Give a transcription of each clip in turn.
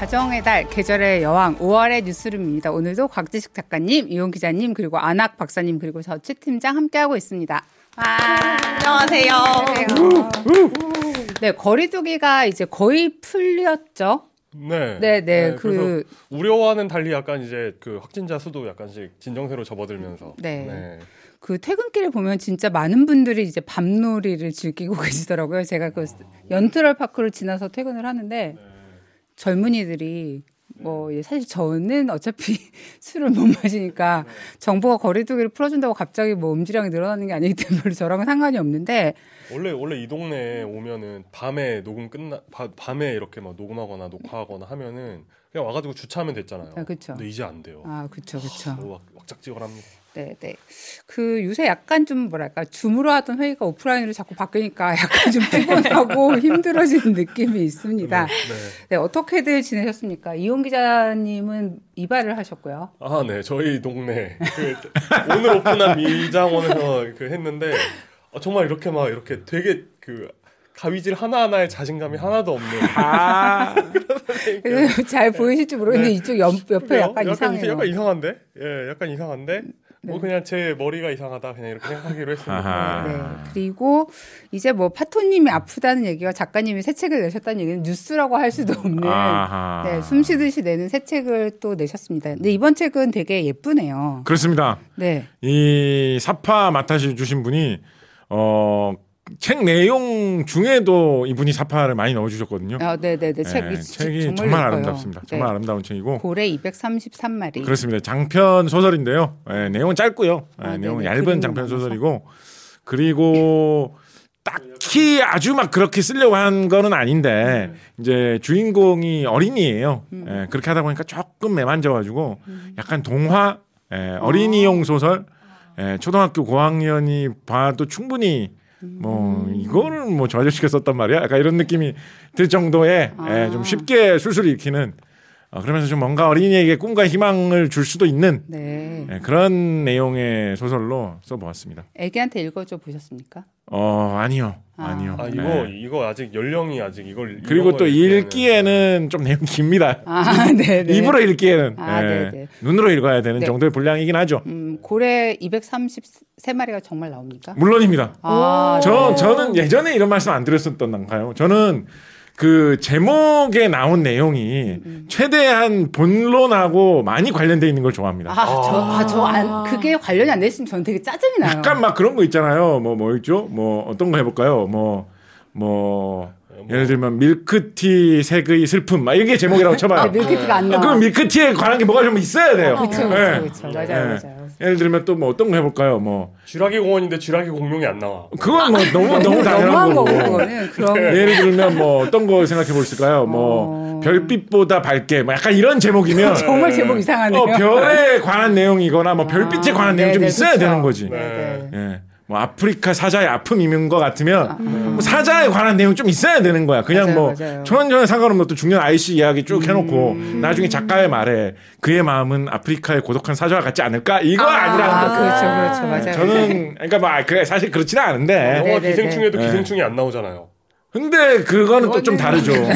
가정의 달, 계절의 여왕, 5월의 뉴스룸입니다. 오늘도 곽지식 작가님, 이용 기자님, 그리고 안학 박사님, 그리고 저최 팀장 함께하고 있습니다. 와. 안녕하세요. 안녕하세요. 네, 거리두기가 이제 거의 풀렸죠. 네. 네, 네, 그- 우려와는 달리 약간 이제 그 확진자 수도 약간씩 진정세로 접어들면서. 네. 그 퇴근길에 보면 진짜 많은 분들이 이제 밤놀이를 즐기고 계시더라고요. 제가 그 연트럴 파크를 지나서 퇴근을 하는데 젊은이들이 뭐 이제 사실 저는 어차피 술을 못 마시니까 정부가 거리두기를 풀어준다고 갑자기 뭐 음주량이 늘어나는 게 아니기 때문에 저랑은 상관이 없는데 원래 원래 이 동네에 오면은 밤에 녹음 끝나 바- 밤에 이렇게 막 녹음하거나 녹화하거나 하면은 그냥 와가지고 주차하면 됐잖아요. 아, 그쵸. 근데 이제 안 돼요. 아 그렇죠 그렇죠. 뭐 왁- 왁작지껄합니다. 네, 네. 그 요새 약간 좀 뭐랄까 줌으로 하던 회의가 오프라인으로 자꾸 바뀌니까 약간 좀 피곤하고 힘들어지는 느낌이 있습니다. 네. 네, 어떻게들 지내셨습니까? 이용 기자님은 이발을 하셨고요. 아, 네. 저희 동네 그 오늘 오픈한 미장원에서 그 했는데 어, 정말 이렇게 막 이렇게 되게 그 가위질 하나하나에 자신감이 하나도 없는 아, 그래서 잘 보이실지 모르겠는데 이쪽 옆, 옆에 그래요? 약간 이상해요. 약간 이상한데? 예, 약간 이상한데? 뭐 네. 그냥 제 머리가 이상하다 그냥 이렇게 생각하기로 했습니다. 아하. 네. 그리고 이제 뭐 파토님이 아프다는 얘기와 작가님이 새 책을 내셨다는 얘기는 뉴스라고 할 수도 없는 아하. 네, 숨 쉬듯이 내는 새 책을 또 내셨습니다. 근데 이번 책은 되게 예쁘네요. 그렇습니다. 네. 이 사파 맡아시 주신 분이 어. 책 내용 중에도 이분이 사파를 많이 넣어주셨거든요. 아, 네, 네, 네. 네, 책이 책이 정말, 정말. 아름답습니다. 정말 네. 아름다운 책이고 고래 233마리. 그렇습니다. 장편 소설인데요. 예, 내용은 짧고요. 예, 아, 내용은. 얇은 장편. 소설이고 그리고 딱히 아주 막 그렇게 쓰려고 한 거는 아닌데 이제 주인공이 어린이에요. 음. 예, 그렇게 하다 보니까 조금 매만져가지고 약간 동화 예, 어린이용 소설 예, 초등학교 고학년이 봐도 충분히 뭐 음. 이거를 뭐 저 아저씨가 썼단 말이야. 약간 이런 느낌이 들 정도의 예, 아. 좀 쉽게 술술 읽히는 어, 그러면서 좀 뭔가 어린이에게 꿈과 희망을 줄 수도 있는 네. 예, 그런 내용의 소설로 써보았습니다. 애기한테 읽어줘 보셨습니까? 어 아니요 아. 아니요. 아, 이거 예. 이거 아직 연령이 아직 이걸 그리고 또걸 읽기에는- 읽기에는 좀 내용이 깁니다. 아, 네, 네. 입으로 읽기에는 아, 예, 네, 네. 눈으로 읽어야 되는 네. 정도의 분량이긴 하죠. 음, 고래 233마리가 정말 나옵니까? 물론입니다. 아, 저 네. 저는 예전에 이런 말씀 안 드렸었던가요? 저는 그 제목에 나온 내용이 최대한 본론하고 많이 관련돼 있는 걸 좋아합니다. 아, 저, 아, 저, 안, 그게 관련이 안 됐으면 저는 되게 짜증이 나요. 약간 막 그런 거 있잖아요. 뭐, 뭐 있죠? 뭐, 어떤 거 해볼까요? 뭐, 뭐, 예를 들면, 밀크티 색의 슬픔. 막 이게 제목이라고 쳐봐요. 아, 밀크티가 안 나와. 그럼 밀크티에 관한 게 뭐가 좀 있어야 돼요. 그쵸, 예. 그쵸, 그쵸. 맞아요, 예. 맞아요. 예를 들면 또 뭐 어떤 거 해볼까요? 뭐, 쥐라기 공원인데 쥐라기 공룡이 안 나와. 그건 뭐 너무, 너무 너무한 당연한 거고, 거고. 그런 예를 들면 뭐 어떤 거 생각해 볼수 있을까요? 뭐, 어. 별빛보다 밝게. 뭐 약간 이런 제목이면. 정말 제목 이상하네요. 어, 별에 관한 내용이거나 뭐 별빛에 관한 내용이 좀 네, 네, 있어야 그쵸. 되는 거지. 네, 네. 예. 뭐 아프리카 사자의 아픔이면 것 같으면 뭐 사자에 관한 내용 좀 있어야 되는 거야. 그냥 맞아요, 뭐 맞아요. 전혀 상관없는 어떤 중요한 IC 이야기 쭉 해놓고 나중에 작가의 말에 그의 마음은 아프리카의 고독한 사자와 같지 않을까 이거 아, 니라는 아, 거죠. 그렇죠, 그렇죠. 맞아요. 저는 그러니까 뭐 그래 사실 그렇지는 않은데 영화 네, 네, 기생충에도 네. 기생충이 안 나오잖아요. 근데 그거는 또 좀 다르죠. 네,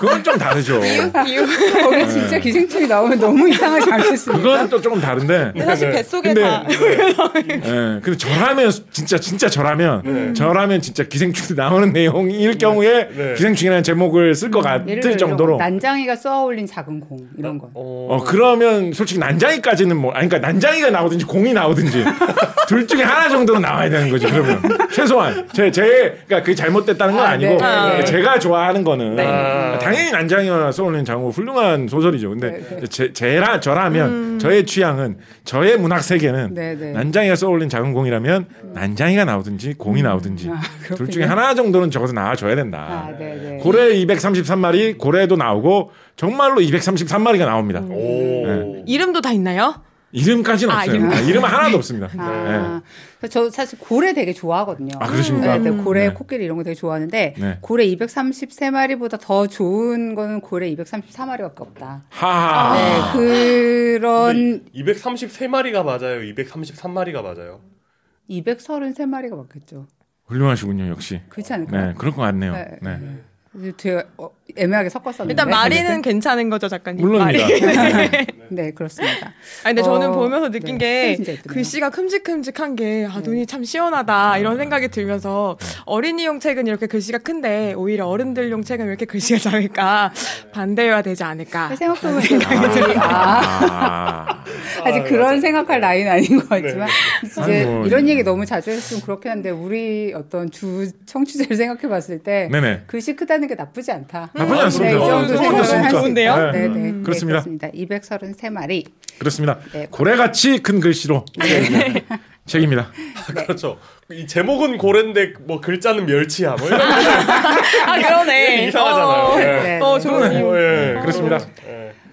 그건 좀 다르죠. 거기 진짜 기생충이 나오면 너무 이상하지 않겠습니까? 그거는 또 조금 다른데. 사실 네. 뱃속에 근데- 다 예, 근데 저라면 진짜 진짜 저라면 네. 저라면 진짜 기생충이 나오는 내용일 경우에 네. 기생충이라는 제목을 쓸 것 같을 들어 정도로 난장이가 쏘아올린 작은 공 이런 거. 어, 어 그러면 솔직히 난장이까지는 뭐 아니 그러니까 난장이가 나오든지 공이 나오든지 둘 중에 하나 정도는 나와야 되는 거죠 그러면 최소한 제제 그러니까 그게 잘못됐다는 건 아, 아, 니고 네, 네, 네. 제가 좋아하는 거는 네. 당연히 난장이와 쏘올린 장고 훌륭한 소설이죠 근데 네, 네. 제 제라 저라면 저의 취향은 저의 문학 세계는 네, 네. 난장이가 쏘올린 작은 공이라면 난장이가 나오든지 공이 나오든지 아, 둘. 중에 하나 정도는 적어도 나와줘야 된다. 아, 네, 네. 고래 233마리, 고래도 나오고 정말로 233마리가 나옵니다. 음. 오. 네. 이름도 다 있나요? 이름까지는 아, 없어요. 이름. 아, 이름은 하나도 없습니다. 아, 그래서 저 사실 고래 되게 좋아하거든요. 아, 그러십니까? 네, 네, 고래, 네. 코끼리 이런 거 되게 좋아하는데 네. 고래 233마리보다 더 좋은 거는 고래 234마리밖에 없다. 하하. 네, 그런 233마리가 맞아요. 233마리가 맞아요. 233마리가 맞겠죠. 훌륭하시군요, 역시. 그렇지 않을까요? 네, 그럴 것 같네요. 네. 네. 되게 어, 애매하게 섞었었는데. 일단 마리는 괜찮은 거죠, 작가님. 물론입니다. 마리. 네, 그렇습니다. 아 근데 저는 어, 보면서 느낀 네, 게. 글씨가 큼직큼직한 게 아, 눈이 참 시원하다 이런 생각이 들면서 어린이용 책은 이렇게 글씨가 큰데 오히려 어른들용 책은 왜 이렇게 글씨가 작을까 반대여야 되지 않을까 생각해보면 생각이 아, 아, 아직 그런 생각할 나이는 아닌 것 같지만 이제 아이고. 이런 얘기 너무 자주 했으면 그렇긴 한데 우리 어떤 주 청취자를 생각해 봤을 때 네네. 글씨 크다는 게 나쁘지 않다. 나쁘지 않습니다. 네, 이 정도 어, 생각을 좋습니까? 할수 좋은데요? 있어요. 네. 네, 네, 네, 그렇습니다. 그렇습니다. 233마리. 그렇습니다. 네. 고래같이 큰 글씨로 네. 책입니다. 그렇죠. 이 제목은 고래인데 뭐 글자는 멸치야. 뭐 이런 아 그러네 이상하잖아요. 어, 예. 네. 어 좋은 이유 어, 예. 그렇습니다.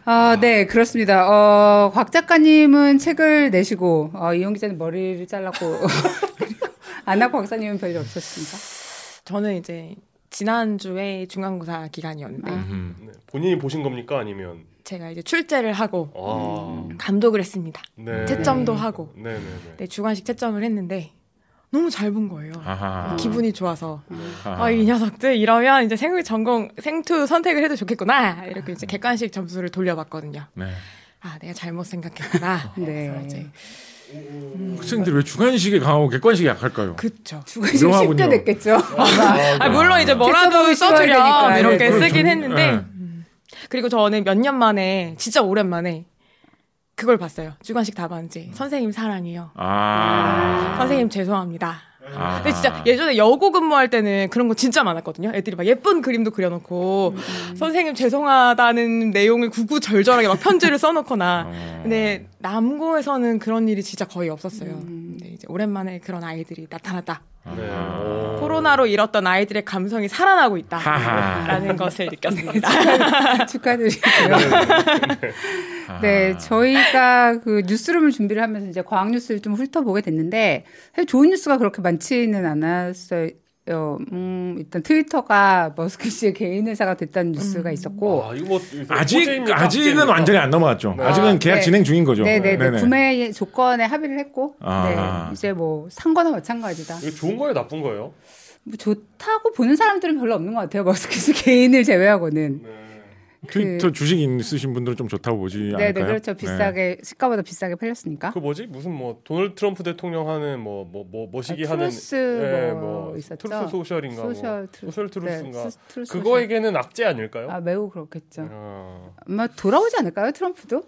예. 아, 네, 그렇습니다. 어, 곽 작가님은 책을 내시고, 어, 이용 기자는 머리를 잘랐고, 안학 박사님은 별일 없었습니까? 저는 이제 지난주에 중간고사 기간이었는데 음. 네. 본인이 보신 겁니까 아니면 제가 이제 출제를 하고 아, 감독을 했습니다 네. 채점도 하고 네, 네, 네. 네, 주관식 채점을 했는데 너무 잘 본 거예요 아하. 기분이 좋아서 아하. 아, 이 녀석들 이러면 이제 생물 전공 생투 선택을 해도 좋겠구나. 이렇게 이제 객관식 점수를 돌려봤거든요. 네. 아, 내가 잘못 생각했구나. 네. 이제 학생들이 왜 주관식에 강하고 객관식에 약할까요? 그쵸. 주관식 쉽게. 냈겠죠. 아, 물론 이제 뭐라도 써주렴. 이렇게 네, 쓰긴 그렇죠. 했는데 네. 음. 그리고 저는 몇 년 만에 진짜 오랜만에 그걸 봤어요. 주관식 답안지. 선생님 사랑해요. 아. 선생님 죄송합니다. 아. 근데 진짜 예전에 여고 근무할 때는 그런 거 진짜 많았거든요. 애들이 막 예쁜 그림도 그려놓고 선생님 죄송하다는 내용을 구구절절하게 막 편지를 써놓거나. 어. 근데 남고에서는 그런 일이 진짜 거의 없었어요. 근데 이제 오랜만에 그런 아이들이 나타났다. 네. 아. 오. 코로나로 잃었던 아이들의 감성이 살아나고. 있다라는 것을 느꼈습니다. 축하 드리고요. 네, 저희가 그 뉴스룸을 준비를 하면서 이제 과학 뉴스를 좀 훑어보게 됐는데 사실 좋은 뉴스가 그렇게 많지는 않았어요. 음, 일단 트위터가 머스크 씨의 개인 회사가 됐다는 뉴스가 있었고, 아, 이거 뭐 아직 호재입니까? 아직은? 완전히 안 넘어왔죠. 네. 아직은 계약 네. 진행 중인 거죠. 네네네 네네. 구매 조건에 합의를 했고, 아. 네, 이제 뭐 산 거나 마찬가지다. 이거 좋은 거예요, 나쁜 거예요? 뭐 좋다고 보는 사람들은 별로 없는 것 같아요. 머스크 씨 개인을 제외하고는. 네. 트위터 주식 있으신 분들은 좀 좋다고 보지 않을까요? 네네 그렇죠. 비싸게 시가보다 비싸게 팔렸으니까. 그 뭐지? 무슨 뭐 도널드 트럼프 대통령 하는 뭐 뭐 뭐 뭐시기 아, 하는 트루스 예, 뭐 있었죠? 트루스 소셜인가 소셜 뭐. 트루- 소셜 트루스인가 네, 스- 트루스 그거에게는 악재 아닐까요? 아 매우 그렇겠죠. 아, 아마 돌아오지 않을까요, 트럼프도?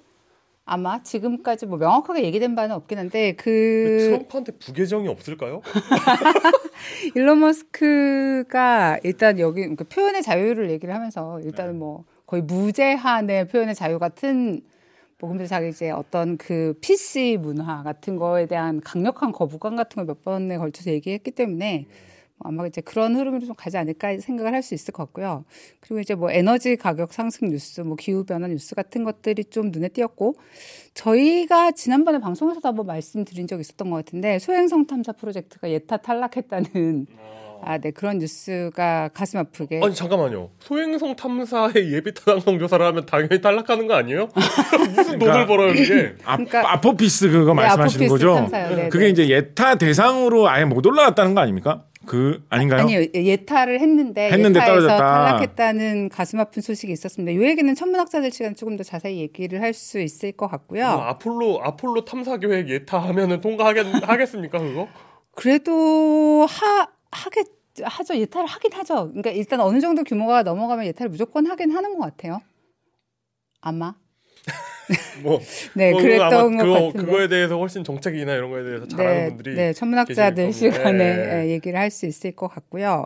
아마 지금까지 뭐 명확하게 얘기된 바는 없긴 한데 그그 트럼프한테 부계정이 없을까요? 일론 머스크가 일단 여기 그러니까 표현의 자유를 얘기를 하면서 일단은 뭐 거의 무제한의 표현의 자유 같은 뭐 근데 자기 이제 어떤 그 PC 문화 같은 거에 대한 강력한 거부감 같은 걸 몇 번에 걸쳐서 얘기했기 때문에 뭐 아마 이제 그런 흐름으로 좀 가지 않을까 생각을 할 수 있을 것 같고요. 그리고 이제 뭐 에너지 가격 상승 뉴스, 뭐 기후 변화 뉴스 같은 것들이 좀 눈에 띄었고 저희가 지난번에 방송에서도 한번 말씀드린 적이 있었던 것 같은데 소행성 탐사 프로젝트가 예타 탈락했다는 아, 네 그런 뉴스가 가슴 아프게 아니 잠깐만요. 소행성 탐사의 예비 타당성 조사를 하면 당연히 탈락하는 거 아니에요? 무슨 돈을 벌어요 이게? 아, 그러니까- 아포피스 그거 네, 말씀하시는 아포피스 거죠? 탐사요. 네, 그게 네. 이제 예타 대상으로 아예 못 올라갔다는 거 아닙니까? 그 아닌가요? 아니요 예타를 했는데, 했는데 예타에서 떨어졌다. 탈락했다는 가슴 아픈 소식이 있었습니다. 이 얘기는 천문학자들 시간 조금 더 자세히 얘기를 할 수 있을 것 같고요. 뭐 아폴로 아폴로 탐사 계획 예타 하면은 통과하겠 하겠습니까 그거? 그래도 하 하겠 하죠 예타를 하긴 하죠. 그러니까 일단 어느 정도 규모가 넘어가면 예타를 무조건 하긴 하는 것 같아요. 아마 뭐 네 뭐 그랬던 것 같은데. 그거에 대해서 훨씬 정책이나 이런 거에 대해서 잘하는 네, 분들이 네, 천문학자들 시간에 겁니다. 예. 예, 얘기를 할 수 있을 것 같고요.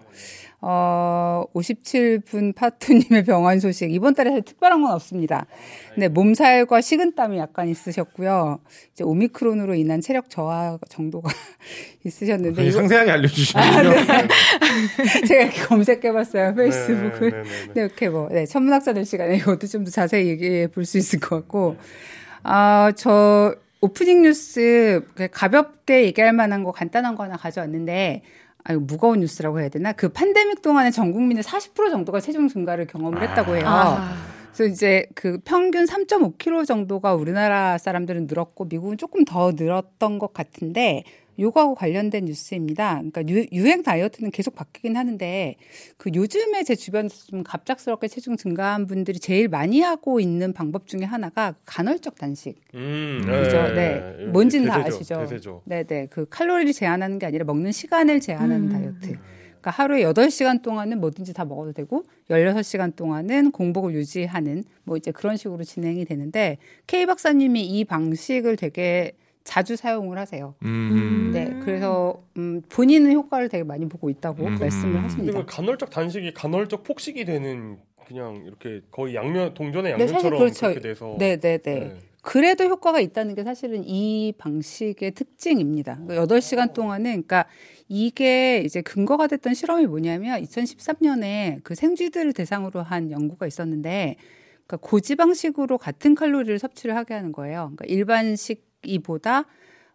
어, 57분 파투님의 병원 소식. 이번 달에 사실 특별한 건 없습니다. 네, 몸살과 식은땀이 약간 있으셨고요. 이제 오미크론으로 인한 체력 저하 정도가 있으셨는데. 이거 상세하게 알려주시는군요. 제가 이렇게 검색해봤어요. 페이스북을. 네, 네, 네, 네. 네, 이렇게 뭐, 네, 천문학자들 시간에 이것도 좀 더 자세히 얘기해 볼 수 있을 것 같고. 아, 저, 오프닝 뉴스 그 가볍게 얘기할 만한 거 간단한 거 하나 가져왔는데, 아, 이거 무거운 뉴스라고 해야 되나? 그 팬데믹 동안에 전 국민의 40% 정도가 체중 증가를 경험을 했다고 해요. 아. 그래서 이제 그 평균 3.5kg 정도가 우리나라 사람들은 늘었고 미국은 조금 더 늘었던 것 같은데 요거하고 관련된 뉴스입니다. 그러니까 유, 유행 다이어트는 계속 바뀌긴 하는데 그 요즘에 제 주변에서 좀 갑작스럽게 체중 증가한 분들이 제일 많이 하고 있는 방법 중에 하나가 간헐적 단식. 음, 그죠? 네. 뭔지는 다 대세죠, 아시죠? 대세죠. 네 네. 그 칼로리를 제한하는 게 아니라 먹는 시간을 제한하는 음. 다이어트. 그러니까 하루에 8시간 동안은 뭐든지 다 먹어도 되고 16시간 동안은 공복을 유지하는 뭐 이제 그런 식으로 진행이 되는데 K 박사님이 이 방식을 되게 자주 사용을 하세요. 음. 네. 그래서 음 본인은 효과를 되게 많이 보고 있다고 음. 말씀을 하십니다. 그 간헐적 단식이 간헐적 폭식이 되는 그냥 이렇게 거의 양면 동전의 네, 양면처럼 그렇죠. 그렇게 돼서 네, 네, 네. 네. 그래도 효과가 있다는 게 사실은 이 방식의 특징입니다. 그러니까 8시간 동안은 그러니까 이게 이제 근거가 됐던 실험이 뭐냐면 2013년에 그 생쥐들을 대상으로 한 연구가 있었는데 그러니까 고지방식으로 같은 칼로리를 섭취를 하게 하는 거예요. 그러니까 일반식 이보다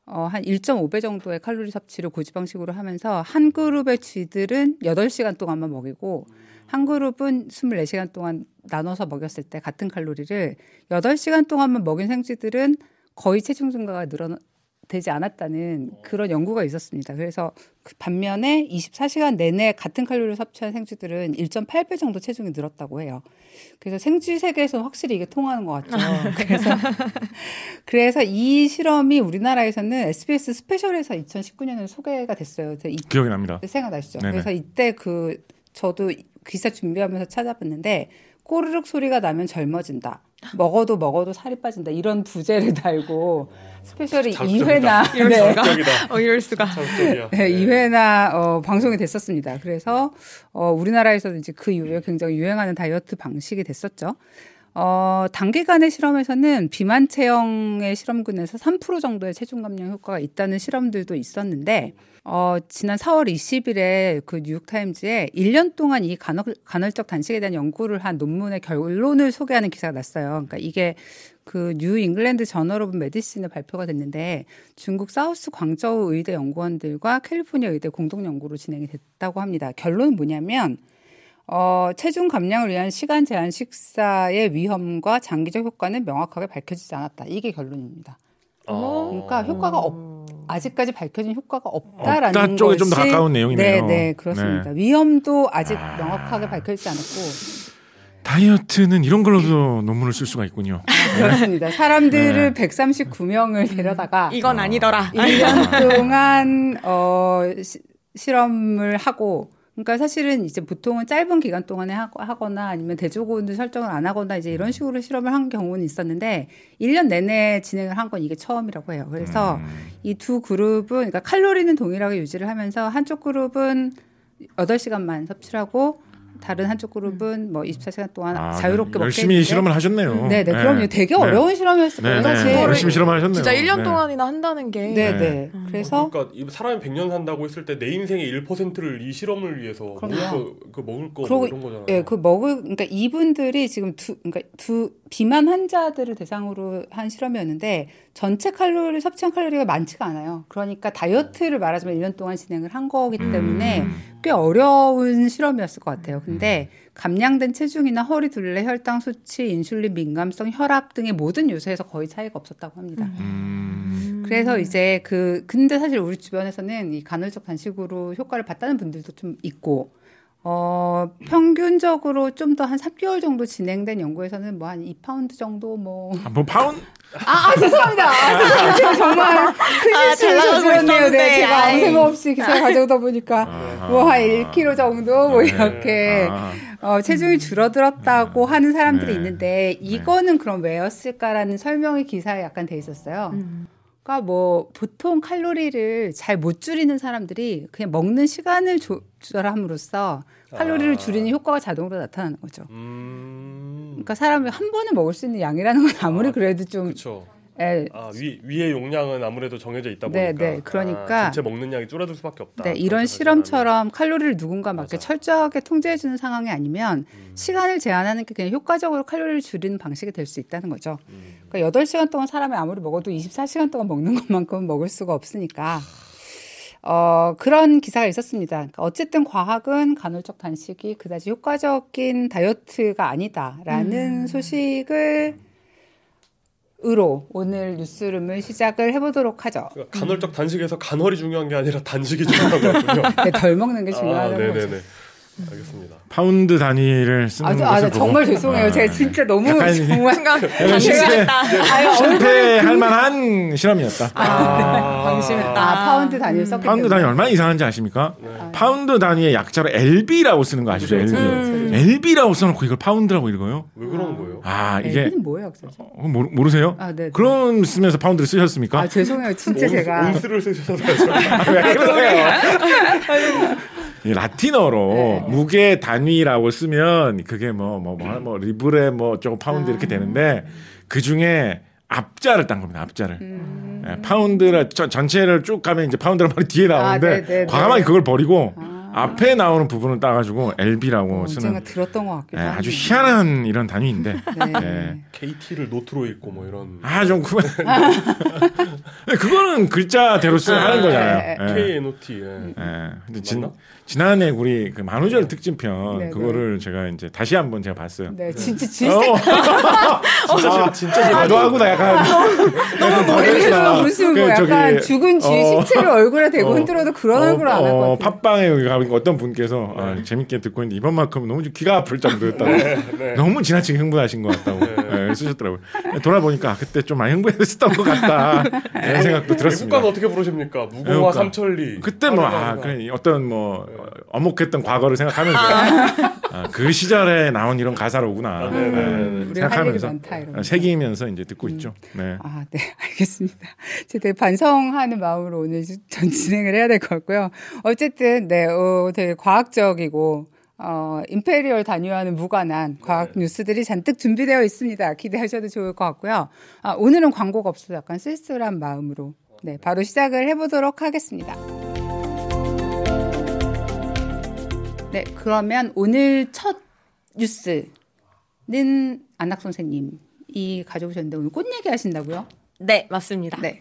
어, 한 1.5배 정도의 칼로리 섭취를 고지방식으로 하면서 한 그룹의 쥐들은 8시간 동안만 먹이고 한 그룹은 24시간 동안 나눠서 먹였을 때 같은 칼로리를 8시간 동안만 먹인 생쥐들은 거의 체중 증가가 늘어 되지 않았다는 그런 연구가 있었습니다. 그래서 그 반면에 24시간 내내 같은 칼로리를 섭취한 생쥐들은 1.8배 정도 체중이 늘었다고 해요. 그래서 생쥐 세계에서는 확실히 이게 통하는 것 같죠. 그래서 그래서 이 실험이 우리나라에서는 SBS 스페셜에서 2019년에 소개가 됐어요. 이 기억이 납니다. 생각나시죠? 네네. 그래서 이때 그 저도 기사 준비하면서 찾아봤는데 꼬르륵 소리가 나면 젊어진다. 먹어도 먹어도 살이 빠진다. 이런 부제를 달고 스페셜이. 2회나 이럴 네. 수가. 어, 이럴 수가. 자극적이야. 네, 2회나 어, 방송이 됐었습니다. 그래서 어, 우리나라에서도 이제 그 이후에 굉장히 유행하는 다이어트 방식이 됐었죠. 어, 단기간의 실험에서는 비만 체형의 실험군에서 3% 정도의 체중 감량 효과가 있다는 실험들도 있었는데 어, 지난 4월 20일에 그 뉴욕타임즈에 1년 동안 이 간헐, 간헐적 단식에 대한 연구를 한 논문의 결론을 소개하는 기사가 났어요. 그러니까 이게 그 New England Journal of Medicine에 발표가 됐는데 중국 South 광저우 의대 연구원들과 캘리포니아 의대 공동 연구로 진행이 됐다고 합니다. 결론은 뭐냐면 어, 체중 감량을 위한 시간 제한 식사의 위험과 장기적 효과는 명확하게 밝혀지지 않았다. 이게 결론입니다. 아. 그러니까 효과가 없 아직까지 밝혀진 효과가 없다라는 없다 쪽에 좀더 것이- 가까운 내용이네요. 네, 네, 그렇습니다. 위험도 아직 명확하게 밝혀지지 않았고 다이어트는 이런 걸로도 논문을 쓸 수가 있군요. 그렇습니다. 사람들을 네. 139명을 데려다가 이건 아니더라. 1년 동안 어 시, 실험을 하고 그러니까 사실은 이제 보통은 짧은 기간 동안에 하거- 하거나 아니면 대조군을 설정을 안 하거나 이제 이런 식으로 실험을 한 경우는 있었는데 1년 내내 진행을 한 건 이게 처음이라고 해요. 그래서 음. 이두 그룹은 그러니까 칼로리는 동일하게 유지를 하면서 한쪽 그룹은 8시간만 섭취를 하고 다른 한쪽 그룹은 뭐 24시간 동안 아, 자유롭게 먹게 열심히 했는데 실험을 하셨네요. 네, 네, 그럼요. 되게 어려운 실험이었을 네, 거예요. 네. 사실. 열심히 실험을 하셨네요. 진짜 1년 네. 동안이나 한다는 게. 네, 네. 네. 음. 그래서 그러니까 이 사람이 100년 산다고 했을 때 내 인생의 1%를 이 실험을 위해서 먹을 그럼요. 거, 그 먹을 거 그러고, 뭐 이런 거잖아요. 예, 그 먹을 그러니까 이분들이 지금 두 그러니까 두 비만 환자들을 대상으로 한 실험이었는데 전체 칼로리 섭취한 칼로리가 많지가 않아요. 그러니까 다이어트를 말하자면 1년 동안 진행을 한 거기 때문에 음. 꽤 어려운 실험이었을 것 같아요. 근데 감량된 체중이나 허리 둘레, 혈당 수치, 인슐린 민감성, 혈압 등의 모든 요소에서 거의 차이가 없었다고 합니다. 음. 그래서 이제 그 근데 사실 우리 주변에서는 이 간헐적 단식으로 효과를 봤다는 분들도 좀 있고 어 평균적으로 좀 더 한 3개월 정도 진행된 연구에서는 뭐 한 2파운드 정도 뭐 아, 뭐 파운 아, 아, 죄송합니다. 아, 죄송합니다. 제가 정말 큰 아, 실수를 저질렀네요. 네. 제가 아무. 생각 없이 기사 가져오다 보니까 아하. 뭐한 1kg 정도 뭐 네. 이렇게 아. 어, 체중이 줄어들었다고 하는 사람들이 네. 있는데 이거는 그럼 왜였을까라는 설명이 기사에 약간 돼 있었어요. 음. 그러니까 뭐 보통 칼로리를 잘 못 줄이는 사람들이 그냥 먹는 시간을 조절함으로써 칼로리를 아. 줄이는 효과가 자동으로 나타나는 거죠. 음. 그러니까 사람이 한 번에 먹을 수 있는 양이라는 건 아무리 아, 그래도 좀 그렇죠. 예, 아, 위 위의 용량은 아무래도 정해져 있다 네, 보니까. 네. 그러니까 아, 전체 먹는 양이 줄어들 수밖에 없다. 네, 이런 실험처럼 칼로리를 누군가 맞아. 철저하게 통제해 주는 상황이 아니면 음. 시간을 제한하는 게 그냥 효과적으로 칼로리를 줄이는 방식이 될 수 있다는 거죠. 음. 그러니까 8시간 동안 사람이 아무리 먹어도 24시간 동안 먹는 것만큼은 먹을 수가 없으니까. 어, 그런 기사가 있었습니다. 그러니까 어쨌든 과학은 간헐적 단식이 그다지 효과적인 다이어트가 아니다라는 음. 소식을 으로 오늘 뉴스룸을 시작을 해보도록 하죠. 그러니까 간헐적 단식에서 간헐이 중요한 게 아니라 단식이 중요한 거군요. 네, 덜 먹는 게 아, 중요하다는 거죠. 알겠습니다. 파운드 단위를 쓰는 아, 저, 아, 정말 죄송해요. 아, 제가 네. 진짜 너무 정말 실패, 아유, 실패할 만한 실험이었다. 아, 방심했다. 아, 파운드 단위를 썼기 파운드. 단위 얼마나 이상한지 아십니까? 네. 파운드 단위의 약자로 LB라고 쓰는 거 아시죠? LB. 음. LB라고 써놓고 이걸 파운드라고 읽어요? 왜 그런 거예요? 아 이게 LB는 뭐예요? 어, 모르, 모르세요? 아, 네. 그럼 쓰면서 파운드를 쓰셨습니까? 아, 죄송해요. 진짜 제가 온스를 쓰셔서 왜 그러세요? 이 라틴어로 네. 무게 단위라고 쓰면 그게 뭐 뭐 뭐 뭐 libra 뭐 조금 파운드 아. 이렇게 되는데 그 중에 앞자를 딴 겁니다. 앞자를. 음. 예, 파운드를 전- 전체를 쭉 가면 이제 파운드란 말이 뒤에 나오는데 아, 네, 네, 과감하게 네. 그걸 버리고 아. 앞에 나오는 부분을 따가지고 LB라고 언젠가 쓰는 들었던 것 같기도 예, 하고. 아주 희한한 이런 단위인데 네. 예. KT를 노트로 읽고 뭐 이런 아 좀 그거 그거는 글자대로 쓰 하는 거잖아요. 네, 예. KNOT. 예. 음. 예. 근데? 진, 지난해 우리 그 만우절 특집편 네, 그거를 제가 이제 다시 한번 제가 봤어요. 네, 진짜 질색 어, 진짜 진짜 과도하구나 약간. 약간 과도했구나. 무슨 그뭐 저기, 약간 죽은 쥐 어, 시체를 얼굴에 대고 어, 흔들어도 그런 얼굴 안 할것 어, 같아요. 팟빵에 여기 가보니까 어떤 분께서 아, 재밌게 듣고 있는데 이번만큼 너무 좀 귀가 아플 정도였다고. 네. 너무 지나치게 흥분하신 것 같다고 예, 쓰셨더라고요. 돌아보니까 아, 그때 좀 많이 흥분했었던 것 같다 이런 생각도 들었습니다. 외국가는 어떻게 부르십니까? 무궁화 외국가. 삼천리. 그때 뭐 아. 그래, 어떤 뭐 어, 어목했던 과거를 생각하면서 아, 그 시절에 나온 이런 가사로구나 아, 네, 네, 네. 얘기 생각하면서 많다 이런. 어, 새기면서 이제 듣고 있죠. 네. 아, 네, 알겠습니다. 제가 되게 반성하는 마음으로 오늘 전 진행을 해야 될 것 같고요. 어쨌든, 네, 어, 되게 과학적이고, 어, 임페리얼 단위와는 무관한 과학 뉴스들이 잔뜩 준비되어 있습니다. 기대하셔도 좋을 것 같고요. 아, 오늘은 광고가 없어서 약간 쓸쓸한 마음으로, 네, 바로 시작을 해보도록 하겠습니다. 네, 그러면 오늘 첫 뉴스는 안학 선생님이 가져오셨는데 오늘 꽃 얘기 하신다고요? 네, 맞습니다. 네.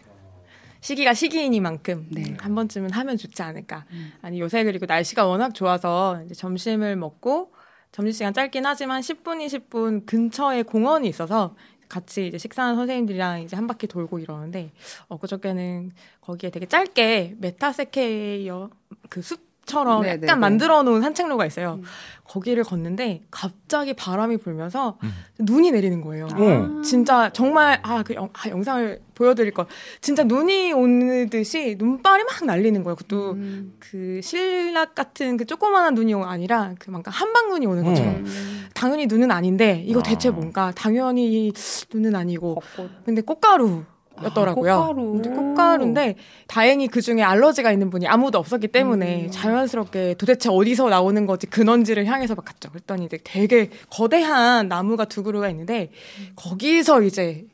시기가 시기이니만큼 네. 한 번쯤은 하면 좋지 않을까. 아니 요새 그리고 날씨가 워낙 좋아서 이제 점심을 먹고 점심시간 짧긴 하지만 10분, 20분 근처에 공원이 있어서 같이 이제 식사하는 선생님들이랑 이제 한 바퀴 돌고 이러는데 엊그저께는 거기에 되게 짧게 메타세쿼이아 그 숲 처럼 네, 약간 네, 네. 만들어 놓은 산책로가 있어요. 거기를 걷는데 갑자기 바람이 불면서 눈이 내리는 거예요. 어. 진짜 정말 아 그 아, 영상을 보여드릴 거 진짜 눈이 오듯이 눈발이 막 날리는 거예요. 그것도 음. 그 신락 같은 그 조그마한 눈이 아니라 그만큼 한방 눈이 오는 것처럼 음. 당연히 눈은 아닌데 이거 아. 대체 뭔가 당연히 눈은 아니고 벚꽃. 근데 꽃가루. 였더라고요. 아, 꽃가루. 꽃가루인데 다행히 그 중에 알러지가 있는 분이 아무도 없었기 때문에 음. 자연스럽게 도대체 어디서 나오는 거지 근원지를 향해서 막 갔죠. 그랬더니 이제 되게 거대한 나무가 두 그루가 있는데 거기서 이제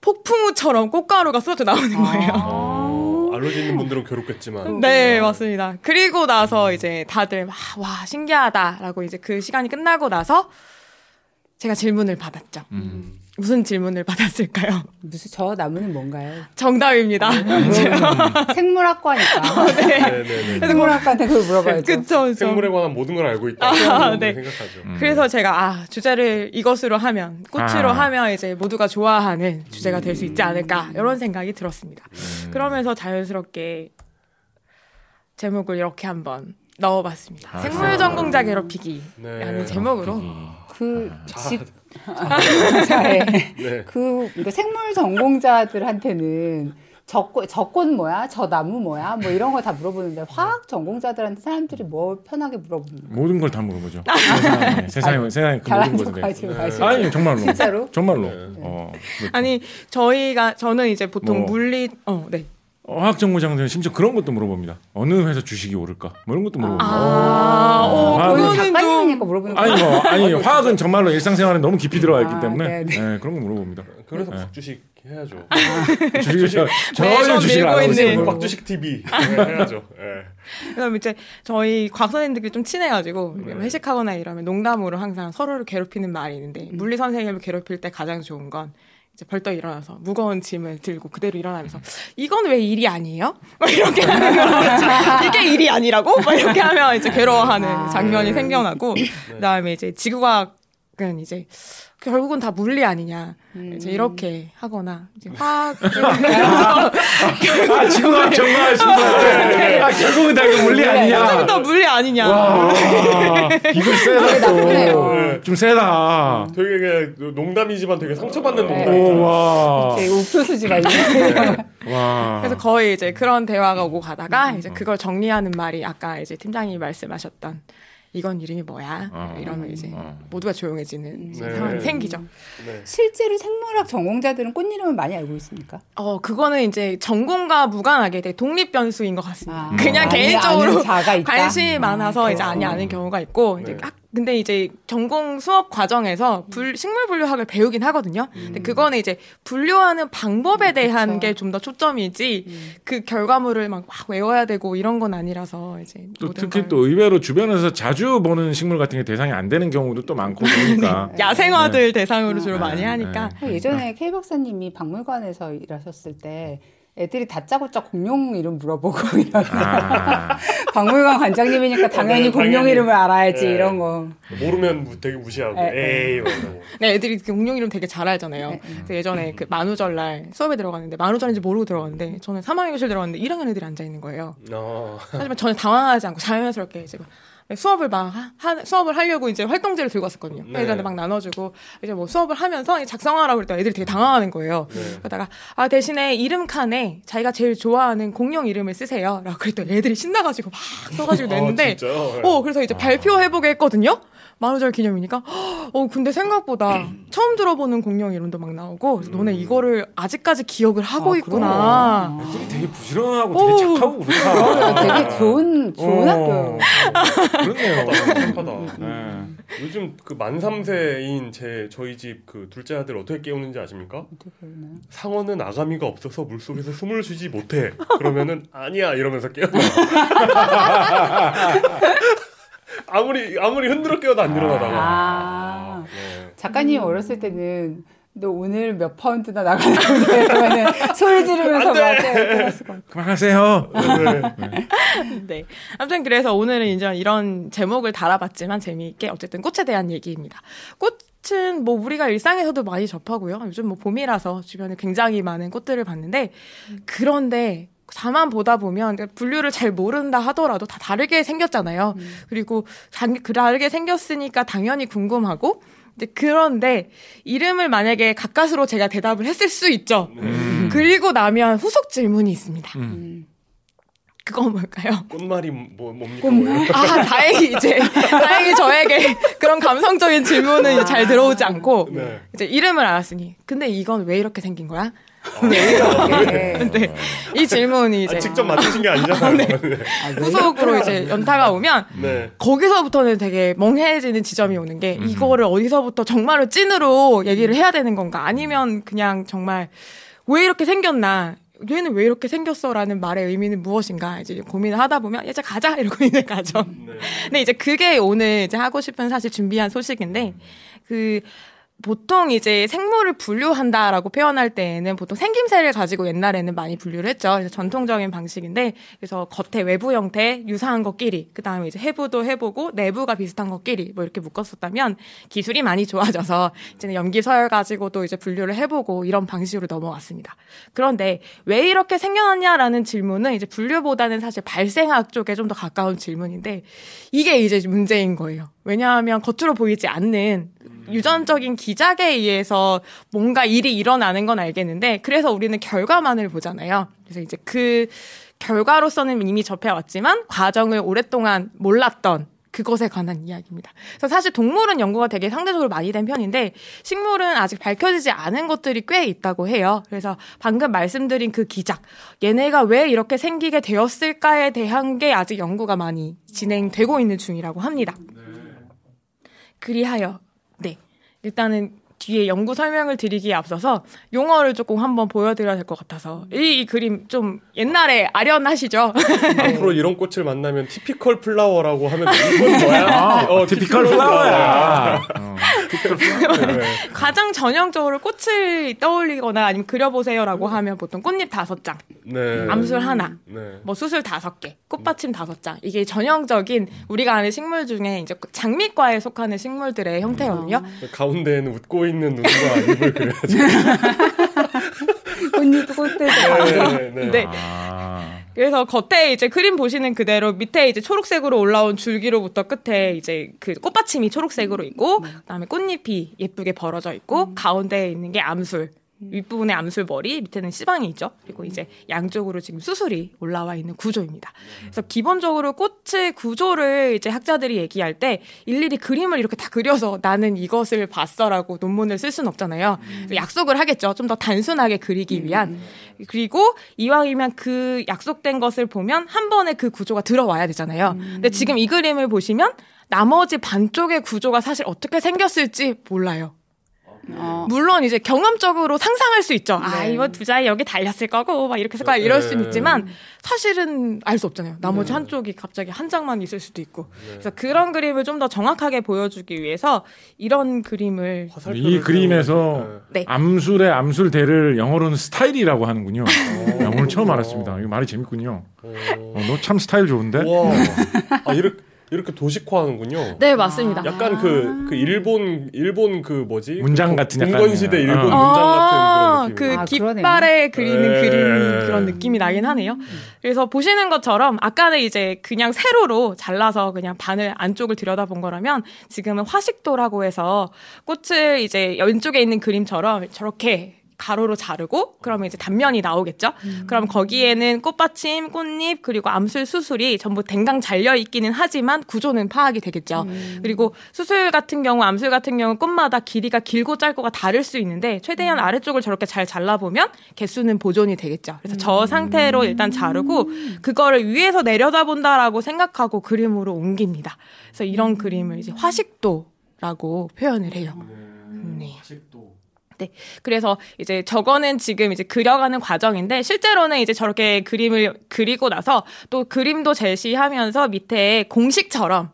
폭풍우처럼 꽃가루가 쏟아져 나오는 거예요. 어, 알러지 있는 분들은 괴롭겠지만. 네, 맞습니다. 그리고 나서 이제 다들 막, 와, 신기하다라고 이제 그 시간이 끝나고 나서 제가 질문을 받았죠. 음. 무슨 질문을 받았을까요? 무슨 저 나무는 뭔가요? 정답입니다. 생물학과니까. 네네네. 생물학과한테 그걸 물어봐야죠. 그쵸, 그쵸. 생물에 관한 모든 걸 알고 있다. 아, 네. 네. 생각하죠. 음. 그래서 제가 아 주제를 이것으로 하면 꽃으로 아. 하면 이제 모두가 좋아하는 주제가 될 수 있지 않을까 이런 생각이 들었습니다. 음. 그러면서 자연스럽게 제목을 이렇게 한번 넣어봤습니다. 아, 생물 전공자 괴롭히기라는 네. 제목으로 그 자, 집, 자에 네. 그 이거 생물 전공자들한테는 저꽃 저꽃 뭐야? 저 나무 뭐야? 뭐 이런 거다 물어보는데 화학 전공자들한테 사람들이 뭐 편하게 물어보는 거야? 모든 걸 다 물어보죠. 세상에 세상에 세상에 그 모든 것에 대해서. 마시고. 아니 정말로. 진짜로? 정말로. 네. 어, 그렇죠. 아니 저희가 저는 이제 보통 뭐. 물리 어 네 어학 정보장들은 심지어 그런 것도 물어봅니다. 어느 회사 주식이 오를까? 뭐 이런 것도 물어봅니다. 아, 어, 아, 그거는 좀 물어보는. 아니 뭐 아니 화학은 정말로 일상생활에 너무 깊이 들어가 있기 아, 때문에 네, 네, 그런 거 물어봅니다. 그래서 네. 박주식 해야죠. 주식을 저- 전혀 주식을 안 하고 있는. 있어요. 박주식 TV 네, 해야죠. 네. 그다음 이제 저희 곽 선생님들끼리 좀 친해가지고 네. 회식하거나 이러면 농담으로 항상 서로를 괴롭히는 말이 있는데 물리 선생님을 괴롭힐 때 가장 좋은 건 이제 벌떡 일어나서 무거운 짐을 들고 그대로 일어나면서 이건 왜 일이 아니에요? 막 이렇게 하는 거 이게 일이 아니라고? 막 이렇게 하면 이제 괴로워하는 아. 장면이 생겨나고 그다음에 이제 지구과학은 이제 결국은 다 물리 아니냐 이제 이렇게 하거나 이제 화학 아, 지구가 정말 정말. 아, 결국은 다 이거 물리 아니냐. 결국은 다 물리 아니냐 와, 이거 세다. 또. 좀 세다. 되게 그냥 농담이지만 되게 상처받는 네. 농담. 오, 와. 막 이런. 와. 그래서 거의 이제 그런 대화가 오고 가다가 이제 그걸 정리하는 말이 아까 이제 팀장님이 말씀하셨던 이건 이름이 뭐야 어. 이러면 이제 어. 모두가 조용해지는 이제 네. 상황이 생기죠. 네. 실제로 생물학 전공자들은 꽃 이름을 많이 알고 있습니까? 어 그거는 이제 전공과 무관하게 되게 독립 변수인 것 같습니다. 아, 그냥 많이 개인적으로? 관심이 아, 많아서 이제 그렇구나. 아니 아는 경우가 있고 이제 네. 학- 근데 이제 전공 수업 과정에서 불, 식물 분류학을 배우긴 하거든요. 근데 그거는 이제 분류하는 방법에 대한 그쵸. 게좀 더 초점이지 그 결과물을 막, 막 외워야 되고 이런 건 아니라서 이제 또 특히 걸 또 의외로 주변에서 자주 보는 식물 같은 게 대상이 안 되는 경우도 또 많고 그러니까. 야생화들 대상으로 주로 네. 많이 하니까 네. 예전에 K 박사님이 박물관에서 일하셨을 때 애들이 다짜고짜 공룡 이름 물어보고 이런 아, 박물관 관장님이니까 당연히 네, 공룡. 이름을 알아야지 네. 이런 거. 모르면 무- 되게 무시하고 에, 에. 에이 막 이러고. 네, 애들이 그 공룡 이름 되게 잘 알잖아요. 네. 그래서 예전에 그 만우절날 수업에 들어갔는데 만우절인지 모르고 들어갔는데 저는 3학년 교실 들어갔는데 1학년 애들이 앉아 있는 거예요. 어. 하지만 저는 당황하지 않고 자연스럽게 이제 막 수업을 막 하, 하- 수업을 하려고 이제 활동지를 들고 왔었거든요. 네. 애들한테 막 나눠주고 이제 뭐 수업을 하면서 작성하라고 그랬더니 애들이 되게 당황하는 거예요. 네. 그러다가 아 대신에 이름 칸에 자기가 제일 좋아하는 공룡 이름을 쓰세요라고 그랬더니 애들이 신나가지고 막 써가지고 냈는데 아? 어, 그래서 이제 발표해보게 했거든요? 만우절 기념이니까. 어, 근데 생각보다 처음 들어보는 공룡 이름도 막 나오고, 그래서 너네 이거를 아직까지 기억을 하고 아, 있구나. 그럼. 애들이 되게 부지런하고 오. 되게 착하고 그렇다. 되게 좋은 좋은 어. 학교예요. 그렇네요. 착하다. 네. 요즘 그 만 3세인 제 저희 집 그 둘째 아들 어떻게 깨우는지 아십니까? 상어는 아가미가 없어서 물속에서 숨을 쉬지 못해. 그러면은 아니야 이러면서 깨어나. 아무리 아무리 흔들어 깨워도 안 일어나다가. 아 네. 작가님 어렸을 때는 너 오늘 몇 파운드나 나가는데 그러면은 소리 지르면서 같아. 그만하세요. 네. 아무튼 그래서 오늘은 이제 이런 제목을 달아봤지만 재미있게 어쨌든 꽃에 대한 얘기입니다. 꽃은 뭐 우리가 일상에서도 많이 접하고요. 요즘 뭐 봄이라서 주변에 굉장히 많은 꽃들을 봤는데 그런데 다만 보다 보면 분류를 잘 모른다 하더라도 다 다르게 생겼잖아요. 그리고 당- 그 다르게 생겼으니까 당연히 궁금하고 그런데 이름을 만약에 가까스로 제가 대답을 했을 수 있죠. 그리고 나면 후속 질문이 있습니다. 음. 그건 뭘까요? 꽃말이 뭐 뭡니까? 꽃말? 뭐. 아, 다행히 이제, 다행히 저에게 그런 감성적인 질문은 이제 잘 들어오지 않고, 네. 이제 이름을 알았으니, 근데 이건 왜 이렇게 생긴 거야? 네. 근데 이 질문이 이제 아, 직접 맞추신 게 아니잖아요. 네. 아, 왜 후속으로 이제 연타가 오면, 네. 거기서부터는 되게 멍해지는 지점이 오는 게, 음. 이거를 어디서부터 정말로 찐으로 얘기를 해야 되는 건가? 아니면 그냥 정말, 왜 이렇게 생겼나? 얘는 왜 이렇게 생겼어라는 말의 의미는 무엇인가 이제 고민을 하다 보면 이제 가자 이러고 이제 가죠. 네. 근데 이제 그게 오늘 이제 하고 싶은 사실 준비한 소식인데 그 보통 이제 생물을 분류한다라고 표현할 때에는 보통 생김새를 가지고 옛날에는 많이 분류를 했죠. 그래서 전통적인 방식인데 그래서 겉에 외부 형태 유사한 것끼리 그다음에 이제 해부도 해보고 내부가 비슷한 것끼리 뭐 이렇게 묶었었다면 기술이 많이 좋아져서 이제는 염기 서열 가지고도 이제 분류를 해보고 이런 방식으로 넘어왔습니다. 그런데 왜 이렇게 생겨났냐라는 질문은 이제 분류보다는 사실 발생학 쪽에 좀 더 가까운 질문인데 이게 이제 문제인 거예요. 왜냐하면 겉으로 보이지 않는 유전적인 기작에 의해서 뭔가 일이 일어나는 건 알겠는데 그래서 우리는 결과만을 보잖아요. 그래서 이제 그 결과로서는 이미 접해왔지만 과정을 오랫동안 몰랐던 그것에 관한 이야기입니다. 그래서 사실 동물은 연구가 되게 상대적으로 많이 된 편인데 식물은 아직 밝혀지지 않은 것들이 꽤 있다고 해요. 그래서 방금 말씀드린 그 기작, 얘네가 왜 이렇게 생기게 되었을까에 대한 게 아직 연구가 많이 진행되고 있는 중이라고 합니다. 그리하여. 네. 일단은 뒤에 연구 설명을 드리기에 앞서서 용어를 조금 한번 보여드려야 될 것 같아서 이, 이 그림 좀 옛날에 아련하시죠? 앞으로 이런 꽃을 만나면 티피컬 플라워라고 하면 이건 뭐야? 아, 어, 티피컬 플라워야. 어. 네. 가장 전형적으로 꽃을 떠올리거나 아니면 그려보세요라고 하면 보통 꽃잎 다섯 장, 네. 암술 하나, 네. 뭐 수술 다섯 개, 꽃받침 다섯 장. 이게 전형적인 우리가 아는 식물 중에 이제 장미과에 속하는 식물들의 형태거든요. 가운데에는 웃고 있는 눈과 입을 그려야지. 꽃잎 꽃들도 네, 네. 네. 아. 그래서 겉에 이제 그림 보시는 그대로 밑에 이제 초록색으로 올라온 줄기로부터 끝에 이제 그 꽃받침이 초록색으로 있고 그다음에 꽃잎이 예쁘게 벌어져 있고 가운데에 있는 게 암술. 윗부분에 암술 머리, 밑에는 씨방이 있죠. 그리고 이제 양쪽으로 지금 수술이 올라와 있는 구조입니다. 그래서 기본적으로 꽃의 구조를 이제 학자들이 얘기할 때 일일이 그림을 이렇게 다 그려서 나는 이것을 봤어라고 논문을 쓸 수는 없잖아요. 약속을 하겠죠. 좀 더 단순하게 그리기 위한. 그리고 이왕이면 그 약속된 것을 보면 한 번에 그 구조가 들어와야 되잖아요. 근데 지금 이 그림을 보시면 나머지 반쪽의 구조가 사실 어떻게 생겼을지 몰라요. 어. 물론 이제 경험적으로 상상할 수 있죠. 아, 네. 이거 두자에 여기 달렸을 거고, 막 이렇게 해서 이럴 수는 네. 있지만, 사실은 알 수 없잖아요. 나머지 네. 한쪽이 갑자기 한 장만 있을 수도 있고. 그래서 그런 그림을 좀 더 정확하게 보여주기 위해서 이런 그림을 이 그림에서 네. 암술의 암술대를 영어로는 스타일이라고 하는군요. 네. 야, 오늘 처음 알았습니다. 이거 말이 재밌군요. 어. 어, 너참 스타일 좋은데? 와. 아 이렇게 이렇게 도식화하는군요. 네, 맞습니다. 약간 그, 그 일본 일본 그 뭐지? 문장 같은 약간 문건 시대 일본 어. 문장 아, 같은 그 그런 느낌. 아, 깃발에 그리는 네. 그림 그런 느낌이 나긴 하네요. 그래서 보시는 것처럼 아까는 이제 그냥 세로로 잘라서 그냥 바늘 안쪽을 들여다본 거라면 지금은 화식도라고 해서 꽃을 이제 왼쪽에 있는 그림처럼 저렇게 가로로 자르고 그러면 이제 단면이 나오겠죠. 그럼 거기에는 꽃받침, 꽃잎 그리고 암술 수술이 전부 댕강 잘려 있기는 하지만 구조는 파악이 되겠죠. 그리고 수술 같은 경우, 암술 같은 경우 꽃마다 길이가 길고 짧고가 다를 수 있는데 최대한 아래쪽을 저렇게 잘 잘라 보면 개수는 보존이 되겠죠. 그래서 저 상태로 일단 자르고 그거를 위에서 내려다본다라고 생각하고 그림으로 옮깁니다. 그래서 이런 그림을 이제 화식도라고 표현을 해요. 네. 그래서 이제 저거는 지금 이제 그려가는 과정인데 실제로는 이제 저렇게 그림을 그리고 나서 또 그림도 제시하면서 밑에 공식처럼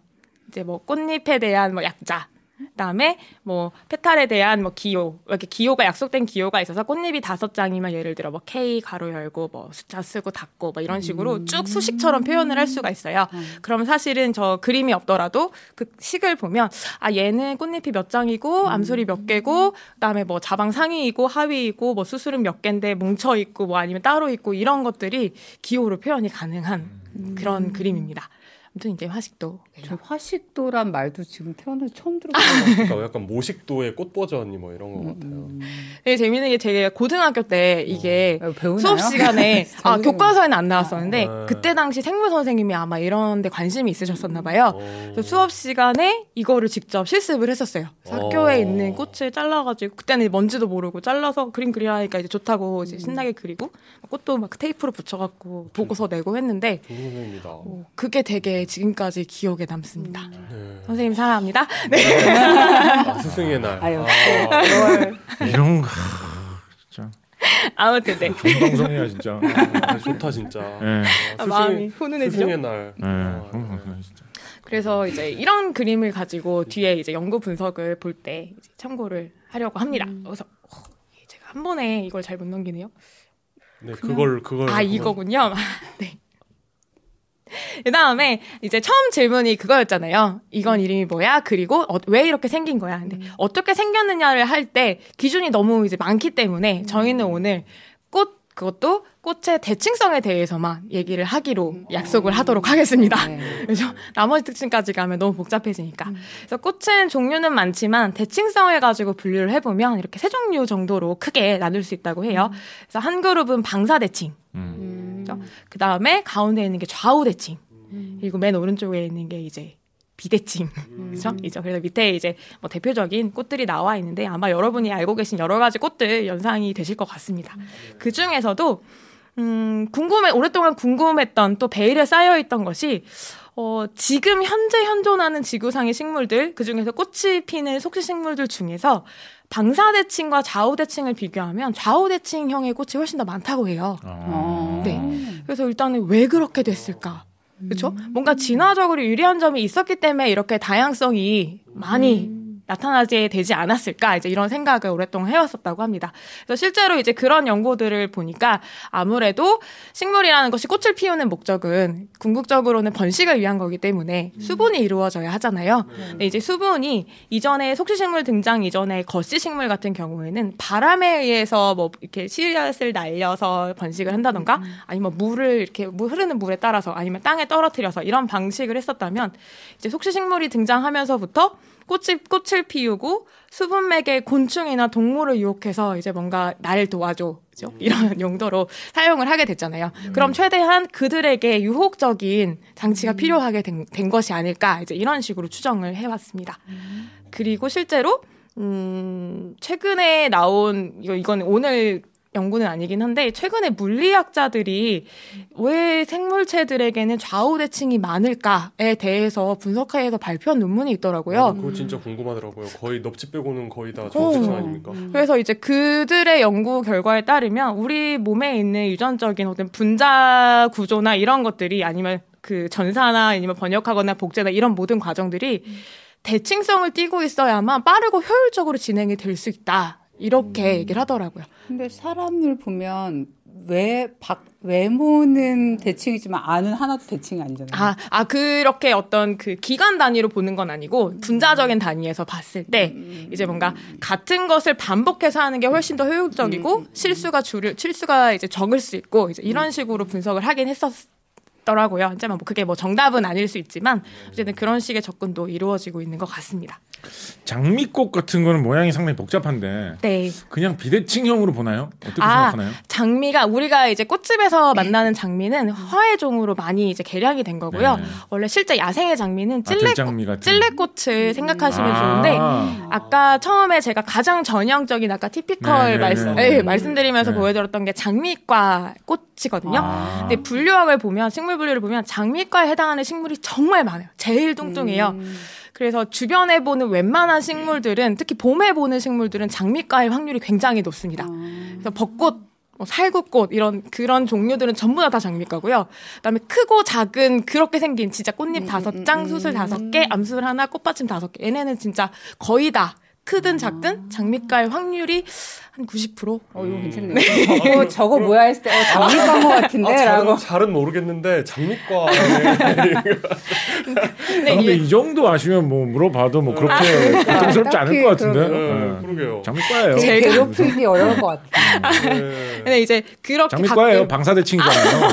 이제 뭐 꽃잎에 대한 뭐 약자 그다음에 뭐 페탈에 대한 뭐 기호 이렇게 기호가 약속된 기호가 있어서 꽃잎이 다섯 장이면 예를 들어 뭐 K 가로 열고 뭐 숫자 쓰고 닫고 뭐 이런 식으로 쭉 수식처럼 표현을 할 수가 있어요. 그럼 사실은 저 그림이 없더라도 그 식을 보면 아 얘는 꽃잎이 몇 장이고 암술이 몇 개고 그다음에 뭐 자방 상위이고 하위이고 뭐 수술은 몇 개인데 뭉쳐 있고 뭐 아니면 따로 있고 이런 것들이 기호로 표현이 가능한 그런 그림입니다. 아무튼 이제 화식도 저 화식도란 말도 지금 태어나서 처음 들어봤어요. 그러니까 약간 모식도의 꽃 버전이 뭐 이런 것 같아요. 되게 재밌는 게 제가 고등학교 때 이게 어, 배우나요? 수업 시간에 아 교과서에는 안 나왔었는데 아. 그때 당시 생물 선생님이 아마 이런 데 관심이 있으셨었나 봐요. 어. 그래서 수업 시간에 이거를 직접 실습을 했었어요. 그래서 어. 학교에 있는 꽃을 잘라가지고 그때는 뭔지도 모르고 잘라서 그림 그리라니까 이제 좋다고 이제 신나게 그리고 꽃도 막 테이프로 붙여갖고 보고서 내고 했는데 좋은 선생님이다. 어, 그게 되게 지금까지 기억에 남습니다. 네. 선생님 사랑합니다. 네. 아, 스승의 날. 아유, 아, 이런 거 하, 진짜 아무튼 네. 좋은 방송이야 진짜. 아, 좋다 진짜. 예. 아, 스승의- 마음이 훈훈해지죠. 스승의 날. 예. 아, 좋은 네. 방송이야 진짜. 그래서 이제 이런 그림을 가지고 뒤에 이제 연구 분석을 볼 때 참고를 하려고 합니다. 그래서 어, 제가 한 번에 이걸 잘 못 넘기네요. 네, 그걸 그걸 아 그걸- 이거군요. 네. 그 다음에 이제 처음 질문이 그거였잖아요. 이건 이름이 뭐야? 그리고 어, 왜 이렇게 생긴 거야? 근데 어떻게 생겼느냐를 할 때 기준이 너무 이제 많기 때문에 저희는 오늘 꽃 그것도 꽃의 대칭성에 대해서만 얘기를 하기로 약속을 하도록 하겠습니다. 네. 그래서 나머지 특징까지 가면 너무 복잡해지니까. 그래서 꽃은 종류는 많지만 대칭성을 가지고 분류를 해보면 이렇게 세 종류 정도로 크게 나눌 수 있다고 해요. 그래서 한 그룹은 방사 대칭. 음. 그 다음에 가운데 있는 게 좌우 대칭. 그리고 맨 오른쪽에 있는 게 이제 비대칭. 그죠? 이죠. 그래서 밑에 이제 뭐 대표적인 꽃들이 나와 있는데 아마 여러분이 알고 계신 여러 가지 꽃들 연상이 되실 것 같습니다. 그 중에서도 음, 궁금해, 오랫동안 궁금했던 또 베일에 쌓여 있던 것이, 어, 지금 현재 현존하는 지구상의 식물들, 그 중에서 꽃이 피는 속시 식물들 중에서 방사대칭과 좌우대칭을 비교하면 좌우대칭형의 꽃이 훨씬 더 많다고 해요. 어. 네. 그래서 일단은 왜 그렇게 됐을까? 그렇죠? 뭔가 진화적으로 유리한 점이 있었기 때문에 이렇게 다양성이 많이 나타나게 되지 않았을까 이제 이런 생각을 오랫동안 해왔었다고 합니다. 그래서 실제로 이제 그런 연구들을 보니까 아무래도 식물이라는 것이 꽃을 피우는 목적은 궁극적으로는 번식을 위한 거기 때문에 수분이 이루어져야 하잖아요. 근데 이제 수분이 이전에 속시식물 등장 이전에 거시식물 같은 경우에는 바람에 의해서 뭐 이렇게 씨앗을 날려서 번식을 한다던가 아니면 물을 이렇게 물 흐르는 물에 따라서 아니면 땅에 떨어뜨려서 이런 방식을 했었다면 이제 속시식물이 등장하면서부터 꽃이 꽃을 피우고 수분맥에 곤충이나 동물을 유혹해서 이제 뭔가 날 도와줘. 죠 이런 용도로 사용을 하게 됐잖아요. 그럼 최대한 그들에게 유혹적인 장치가 필요하게 된, 된 것이 아닐까 이제 이런 식으로 추정을 해왔습니다. 그리고 실제로 음 최근에 나온 이거 이건 오늘 연구는 아니긴 한데 최근에 물리학자들이 왜 생물체들에게는 좌우 대칭이 많을까에 대해서 분석해서 발표한 논문이 있더라고요. 아, 그거 진짜 궁금하더라고요. 거의 넙치 빼고는 거의 다 정체성 어. 아닙니까? 그래서 이제 그들의 연구 결과에 따르면 우리 몸에 있는 유전적인 어떤 분자 구조나 이런 것들이 아니면 그 전사나 아니면 번역하거나 복제나 이런 모든 과정들이 대칭성을 띠고 있어야만 빠르고 효율적으로 진행이 될 수 있다. 이렇게 얘기를 하더라고요. 근데 사람을 보면 외, 박, 외모는 대칭이지만 안은 하나도 대칭이 아니잖아요. 아, 아, 그렇게 어떤 그 기간 단위로 보는 건 아니고 분자적인 단위에서 봤을 때 이제 뭔가 같은 것을 반복해서 하는 게 훨씬 더 효율적이고 실수가 줄을, 실수가 이제 적을 수 있고 이제 이런 식으로 분석을 하긴 했었, 더라고요. 하지만 뭐 그게 뭐 정답은 아닐 수 있지만 어쨌든 그런 식의 접근도 이루어지고 있는 것 같습니다. 장미꽃 같은 거는 모양이 상당히 복잡한데 네. 그냥 비대칭형으로 보나요? 어떻게 아, 생각하나요? 장미가 우리가 이제 꽃집에서 만나는 장미는 화훼종으로 많이 이제 개량이 된 거고요. 네. 원래 실제 야생의 장미는 아, 찔레 같은. 찔레꽃을 생각하시면 아. 좋은데 아까 처음에 제가 가장 전형적인 아까 티피컬 네, 네, 말씀 네, 네. 예, 말씀드리면서 네. 보여드렸던 게 장미과 꽃이거든요. 아. 근데 분류학을 보면 식물 분류를 보면 장미과에 해당하는 식물이 정말 많아요. 제일 뚱뚱해요. 음. 그래서 주변에 보는 웬만한 식물들은 특히 봄에 보는 식물들은 장미과일 확률이 굉장히 높습니다. 그래서 벚꽃, 뭐 살구꽃 이런 그런 종류들은 전부 다 다 장미과고요. 그다음에 크고 작은 그렇게 생긴 진짜 꽃잎 다섯 장, 수술 다섯 개, 암술 하나, 꽃받침 다섯 개. 얘네는 진짜 거의 다 크든 작든 장미과일 확률이 한 90%? 어, 이거 괜찮네. 어, 저거 뭐야 했을 때, 어, 장미과인 것 같은데? 아, 라고. 잘은, 잘은 모르겠는데 장미과 근데 근데 이게 이 정도 아시면 뭐 물어봐도 뭐 그렇게 고통스럽지 않을 딱히 것 같은데. 네, 네. 그러게요. 장미과예요. 제가- 괴롭히기 어려울 것 같아. 네. 근데 이제 그렇게 장미과예요. 가끔 방사대칭이잖아요.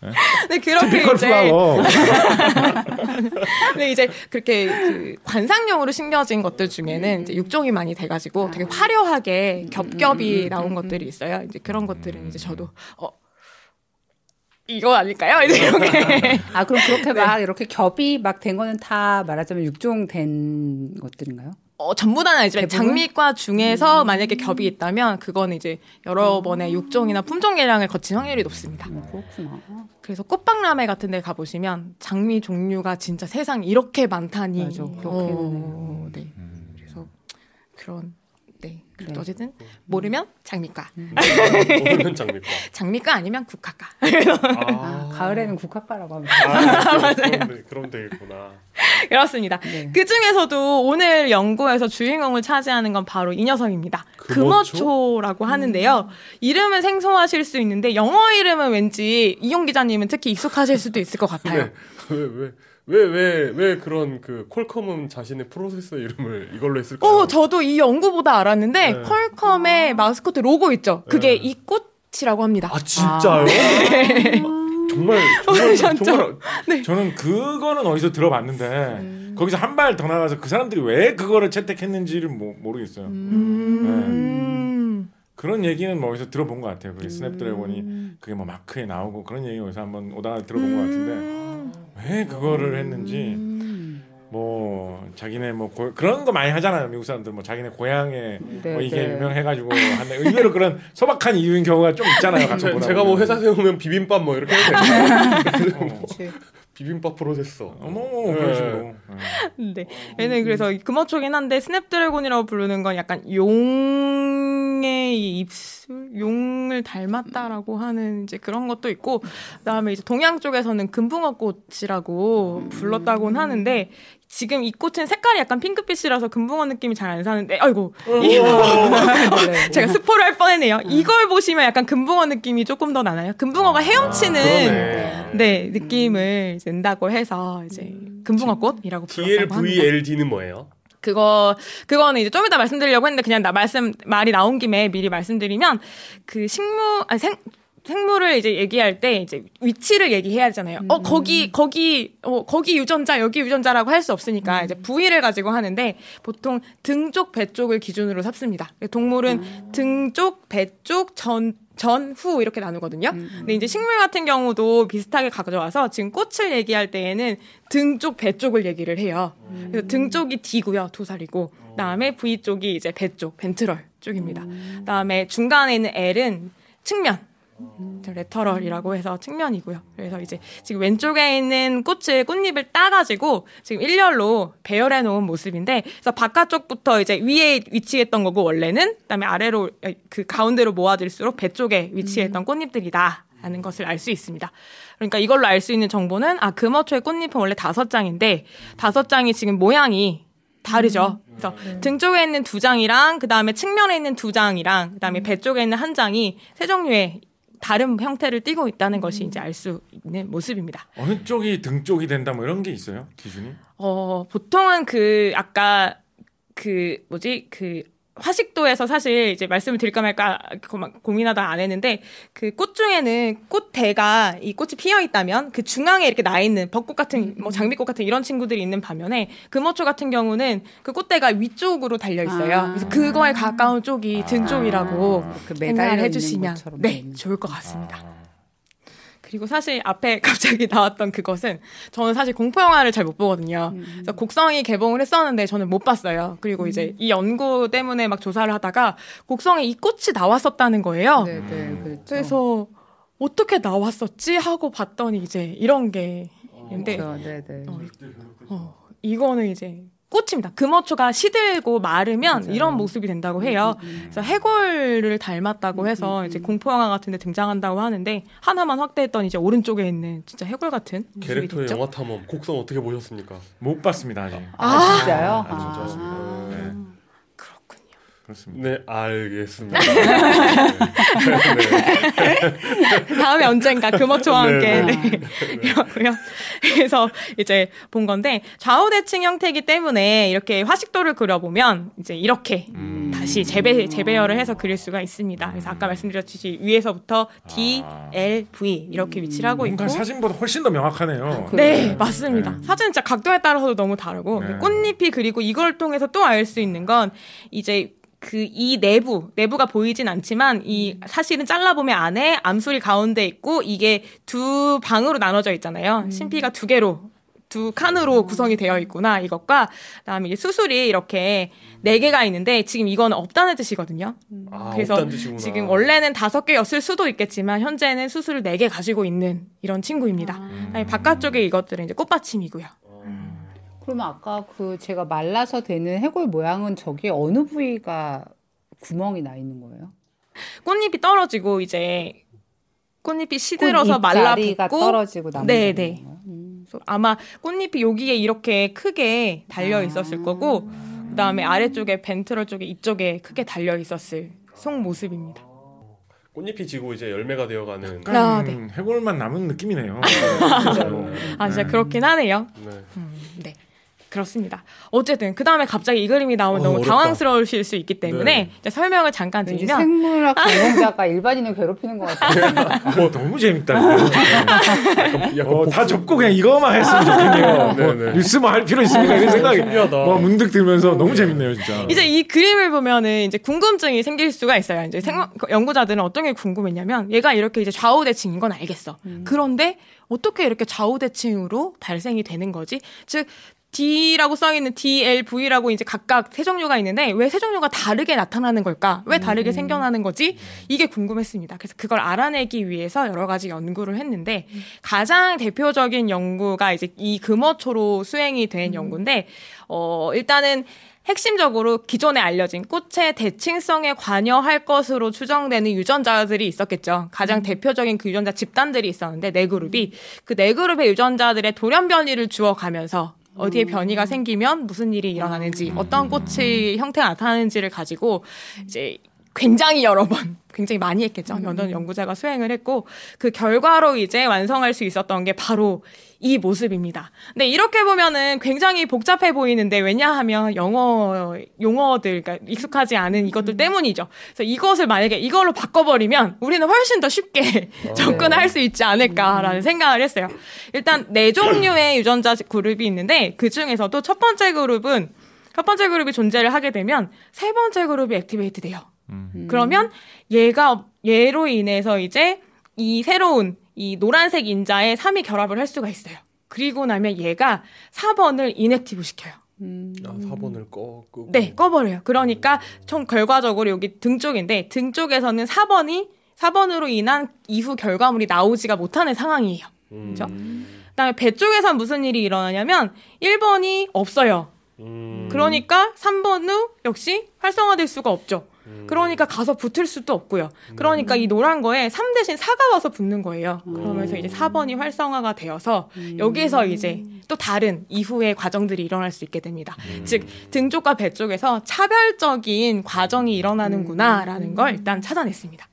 근데 그렇게 티피컬 이제. 근데 이제 그렇게 그 관상용으로 심겨진 것들 중에는 이제 육종이 많이 돼가지고 되게 화려하게 겹겹이 나온 것들이 있어요. 이제 그런 것들은 이제 저도 어 이거 아닐까요? 이제 이렇게 아, 그럼 그렇게 막 이렇게 겹이 막 된 거는 다 말하자면 육종 된 것들인가요? 어, 전부 다는 아니지만 대부분? 장미과 중에서 만약에 겹이 있다면 그거는 이제 여러 번의 육종이나 품종 개량을 거친 확률이 높습니다. 어, 그렇구나. 그래서 꽃박람회 같은 데 가보시면 장미 종류가 진짜 세상 이렇게 많다니. 맞아, 그렇게 어, 네. 그래서 그런 네. 그래도 네. 어쨌든 모르면 장미과. 모르는 장미과. 장미과 아니면 국화과. 아, 가을에는 국화과라고 합니다. 아, 그럼, 되- 그럼 되겠구나. 그렇습니다. 네. 그 중에서도 오늘 연구에서 주인공을 차지하는 건 바로 이 녀석입니다. 금어초? 금어초라고 하는데요. 이름은 생소하실 수 있는데 영어 이름은 왠지 이용 기자님은 특히 익숙하실 수도 있을 것 같아요. 근데 왜 왜왜 왜 왜 그런 그 콜컴은 자신의 프로세서 이름을 이걸로 했을까요? 어, 저도 이 연구 보다 알았는데 네. 퀄컴의 마스코트 로고 있죠. 그게 네. 이 꽃이라고 합니다. 아 진짜요? 정말 정말 진짜. 정말 저는 그거는 어디서 들어봤는데 거기서 한 발 더 나가서 그 사람들이 왜 그거를 채택했는지를 모, 모르겠어요. 음. 그런 얘기는 뭐 어디서 들어본 것 같아요. 그 snapdragon이 그게 뭐 마크에 나오고 그런 얘기 어디서 한번 오다가다 들어본 것 같은데 왜 그거를 했는지 뭐 자기네 뭐 고- 그런 거 많이 하잖아요. 미국 사람들 뭐 자기네 고향에 네, 뭐 이게 네. 유명해가지고 하는데 의외로 그런 소박한 이유인 경우가 좀 있잖아요. 제, 제가 뭐. 회사 세우면 비빔밥 뭐 이렇게 해도 돼요. 어. 비빔밥 프로세서. 어머 그런 식으로. 네. 네. 얘는 그래서 금어초긴 한데 snapdragon이라고 부르는 건 약간 용 용의 이 입술, 용을 닮았다라고 하는 이제 그런 것도 있고, 그다음에 이제 동양 쪽에서는 금붕어꽃이라고 불렀다고는 하는데 지금 이 꽃은 색깔이 약간 핑크빛이라서 금붕어 느낌이 잘 안 사는데, 아이고, 이, 제가 스포를 할 뻔했네요. 이걸 보시면 약간 금붕어 느낌이 조금 더 나나요? 금붕어가 헤엄치는 그러네. 네 느낌을 낸다고 해서 이제 금붕어 꽃이라고 불렀다고 합니다. DLVLD는 뭐예요? 그거 그거는 이제 좀 이따 말씀드리려고 했는데 그냥 나 말씀 말이 나온 김에 미리 말씀드리면 그 식물 아니 생 생물을 이제 얘기할 때 이제 위치를 얘기해야 되잖아요. 어 거기 거기 어 거기 유전자 여기 유전자라고 할 수 없으니까 이제 부위를 가지고 하는데 보통 등 쪽 배 쪽을 기준으로 삼습니다. 동물은 등 쪽, 배 쪽, 전 전후 이렇게 나누거든요. 근데 이제 식물 같은 경우도 비슷하게 가져와서 지금 꽃을 얘기할 때에는 등 쪽, 배 쪽을 얘기를 해요. 그래서 등 쪽이 D고요, 도살이고. 그다음에 V 쪽이 이제 배 쪽, 벤트럴 쪽입니다. 그다음에 중간에 있는 L은 측면. 레터럴이라고 해서 측면이고요. 그래서 이제 지금 왼쪽에 있는 꽃을 꽃잎을 따가지고 지금 일렬로 배열해 놓은 모습인데, 그래서 바깥쪽부터 이제 위에 위치했던 거고 원래는 그다음에 아래로 그 가운데로 모아질수록 배 쪽에 위치했던 꽃잎들이다라는 것을 알 수 있습니다. 그러니까 이걸로 알 수 있는 정보는 아 금어초의 꽃잎은 원래 다섯 장인데 다섯 장이 지금 모양이 다르죠. 그래서 등 쪽에 있는 두 장이랑 그 다음에 측면에 있는 두 장이랑 그 다음에 배 쪽에 있는 한 장이 세 종류의 다른 형태를 띠고 있다는 것이 이제 알 수 있는 모습입니다. 어느 쪽이 등 쪽이 된다 뭐 이런 게 있어요 기준이? 어, 보통은 그 아까 그 뭐지 그 화식도에서 사실 이제 말씀을 드릴까 말까 고민하다 안 했는데 그 꽃 중에는 꽃대가 이 꽃이 피어 있다면 그 중앙에 이렇게 나 있는 벚꽃 같은 뭐 장미꽃 같은 이런 친구들이 있는 반면에 금어초 같은 경우는 그 꽃대가 위쪽으로 달려 있어요. 아. 그래서 그거에 가까운 쪽이 등 쪽이라고 그 매달려 해주시면 네. 좋을 것 같습니다. 아. 그리고 사실 앞에 갑자기 나왔던 그것은 저는 사실 공포 영화를 잘 못 보거든요. 그래서 곡성이 개봉을 했었는데 저는 못 봤어요. 그리고 이제 이 연구 때문에 막 조사를 하다가 곡성에 이 꽃이 나왔었다는 거예요. 네, 네, 그렇죠. 그래서 어떻게 나왔었지 하고 봤더니 이제 이런 게 있는데 그렇죠. 네, 네. 어, 어, 이거는 이제 꽃입니다. 금어초가 시들고 마르면 이런 모습이 된다고 해요. 그래서 해골을 닮았다고 해서 이제 공포 영화 같은 데 등장한다고 하는데 하나만 확대했더니 이제 오른쪽에 있는 진짜 해골 같은 모습이 게렉터의 됐죠. 영화 탐험 곡성 어떻게 보셨습니까? 못 봤습니다 아직. 아, 진짜요? 아, 진짜. 아. 네, 그렇습니다. 네 알겠습니다. 다음에 언젠가 금어초와 함께 네, 네. 이러고요. 그래서 이제 본 건데 좌우 대칭 형태이기 때문에 이렇게 화식도를 그려보면 이제 이렇게 음. 다시 재배 재배열을 해서 그릴 수가 있습니다. 그래서 아까 말씀드렸듯이 위에서부터 D, 아. L, V 이렇게 위치를 하고 있고 뭔가 사진보다 훨씬 더 명확하네요. 네, 맞습니다. 네. 사진 진짜 각도에 따라서도 너무 다르고 네. 꽃잎이 그리고 이걸 통해서 또 알 수 있는 건 이제 그 이 내부 내부가 보이진 않지만 이 사실은 잘라보면 안에 암술이 가운데 있고 이게 두 방으로 나눠져 있잖아요. 심피가 두 개로 두 칸으로 구성이 되어 있구나 이것과 그다음에 이제 수술이 이렇게 네 개가 있는데 지금 이거는 없다는 뜻이거든요. 아, 그래서 없다는 뜻이구나. 지금 원래는 다섯 개였을 수도 있겠지만 현재는 수술을 네 개 가지고 있는 이런 친구입니다. 그다음에 바깥쪽에 이것들은 이제 꽃받침이고요. 그러면 아까 그 제가 말라서 되는 해골 모양은 저기 어느 부위가 구멍이 나 있는 거예요? 꽃잎이 떨어지고 이제 꽃잎이 시들어서 말라붙고 떨어지고 남는 네, 거예요? 네. 음. 아마 꽃잎이 여기에 이렇게 크게 달려 있었을 거고 그다음에 아래쪽에 벤트럴 쪽에 이쪽에 크게 달려 있었을 속 모습입니다. 꽃잎이 지고 이제 열매가 되어가는. 아, 네. 해골만 남은 느낌이네요. 아 진짜 그렇긴 하네요. 네. 음, 네. 그렇습니다. 어쨌든 그 다음에 갑자기 이 그림이 나오면 어, 너무 어렵다. 당황스러우실 수 있기 때문에 네. 이제 설명을 잠깐 드리면 생물학 전공자가 일반인을 괴롭히는 것 같아요. 어, 너무 재밌다. 약간 어, 복- 다 접고 그냥 이거만 했으면 좋겠네요. 뭐 네, 네. 뉴스 뭐할 필요 있습니까? 이런 생각이 신기하다. 뭐 문득 들면서 너무 재밌네요, 진짜. 이제 이 그림을 보면은 이제 궁금증이 생길 수가 있어요. 이제 생물 연구자들은 어떤 게 궁금했냐면 얘가 이렇게 이제 좌우 대칭인 건 알겠어. 그런데 어떻게 이렇게 좌우 대칭으로 발생이 되는 거지? 즉 D라고 써 있는 D, L, V라고 이제 각각 세 종류가 있는데 왜세 종류가 다르게 나타나는 걸까? 왜 다르게 생겨나는 거지? 이게 궁금했습니다. 그래서 그걸 알아내기 위해서 여러 가지 연구를 했는데 가장 대표적인 연구가 이제 이 금어초로 수행이 된 연구인데 어 일단은 핵심적으로 기존에 알려진 꽃의 대칭성에 관여할 것으로 추정되는 유전자들이 있었겠죠. 가장 음. 대표적인 그 유전자 집단들이 있었는데 네 그룹이 그 네 그룹의 유전자들의 돌연 변이를 주어가면서 어디에 음. 변이가 생기면 무슨 일이 일어나는지 음. 어떤 꽃의 형태가 나타나는지를 가지고 이제 굉장히 여러 번 굉장히 많이 했겠죠. 여러 연구자가 수행을 했고 그 결과로 이제 완성할 수 있었던 게 바로 이 모습입니다. 근데 이렇게 보면은 굉장히 복잡해 보이는데 왜냐하면 영어 용어들 그러니까 익숙하지 않은 이것들 음. 때문이죠. 그래서 이것을 만약에 이걸로 바꿔버리면 우리는 훨씬 더 쉽게 어. 접근할 수 있지 않을까라는 음. 생각을 했어요. 일단 네 종류의 유전자 그룹이 있는데 그 중에서도 첫 번째 그룹은 첫 번째 그룹이 존재를 하게 되면 세 번째 그룹이 액티베이트 돼요. 음. 그러면 얘가 얘로 인해서 이제 이 새로운 이 노란색 인자에 3이 결합을 할 수가 있어요. 그리고 나면 얘가 4번을 inactive 시켜요. 음. 아, 4번을 꺼, 끄고. 네, 꺼버려요. 그러니까 총 결과적으로 여기 등 쪽인데 등 쪽에서는 4번이 4번으로 인한 이후 결과물이 나오지가 못하는 상황이에요. 그렇죠? 음. 그다음에 배 쪽에선 무슨 일이 일어나냐면 1번이 없어요. 음. 그러니까 3번 후 역시 활성화될 수가 없죠. 그러니까 가서 붙을 수도 없고요. 그러니까 이 노란 거에 3 대신 4가 와서 붙는 거예요. 그러면서 이제 4번이 활성화가 되어서 여기에서 이제 또 다른 이후의 과정들이 일어날 수 있게 됩니다. 즉, 등 쪽과 배 쪽에서 차별적인 과정이 일어나는구나라는 걸 일단 찾아냈습니다.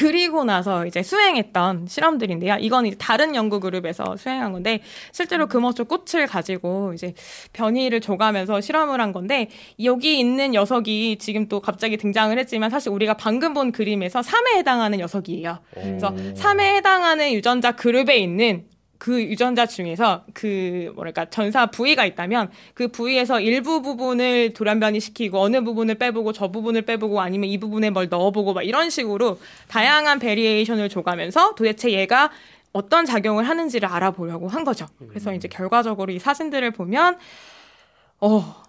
그리고 나서 이제 수행했던 실험들인데요. 이건 이제 다른 연구 그룹에서 수행한 건데 실제로 금어초 꽃을 가지고 이제 변이를 줘가면서 실험을 한 건데 여기 있는 녀석이 지금 또 갑자기 등장을 했지만 사실 우리가 방금 본 그림에서 3에 해당하는 녀석이에요. 그래서 3에 해당하는 유전자 그룹에 있는 그 유전자 중에서 그 뭐랄까 전사 부위가 있다면 그 부위에서 일부 부분을 돌연변이 시키고 어느 부분을 빼보고 저 부분을 빼보고 아니면 이 부분에 뭘 넣어보고 막 이런 식으로 다양한 variation을 줘가면서 도대체 얘가 어떤 작용을 하는지를 알아보려고 한 거죠. 그래서 이제 결과적으로 이 사진들을 보면 어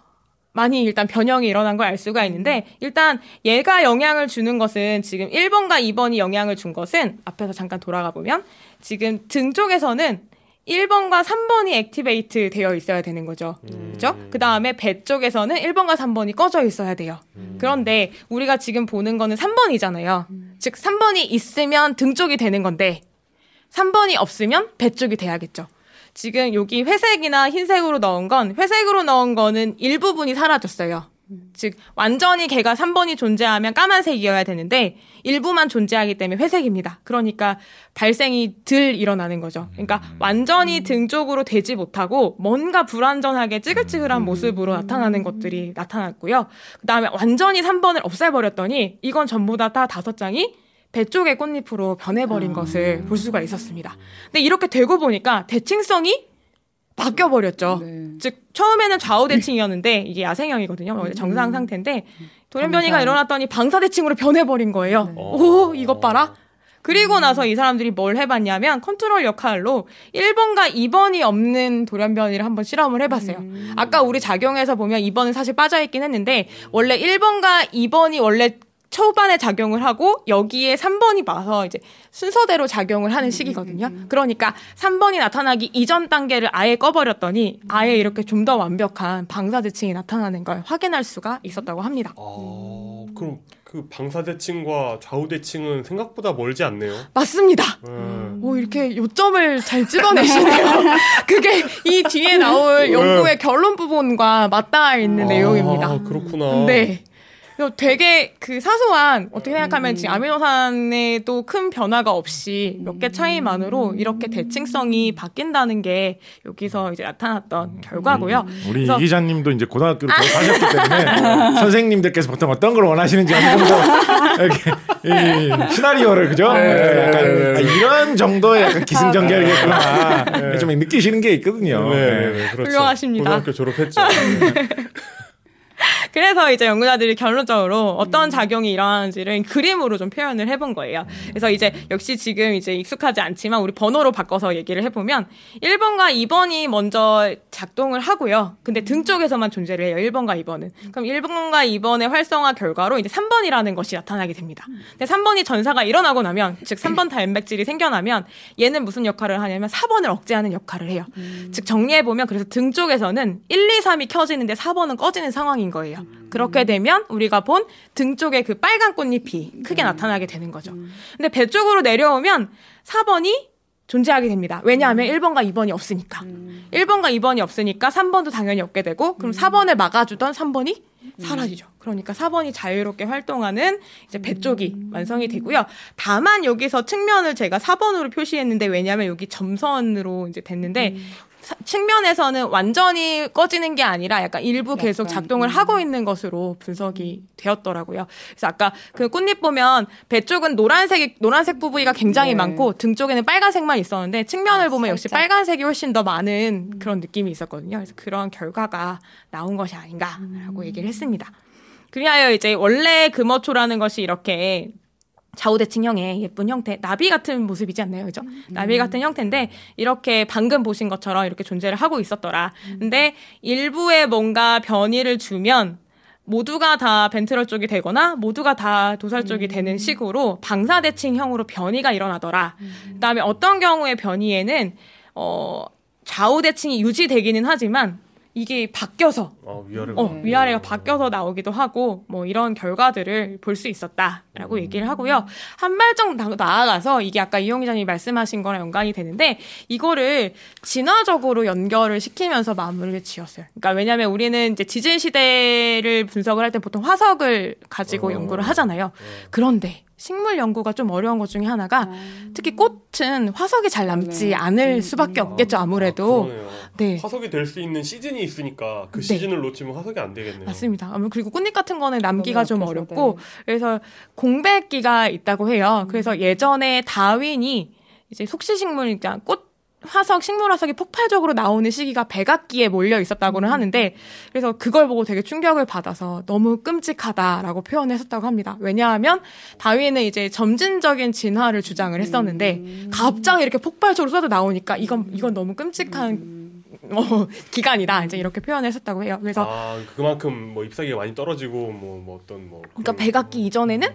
많이 일단 변형이 일어난 걸 알 수가 있는데 일단 얘가 영향을 주는 것은 지금 1번과 2번이 영향을 준 것은 앞에서 잠깐 돌아가 보면 지금 등 쪽에서는 1번과 3번이 액티베이트 되어 있어야 되는 거죠. 음. 그죠? 그 다음에 배 쪽에서는 1번과 3번이 꺼져 있어야 돼요. 음. 그런데 우리가 지금 보는 거는 3번이잖아요. 음. 즉, 3번이 있으면 등 쪽이 되는 건데, 3번이 없으면 배 쪽이 돼야겠죠. 지금 여기 회색이나 흰색으로 넣은 건 회색으로 넣은 거는 일부분이 사라졌어요. 즉 완전히 개가 3번이 존재하면 까만색이어야 되는데 일부만 존재하기 때문에 회색입니다. 그러니까 발생이 들 일어나는 거죠. 그러니까 완전히 등 쪽으로 되지 못하고 뭔가 불완전하게 찌글찌글한 모습으로 나타나는 것들이 나타났고요. 그다음에 완전히 3번을 없애버렸더니 이건 전부 다다 다섯 장이 배 쪽의 꽃잎으로 변해버린 아. 것을 볼 수가 있었습니다. 근데 이렇게 되고 보니까 대칭성이 바뀌어 버렸죠. 네. 즉 처음에는 좌우 대칭이었는데 이게 야생형이거든요. 원래 정상 음. 상태인데 돌연변이가 일어났더니 방사 대칭으로 변해버린 거예요. 네. 오 이것 봐라. 그리고 나서 이 사람들이 뭘 해봤냐면 컨트롤 역할로 1번과 2번이 없는 돌연변이를 한번 실험을 해봤어요. 음. 아까 우리 작용에서 보면 2번은 사실 빠져있긴 했는데 원래 1번과 2번이 원래 초반에 작용을 하고 여기에 3번이 와서 이제 순서대로 작용을 하는 음, 시기거든요. 음, 음. 그러니까 3번이 나타나기 이전 단계를 아예 꺼버렸더니 아예 이렇게 좀 더 완벽한 방사대칭이 나타나는 걸 확인할 수가 있었다고 합니다. 아, 그럼 그 방사대칭과 좌우대칭은 생각보다 멀지 않네요. 맞습니다. 음. 오, 이렇게 요점을 잘 찍어내시네요. 그게 이 뒤에 나올 네. 연구의 결론 부분과 맞닿아 있는 아, 내용입니다. 그렇구나. 네. 되게 그 사소한 어떻게 생각하면 지금 음. 아미노산에도 큰 변화가 없이 몇 개 차이만으로 이렇게 대칭성이 바뀐다는 게 여기서 이제 나타났던 음. 결과고요. 우리 이 기자님도 이제 고등학교를 졸업하셨기 때문에 선생님들께서 보통 어떤 걸 원하시는지 어느 정도 이렇게 시나리오를 그죠? 네, 약간 네, 네. 이런 정도의 약간 기승전결이겠구나 네. 좀 느끼시는 게 있거든요. 네, 네, 그렇죠. 훌륭하십니다. 고등학교 졸업했죠. 그래서 이제 연구자들이 결론적으로 어떤 작용이 일어나는지를 그림으로 좀 표현을 해본 거예요. 그래서 이제 역시 지금 이제 익숙하지 않지만 우리 번호로 바꿔서 얘기를 해보면 1번과 2번이 먼저 작동을 하고요. 근데 등 쪽에서만 존재를 해요. 1번과 2번은. 그럼 1번과 2번의 활성화 결과로 이제 3번이라는 것이 나타나게 됩니다. 근데 3번이 전사가 일어나고 나면, 즉 3번 단백질이 생겨나면 얘는 무슨 역할을 하냐면 4번을 억제하는 역할을 해요. 즉 정리해 보면 그래서 등 쪽에서는 1, 2, 3이 켜지는데 4번은 꺼지는 상황인 거예요. 그렇게 되면 우리가 본 등 쪽에 그 빨간 꽃잎이 크게 나타나게 되는 거죠. 근데 배 쪽으로 내려오면 4번이 존재하게 됩니다. 왜냐하면 1번과 2번이 없으니까. 1번과 2번이 없으니까 3번도 당연히 없게 되고 그럼 4번을 막아주던 3번이 사라지죠. 그러니까 4번이 자유롭게 활동하는 이제 배 쪽이 완성이 되고요. 다만 여기서 측면을 제가 4번으로 표시했는데 왜냐하면 여기 점선으로 이제 됐는데 사- 측면에서는 완전히 꺼지는 게 아니라 약간 일부 계속 작동을 음. 하고 있는 것으로 분석이 되었더라고요. 그래서 아까 그 꽃잎 보면 배 쪽은 노란색 노란색 부분이가 굉장히 네. 많고 등 쪽에는 빨간색만 있었는데 측면을 아, 보면 역시 살짝. 빨간색이 훨씬 더 많은 그런 느낌이 있었거든요. 그래서 그런 결과가 나온 것이 아닌가라고 음. 얘기를 했습니다. 그리하여 이제 원래 금어초라는 것이 이렇게 좌우대칭형의 예쁜 형태, 나비 같은 모습이지 않나요? 그죠? 나비 같은 형태인데, 이렇게 방금 보신 것처럼 이렇게 존재를 하고 있었더라. 근데 일부에 뭔가 변이를 주면, 모두가 다 벤트럴 쪽이 되거나 모두가 다 도살 쪽이 되는 식으로 방사대칭형으로 변이가 일어나더라. 그다음에 어떤 경우에 변이에는 어 좌우 대칭이 유지되기는 하지만 이게 바뀌어서 아, 위아래가. 어, 위아래가 바뀌어서 나오기도 하고 뭐 이런 결과들을 볼 수 있었다라고 얘기를 하고요. 한 발짝 나- 나아가서 이게 아까 이용 기자님이 말씀하신 거랑 연관이 되는데 이거를 진화적으로 연결을 시키면서 마무리를 지었어요. 그러니까 왜냐하면 우리는 이제 지진 시대를 분석을 할 때 보통 화석을 가지고 어. 연구를 하잖아요. 그런데 식물 연구가 좀 어려운 것 중에 하나가 특히 꽃은 화석이 잘 남지 네. 않을 음, 수밖에 아, 없겠죠 아무래도. 아. 네. 화석이 될 수 있는 시즌이 있으니까 그 네. 시즌을 놓치면 화석이 안 되겠네요. 맞습니다. 그리고 꽃잎 같은 거는 남기가 좀 어렵고 네. 그래서 공백기가 있다고 해요. 음. 그래서 예전에 다윈이 이제 속시식물 그러니까 꽃 화석 식물 화석이 폭발적으로 나오는 시기가 백악기에 몰려 있었다고는 음. 하는데 그래서 그걸 보고 되게 충격을 받아서 너무 끔찍하다라고 표현했었다고 합니다. 왜냐하면 다윈은 이제 점진적인 진화를 주장을 했었는데 음. 갑자기 이렇게 폭발적으로 쏟아 나오니까 이건 이건 너무 끔찍한 음. 어, 기간이다 이제 이렇게 표현했었다고 해요. 그래서 아 그만큼 뭐 잎사귀가 많이 떨어지고 뭐, 뭐 어떤 뭐 그러니까 백악기 이전에는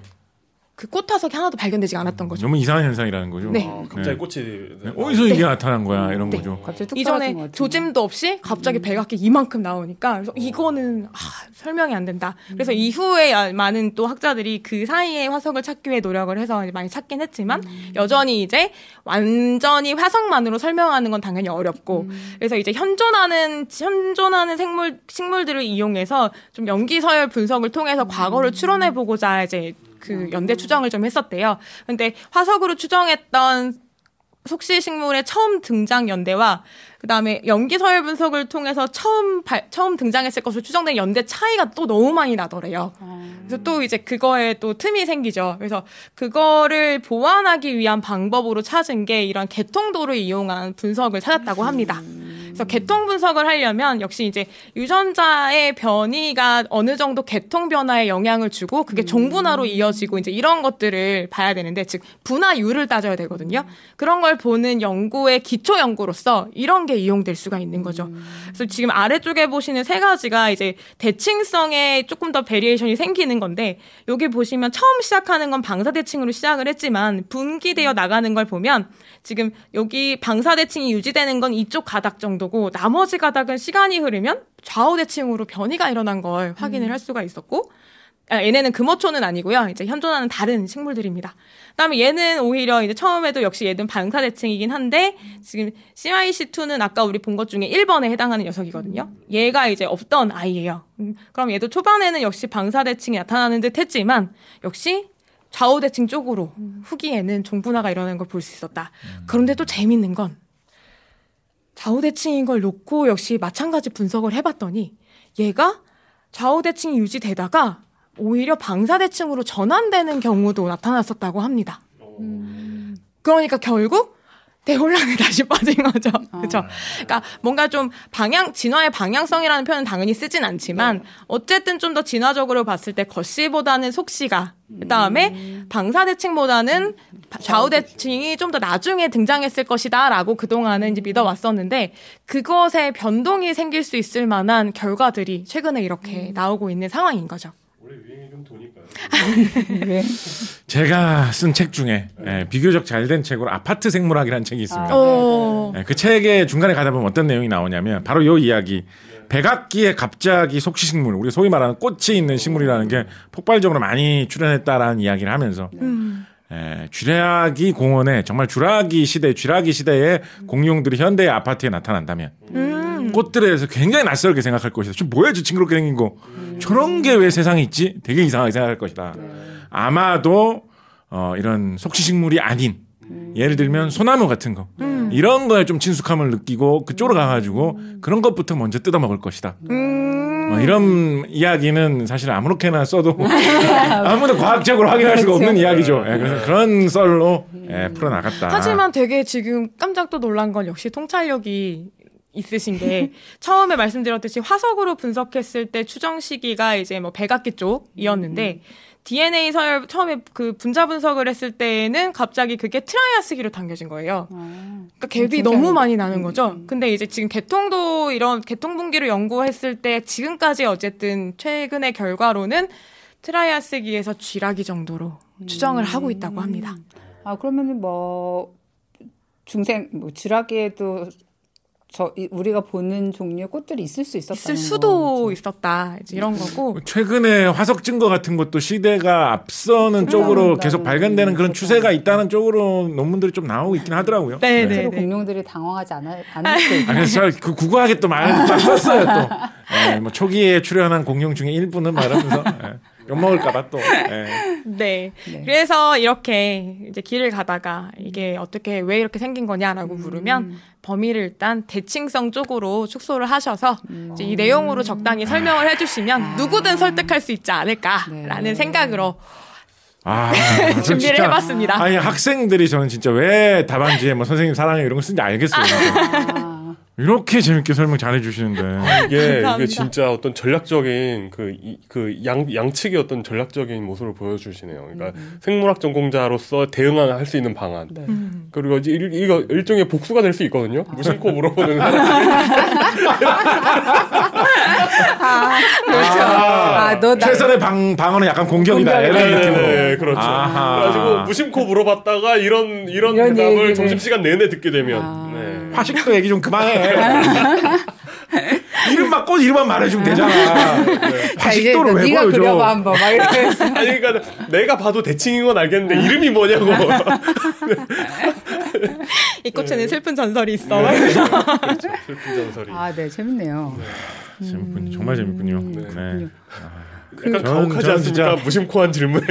그 꽃화석이 하나도 발견되지 않았던 거죠. 너무 이상한 현상이라는 거죠. 네. 아, 갑자기 네. 꽃이 네. 어디서 이게 나타난 거야 이런 네. 거죠. 떨어진 것 이전에. 조짐도 없이 갑자기 백악기 이만큼 나오니까 그래서 이거는 아, 설명이 안 된다. 그래서 이후에 많은 또 학자들이 그 사이에 화석을 찾기 위해 노력을 해서 많이 찾긴 했지만 여전히 이제 완전히 화석만으로 설명하는 건 당연히 어렵고 그래서 이제 현존하는 현존하는 생물 식물들을 이용해서 좀 연기 서열 분석을 통해서 과거를 추론해 보고자 이제 그 연대 추정을 좀 했었대요. 근데 화석으로 추정했던 속시 식물의 처음 등장 연대와 그다음에 연기 서열 분석을 통해서 처음 발- 처음 등장했을 것으로 추정된 연대 차이가 또 너무 많이 나더래요. 그래서 또 이제 그거에 또 틈이 생기죠. 그래서 그거를 보완하기 위한 방법으로 찾은 게 이런 개통도를 이용한 분석을 찾았다고 합니다. 그래서 계통 분석을 하려면 역시 이제 유전자의 변이가 어느 정도 계통 변화에 영향을 주고 그게 종분화로 이어지고 이제 이런 것들을 봐야 되는데 즉 분화율을 따져야 되거든요. 그런 걸 보는 연구의 기초 연구로서 이런 게 이용될 수가 있는 거죠. 그래서 지금 아래쪽에 보시는 세 가지가 이제 대칭성에 조금 더 variation이 생기는 건데 여기 보시면 처음 시작하는 건 방사 대칭으로 시작을 했지만 분기되어 나가는 걸 보면 지금 여기 방사 대칭이 유지되는 건 이쪽 가닥 정도 고 나머지 가닥은 시간이 흐르면 좌우 대칭으로 변이가 일어난 걸 확인을 할 수가 있었고 아, 얘네는 금어초는 아니고요. 이제 현존하는 다른 식물들입니다. 그다음에 얘는 오히려 이제 처음에도 역시 얘는 방사 대칭이긴 한데 지금 CYC2는 아까 우리 본 것 중에 1번에 해당하는 녀석이거든요. 얘가 이제 없던 아이예요. 음, 그럼 얘도 초반에는 역시 방사 대칭이 나타나는 듯 했지만 역시 좌우 대칭 쪽으로 후기에는 종분화가 일어나는 걸 볼 수 있었다. 그런데 또 재밌는 건 좌우 대칭인 걸 놓고 역시 마찬가지 분석을 해봤더니 얘가 좌우 대칭이 유지되다가 오히려 방사 대칭으로 전환되는 경우도 나타났었다고 합니다. 그러니까 결국 대혼란에 다시 빠진 거죠. 어. 그렇죠. 그러니까 뭔가 좀 방향 진화의 방향성이라는 표현은 당연히 쓰진 않지만 어쨌든 좀 더 진화적으로 봤을 때 겉시보다는 속시가 그다음에 방사 대칭보다는 좌우 대칭이 좀 더 나중에 등장했을 것이다라고 그동안은 이제 믿어 왔었는데 그것에 변동이 생길 수 있을 만한 결과들이 최근에 이렇게 나오고 있는 상황인 거죠. 원래 유행이 좀 도니까요. 왜? 제가 쓴 책 중에 예, 비교적 잘 된 책으로 아파트 생물학이라는 책이 있습니다. 아. 어. 예, 그 책의 중간에 가다 보면 어떤 내용이 나오냐면 바로 요 이야기. 백악기에 갑자기 속시식물, 우리 소위 말하는 꽃이 있는 식물이라는 게 폭발적으로 많이 출현했다라는 이야기를 하면서 음. 에, 쥐라기 공원에 정말 쥐라기 시대, 쥐라기 시대의 공룡들이 현대의 아파트에 나타난다면 음. 꽃들에 대해서 굉장히 낯설게 생각할 것이다. 저 뭐야, 저 징그럽게 생긴 거. 저런 게 왜 세상에 있지? 되게 이상하게 생각할 것이다. 아마도 어, 이런 속시식물이 아닌 예를 들면 소나무 같은 거 이런 거에 좀 친숙함을 느끼고 그쪽으로 가가지고 그런 것부터 먼저 뜯어 먹을 것이다. 음. 뭐 이런 이야기는 사실 아무렇게나 써도 아무도 과학적으로 확인할 수가 없는 그렇죠. 이야기죠. 예, 그래서 그런 썰로 예, 풀어나갔다. 하지만 되게 지금 깜짝 또 놀란 건 역시 통찰력이 있으신 게 처음에 말씀드렸듯이 화석으로 분석했을 때 추정 시기가 이제 뭐 백악기 쪽이었는데 DNA 서열 처음에 그 분자 분석을 했을 때에는 갑자기 그게 트라이아스기로 당겨진 거예요. 그러니까 갭이 너무 음, 많이 나는 거죠. 근데 이제 지금 개통도 이런 개통 분기를 연구했을 때 지금까지 어쨌든 최근의 결과로는 트라이아스기에서 쥐라기 정도로 추정을 하고 있다고 합니다. 아 그러면은 뭐 중생 뭐 쥐라기에도 저 이- 우리가 보는 종류의 꽃들이 있을 수 있었다는 있을 수도 거죠. 있었다 이제 이런 거고 최근에 화석 증거 같은 것도 시대가 앞서는 쪽으로 음, 계속 음, 발견되는 그런 그렇죠. 추세가 있다는 쪽으로 논문들이 좀 나오고 있긴 하더라고요. 네, 네. 실제로 공룡들이 당황하지 않아, 않을 수도 있고 아, 그래서 저그 구구하게 또 말을 딱 썼어요 또. 예, 뭐 초기에 출연한 공룡 중에 일부는 말하면서 예, 욕 먹을까봐 또. 예. 네. 네. 그래서 이렇게 이제 길을 가다가 이게 어떻게 왜 이렇게 생긴 거냐라고 음. 물으면 범위를 일단 대칭성 쪽으로 축소를 하셔서 이제 이 내용으로 적당히 설명을 해주시면 누구든 설득할 수 있지 않을까라는 네. 생각으로 아, 전 준비를 진짜- 해봤습니다. 아니 학생들이 저는 진짜 왜 답안지에 뭐 선생님 사랑해 이런 거 쓰는지 알겠어요. 아, 이렇게 재밌게 설명 잘해 주시는데. 이게 이게 감사합니다. 진짜 어떤 전략적인 그그양 양측의 어떤 전략적인 모습을 보여주시네요. 그러니까 생물학 전공자로서 대응할 수 있는 방안. 네. 음. 그리고 이제 일, 이거 일종의 복수가 될 수 있거든요. 무심코 물어보는 사람. 그렇죠. 아, 너 나, 최선의 방 방어는 약간 공격이다. 공격. 이런 네, 느낌으로. 네, 그렇죠. 아하. 그래가지고 무심코 물어봤다가 이런 이런, 이런 대답을 얘기를. 점심 시간 내내 듣게 되면 아. 네. 화식도 얘기 좀 그만해. 이름만 꽃 이름만 말해주면 되잖아. 자, 이제 화식도를 왜 네가 보여줘? 그려봐 한번 막 이러면서 아니 그러니까 내가 봐도 대칭인 건 알겠는데 이름이 뭐냐고. 이 꽃에는 슬픈 전설이 있어. 그렇죠. 슬픈 전설이. 아, 네, 재밌네요. 재밌군요. 정말 재밌군요. 음, 네. 그렇군요. 약간 저는- 가혹하지 저는 않습니까? 진짜- 무심코한 질문에.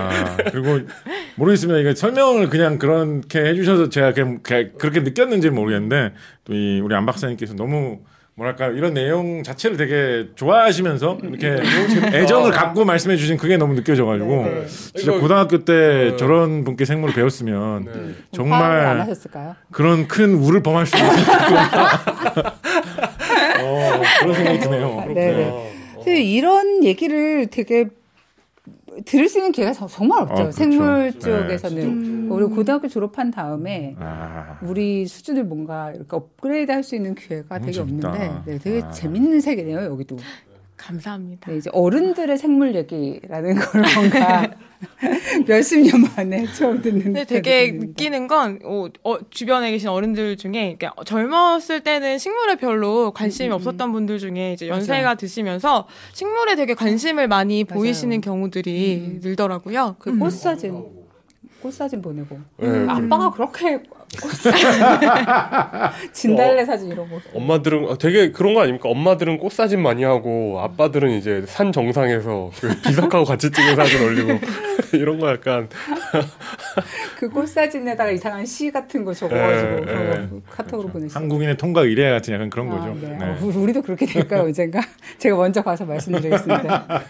아, 그리고 모르겠습니다. 이게 설명을 그냥 그렇게 해주셔서 제가 그냥 그- 그렇게 느꼈는지 는 모르겠는데 또 이 우리 안 박사님께서 너무 뭐랄까 이런 내용 자체를 되게 좋아하시면서 이렇게 애정을 갖고 말씀해 주신 그게 너무 느껴져가지고 네, 네. 진짜 고등학교 때 네. 저런 분께 생물을 배웠으면 네. 정말? 그런 큰 우를 범할 수 있었구나. 어, 그런 생각이 드네요. 네, 네. 근데 이런 얘기를 되게 들을 수 있는 기회가 저- 정말 없죠. 어, 그렇죠. 생물 네, 쪽에서는 음. 우리 고등학교 졸업한 다음에 아, 우리 수준을 뭔가 이렇게 업그레이드 할 수 있는 기회가 되게 재밌다. 없는데 네, 되게 아. 재밌는 세계네요 여기도. 감사합니다. 네, 이제 어른들의 생물 얘기라는 걸 뭔가 몇십 년 만에 처음 듣는. 근데 되게 느낌입니다. 느끼는 건 어, 어, 주변에 계신 어른들 중에 이렇게 젊었을 때는 식물에 별로 관심이 음, 음, 없었던 분들 중에 이제 맞아요. 연세가 드시면서 식물에 되게 관심을 많이 맞아요. 보이시는 경우들이 음. 늘더라고요. 그 꽃 사진, 꽃 사진 보내고 네, 아빠가 그렇게 꽃 사진 진달래 사진 이런 거. 엄마들은 어, 되게 그런 거 아닙니까? 엄마들은 꽃 사진 많이 하고 아빠들은 이제 산 정상에서 그 비석하고 같이 찍은 사진 올리고 이런 거 약간 그 꽃 사진에다가 이상한 시 같은 거 적어가지고 네, 그런 거 네. 카톡으로 보냈어요. 한국인의 통과 의례 같은 약간 그런 아, 거죠. 네. 네. 어, 우리도 그렇게 될까요, 언젠가? 제가 먼저 가서 말씀드리겠습니다.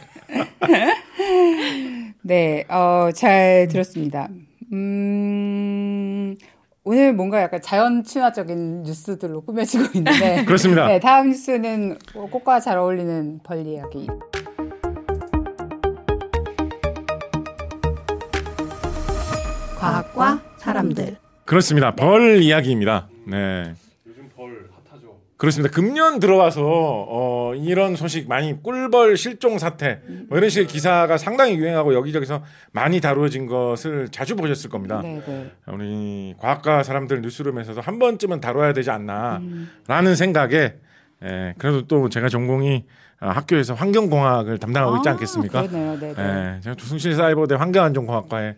네, 어, 잘 들었습니다. 음, 오늘 뭔가 약간 자연 친화적인 뉴스들로 꾸며지고 있는데 그렇습니다. 네, 다음 뉴스는 꽃과 잘 어울리는 벌 이야기. 과학과 사람들. 그렇습니다. 벌 이야기입니다. 네. 그렇습니다. 금년 들어와서 어, 이런 소식 많이 꿀벌 실종 사태 뭐 이런 식의 기사가 상당히 유행하고 여기저기서 많이 다루어진 것을 자주 보셨을 겁니다. 네, 네. 우리 과학과 사람들 뉴스룸에서도 한 번쯤은 다뤄야 되지 않나라는 생각에 예, 그래도 또 제가 전공이 어, 학교에서 환경공학을 담당하고 있지 아, 않겠습니까? 그러네요. 네, 네. 예, 제가 두승실 사이버대 환경안전공학과에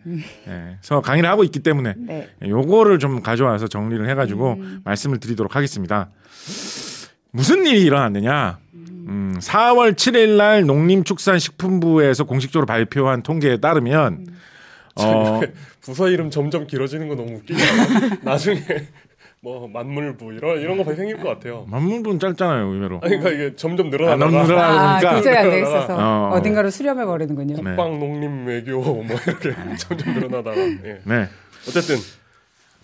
예, 서 강의를 하고 있기 때문에 네. 예, 요거를 좀 가져와서 정리를 해가지고 말씀을 드리도록 하겠습니다. 무슨 일이 일어났느냐? 음, 4월 7일 날 농림축산식품부에서 공식적으로 발표한 통계에 따르면 어, 부서 이름 점점 길어지는 거 너무 웃기지 않아요? 나중에 뭐 만물부 이런 이런 거 생길 것 같아요. 만물분 짧잖아요, 의외로. 아니, 그러니까 이게 점점 아, 늘어나다가 너무 늘어나다 아, 보니까 도저히 안 되겠어서 어. 어. 딘가로 수렴해 버리는군요. 네. 국방 농림 외교 뭐 이렇게 점점 늘어나다가 예. 네. 어쨌든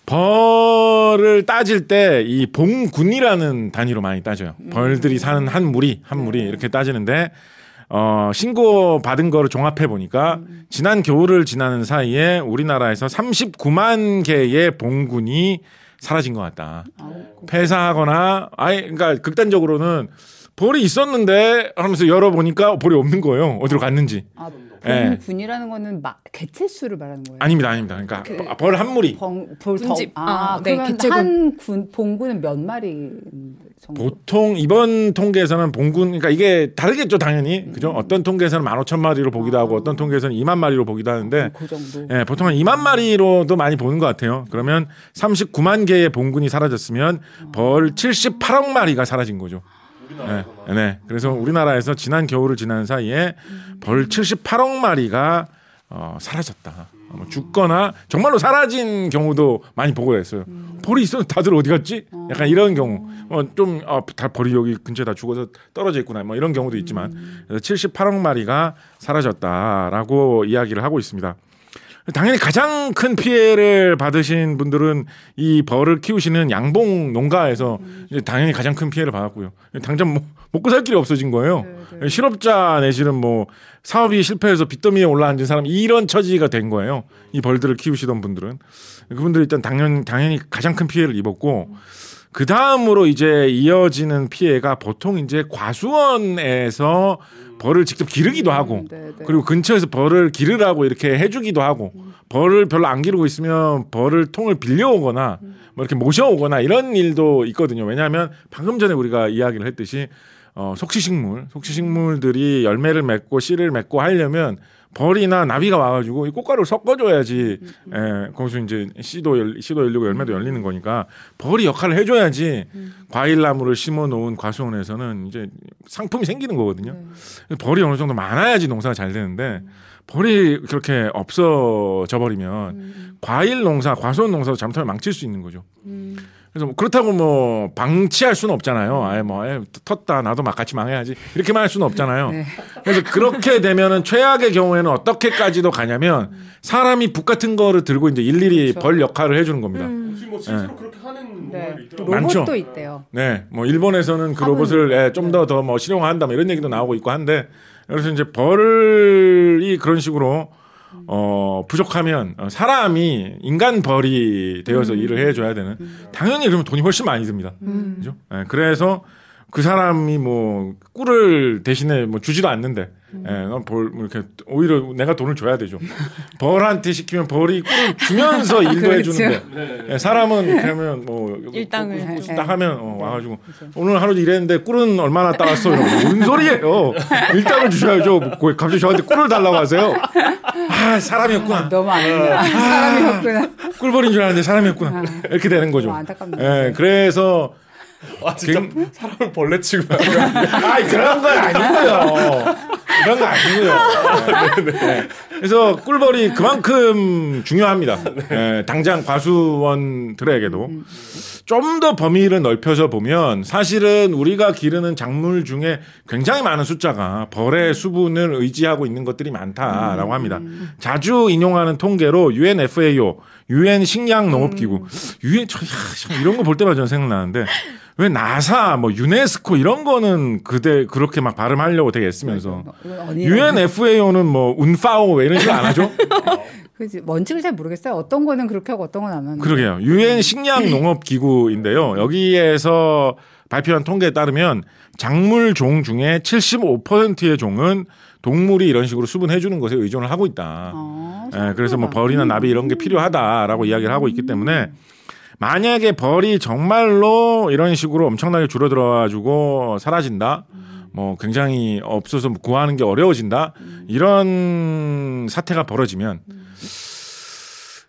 벌을 따질 때 이 봉군이라는 단위로 많이 따져요. 벌들이 사는 한 무리 한 무리 이렇게 따지는데 어 신고 받은 거를 종합해 보니까 지난 겨울을 지나는 사이에 우리나라에서 39만 개의 봉군이 사라진 것 같다. 폐사하거나 아예 그러니까 극단적으로는 벌이 있었는데 하면서 열어보니까 벌이 없는 거예요. 어디로 갔는지. 아, 예. 봉군이라는 거는 막 개체 수를 말하는 거예요. 아닙니다, 아닙니다. 그러니까 벌한 무리. 봉, 볼, 군집. 더, 아, 아, 네, 그러면 개체군. 한 군, 봉군은 몇 마리 정도? 보통 이번 통계에서는 봉군 그러니까 이게 다르겠죠 당연히 그죠 어떤 통계에서는 15,000마리로 보기도 하고 어떤 통계에서는 2만 마리로 보기도 하는데 그 정도. 예, 보통 한 2만 마리로도 많이 보는 것 같아요. 그러면 39만 개의 봉군이 사라졌으면 벌 78억 마리가 사라진 거죠. 네, 네. 그래서 우리나라에서 지난 겨울을 지난 사이에 벌 78억 마리가 어, 사라졌다. 뭐 죽거나 정말로 사라진 경우도 많이 보고됐어요. 벌이 있었는데 다들 어디 갔지? 약간 이런 경우. 어, 좀, 어, 다 벌이 여기 근처에 다 죽어서 떨어져 있구나. 뭐 이런 경우도 있지만. 그래서 78억 마리가 사라졌다라고 이야기를 하고 있습니다. 당연히 가장 큰 피해를 받으신 분들은 이 벌을 키우시는 양봉 농가에서 이제 당연히 가장 큰 피해를 받았고요. 당장 뭐 먹고 살 길이 없어진 거예요. 실업자 내지는 뭐 사업이 실패해서 빚더미에 올라앉은 사람 이런 처지가 된 거예요. 이 벌들을 키우시던 분들은 그분들이 일단 당연 당연히 가장 큰 피해를 입었고 그 다음으로 이제 이어지는 피해가 보통 이제 과수원에서 벌을 직접 기르기도 하고 네, 네. 그리고 근처에서 벌을 기르라고 이렇게 해주기도 하고 벌을 별로 안 기르고 있으면 벌을 통을 빌려오거나 뭐 이렇게 모셔오거나 이런 일도 있거든요. 왜냐하면 방금 전에 우리가 이야기를 했듯이 어, 속시식물, 속시식물들이 열매를 맺고 씨를 맺고 하려면 벌이나 나비가 와가지고 이 꽃가루를 섞어줘야지, 예, 거기서 이제 씨도 열, 씨도 열리고 열매도 열리는 거니까 벌이 역할을 해줘야지. 과일나무를 심어놓은 과수원에서는 이제 상품이 생기는 거거든요. 벌이 어느 정도 많아야지 농사가 잘 되는데 벌이 그렇게 없어져 버리면 과일 농사, 과수원 농사도 잘못하면 망칠 수 있는 거죠. 그래서 뭐 그렇다고 뭐 방치할 수는 없잖아요. 아예 뭐 아예 텄다 나도 막 같이 망해야지 이렇게만 할 수는 없잖아요. 네. 그래서 그렇게 되면은 최악의 경우에는 어떻게까지도 가냐면 사람이 북 같은 거를 들고 이제 일일이 그렇죠. 벌 역할을 해주는 겁니다. 혹시 뭐 실제로 그렇게 하는 네. 있더라고요. 많죠. 로봇도 있대요. 네, 뭐 일본에서는 그. 로봇을 예, 좀더 더 뭐 실용화한다 뭐 이런 얘기도 나오고 있고 한데 그래서 이제 벌이 그런 식으로 어 부족하면 어, 사람이 인간 벌이 되어서 일을 해줘야 되는 당연히 그러면 돈이 훨씬 많이 듭니다. 그죠? 예, 그래서 그 사람이 뭐 꿀을 대신에 뭐 주지도 않는데 예, 난벌 뭐 이렇게 오히려 내가 돈을 줘야 되죠. 벌한테 시키면 벌이 꿀을 주면서 일도 그렇죠. 해주는데 예, 사람은 그러면 뭐 일당을 꿀- 꿀 네. 딱 하면 어, 와가지고 오늘 하루 일했는데 꿀은 얼마나 따왔어요? 뭔 소리예요? 일당을 주셔야죠. 뭐 갑자기 저한테 꿀을 달라고 하세요. 아 사람이었구나. 너무 아니구나. 사람이었구나. 꿀벌인 줄 알았는데 사람이었구나. 이렇게 되는 거죠. 예, 그래서 아 진짜 사람을 벌레 취급하는 아이 그런 건 아니고요. 이런 거 아니고요. 네. 그래서 꿀벌이 그만큼 중요합니다. 네, 당장 과수원들에게도. 좀 더 범위를 넓혀서 보면 사실은 우리가 기르는 작물 중에 굉장히 많은 숫자가 벌의 수분을 의지하고 있는 것들이 많다라고 합니다. 자주 인용하는 통계로 UNFAO, UN 식량 농업기구, UN 저, 야, 참 이런 거 볼 때마다 저는 생각나는데 왜 나사, 뭐 유네스코 이런 거는 그대 그렇게 막 발음하려고 되게 애쓰면서 UNFAO는 뭐 운파오 왜 이런 식으로 안 하죠? 그지 뭔지를 잘 모르겠어요. 어떤 거는 그렇게 하고 어떤 건 안 하는. 그러게요. 유엔 식량 농업 기구인데요. 여기에서 발표한 통계에 따르면 작물 종 중에 75%의 종은 동물이 이런 식으로 수분해 주는 것에 의존을 하고 있다. 아, 예, 그래서 뭐 벌이나 나비 이런 게 필요하다라고 이야기를 하고 있기 때문에 만약에 벌이 정말로 이런 식으로 엄청나게 줄어들어 가지고 사라진다. 뭐 굉장히 없어서 구하는 게 어려워진다. 이런 사태가 벌어지면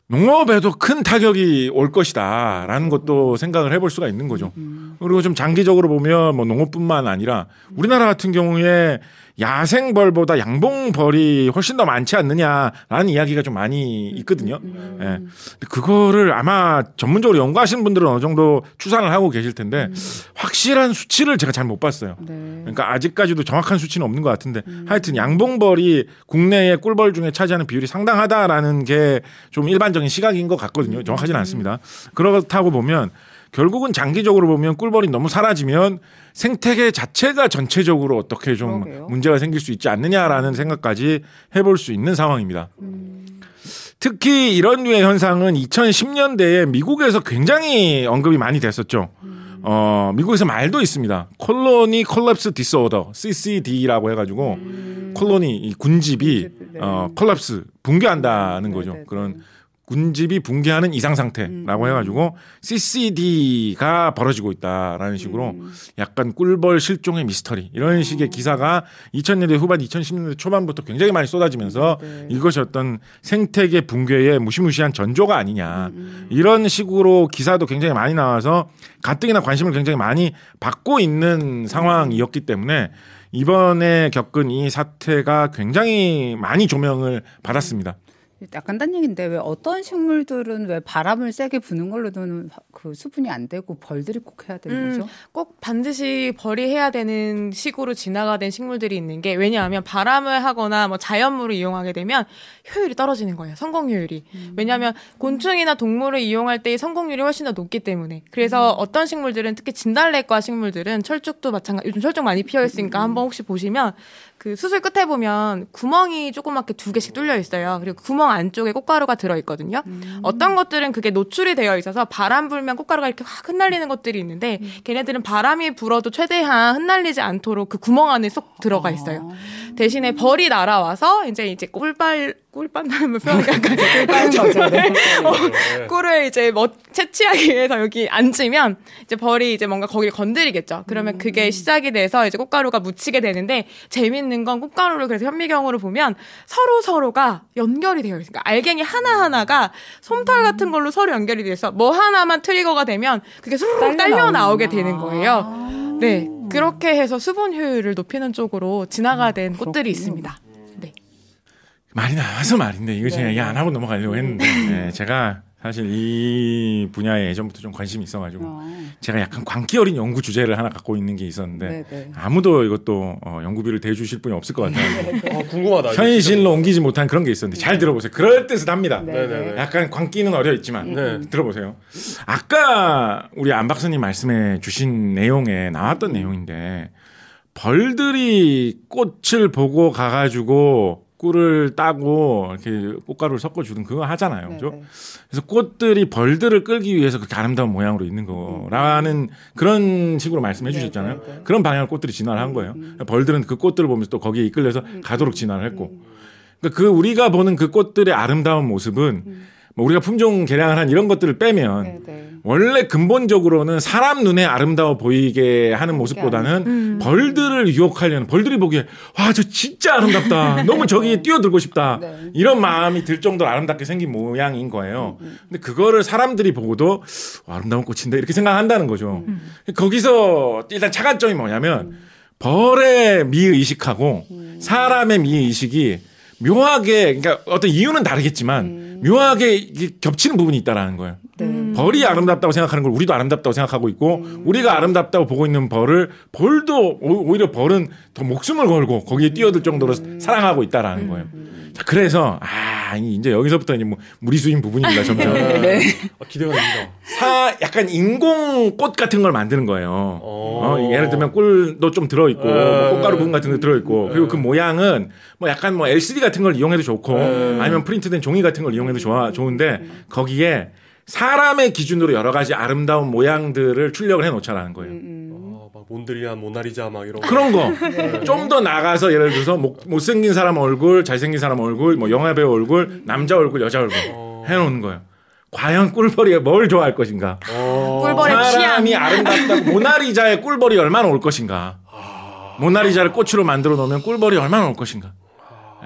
농업에도 큰 타격이 올 것이다라는 것도 생각을 해볼 수가 있는 거죠. 그리고 좀 장기적으로 보면 뭐 농업뿐만 아니라 우리나라 같은 경우에 야생벌보다 양봉벌이 훨씬 더 많지 않느냐라는 이야기가 좀 많이 있거든요. 예. 그거를 아마 전문적으로 연구하시는 분들은 어느 정도 추산을 하고 계실 텐데 확실한 수치를 제가 잘 못 봤어요. 네. 그러니까 아직까지도 정확한 수치는 없는 것 같은데 하여튼 양봉벌이 국내의 꿀벌 중에 차지하는 비율이 상당하다라는 게 좀 일반적인 시각인 것 같거든요. 정확하지는 않습니다. 그렇다고 보면 결국은 장기적으로 보면 꿀벌이 너무 사라지면 생태계 자체가 전체적으로 어떻게 좀 그러게요. 문제가 생길 수 있지 않느냐라는 생각까지 해볼 수 있는 상황입니다. 특히 이런 류의 현상은 2010년대에 미국에서 굉장히 언급이 많이 됐었죠. 어, 미국에서 말도 있습니다. 콜로니 콜랩스 디스오더, CCD라고 해가지고 콜로니 이 군집이 군집, 네. 어, 콜랩스 붕괴한다는 거죠. 네, 네, 그런 네. 군집이 붕괴하는 이상 상태라고 음. 해가지고 CCD가 벌어지고 있다라는 식으로 음. 약간 꿀벌 실종의 미스터리 이런 식의 어. 기사가 2000년대 후반 2010년대 초반부터 굉장히 많이 쏟아지면서 네. 이것이 어떤 생태계 붕괴의 무시무시한 전조가 아니냐 음, 이런 식으로 기사도 굉장히 많이 나와서 가뜩이나 관심을 굉장히 많이 받고 있는 상황이었기 때문에 이번에 겪은 이 사태가 굉장히 많이 조명을 받았습니다. 약간 딴 얘기인데 왜 어떤 식물들은 왜 바람을 세게 부는 걸로는 그 수분이 안 되고 벌들이 꼭 해야 되는 음, 거죠? 꼭 반드시 벌이 해야 되는 식으로 진화가 식물들이 있는 게 왜냐하면 바람을 하거나 뭐 자연물을 이용하게 되면 효율이 떨어지는 거예요. 성공 효율이. 왜냐하면 곤충이나 동물을 이용할 때의 성공률이 훨씬 더 높기 때문에. 그래서 어떤 식물들은 특히 진달래과 식물들은 철쭉도 마찬가지. 요즘 철쭉 많이 피어 있으니까 한번 혹시 보시면 그 수술 끝에 보면 구멍이 조그맣게 두 개씩 뚫려 있어요. 그리고 구멍 안쪽에 꽃가루가 들어 있거든요. 어떤 것들은 그게 노출이 되어 있어서 바람 불면 꽃가루가 이렇게 확 흩날리는 것들이 있는데 걔네들은 바람이 불어도 최대한 흩날리지 않도록 그 구멍 안에 쏙 들어가 있어요. 대신에 벌이 날아와서 이제 이제 꿀빨 꿀빤다는 표현이 약간 꿀빨은 거죠. 네. 네. 꿀을 이제 뭐 채취하기 위해서 여기 앉으면 이제 벌이 이제 뭔가 거기를 건드리겠죠. 그러면 그게 시작이 돼서 이제 꽃가루가 묻히게 되는데 재밌는 건 꽃가루를 그래서 현미경으로 보면 서로 서로가 연결이 되어 있으니까 알갱이 하나 하나가 솜털 같은 걸로 서로 연결이 돼서 뭐 하나만 트리거가 되면 그게 수르륵 딸려 나오게 되는 거예요. 네 그렇게 해서 수분 효율을 높이는 쪽으로 진화가 된 꽃들이 있습니다. 네. 말이 나와서 말인데 이거 제가 네. 얘기 안 하고 넘어가려고 했는데 네, 제가 사실 이 분야에 예전부터 좀 관심이 있어가지고 어. 제가 약간 광기 어린 연구 주제를 하나 갖고 있는 게 있었는데 네, 네. 아무도 이것도 어, 연구비를 대주실 분이 없을 것 같아요. 아, 궁금하다. 이거 현실로 옮기지 못한 그런 게 있었는데 잘 들어보세요. 그럴 듯합니다. 네. 네네네. 약간 광기는 어려 있지만 네. 들어보세요. 아까 우리 안 박사님 말씀해 주신 내용에 나왔던 내용인데 벌들이 꽃을 보고 가가지고 꿀을 따고 이렇게 꽃가루를 섞어 주는 그거 하잖아요. 네, 그죠? 네. 그래서 꽃들이 벌들을 끌기 위해서 그렇게 아름다운 모양으로 있는 거라는 그런 식으로 말씀해 주셨잖아요. 네, 네, 네. 그런 방향으로 꽃들이 진화를 한 거예요. 벌들은 그 꽃들을 보면서 또 거기에 이끌려서 가도록 진화를 했고. 그러니까 그 우리가 보는 그 꽃들의 아름다운 모습은 뭐 우리가 품종 개량을 한 이런 것들을 빼면 네, 네. 원래 근본적으로는 사람 눈에 아름다워 보이게 하는 모습보다는 벌들을 유혹하려는 벌들이 보기에 와 저 진짜 아름답다. 너무 저기 뛰어들고 싶다. 네. 이런 마음이 들 정도로 아름답게 생긴 모양인 거예요. 근데 그거를 사람들이 보고도 와, 아름다운 꽃인데 이렇게 생각한다는 거죠. 거기서 일단 차관점이 뭐냐면 벌의 미의식하고 사람의 미의식이 묘하게 그러니까 어떤 이유는 다르겠지만 묘하게 겹치는 부분이 있다라는 거예요. 네. 벌이 아름답다고 생각하는 걸 우리도 아름답다고 생각하고 있고 우리가 아름답다고 보고 있는 벌을 벌도 오- 오히려 벌은 더 목숨을 걸고 거기에 뛰어들 정도로 사랑하고 있다라는 거예요. 자, 그래서 아 이제 여기서부터 이제 뭐 무리수인 부분입니다. 점점 네. 아, 기대가 됩니다. 사 약간 인공 꽃 같은 걸 만드는 거예요. 어. 어, 예를 들면 꿀도 좀 들어 있고 네. 뭐 꽃가루 부분 같은 거 들어 있고 그리고 그 모양은 뭐 약간 뭐 LCD 같은 걸 이용해도 좋고 네. 아니면 프린트된 종이 같은 걸 이용해도 좋아 좋은데 거기에 사람의 기준으로 여러 가지 아름다운 모양들을 출력을 해 놓자라는 거예요. 아, 막 몬드리안, 모나리자 막 이런 거. 그런 거 좀 더 나가서 예를 들어서 못, 못생긴 사람 얼굴, 잘생긴 사람 얼굴, 뭐 영화 배우 얼굴, 남자 얼굴, 여자 얼굴 어. 해 놓는 거예요. 과연 꿀벌이가 뭘 좋아할 것인가? 어. 꿀벌의 사람이 취향. 아름답다고 모나리자의 꿀벌이 얼마나 올 것인가? 모나리자를 꽃으로 만들어 놓으면 꿀벌이 얼마나 올 것인가?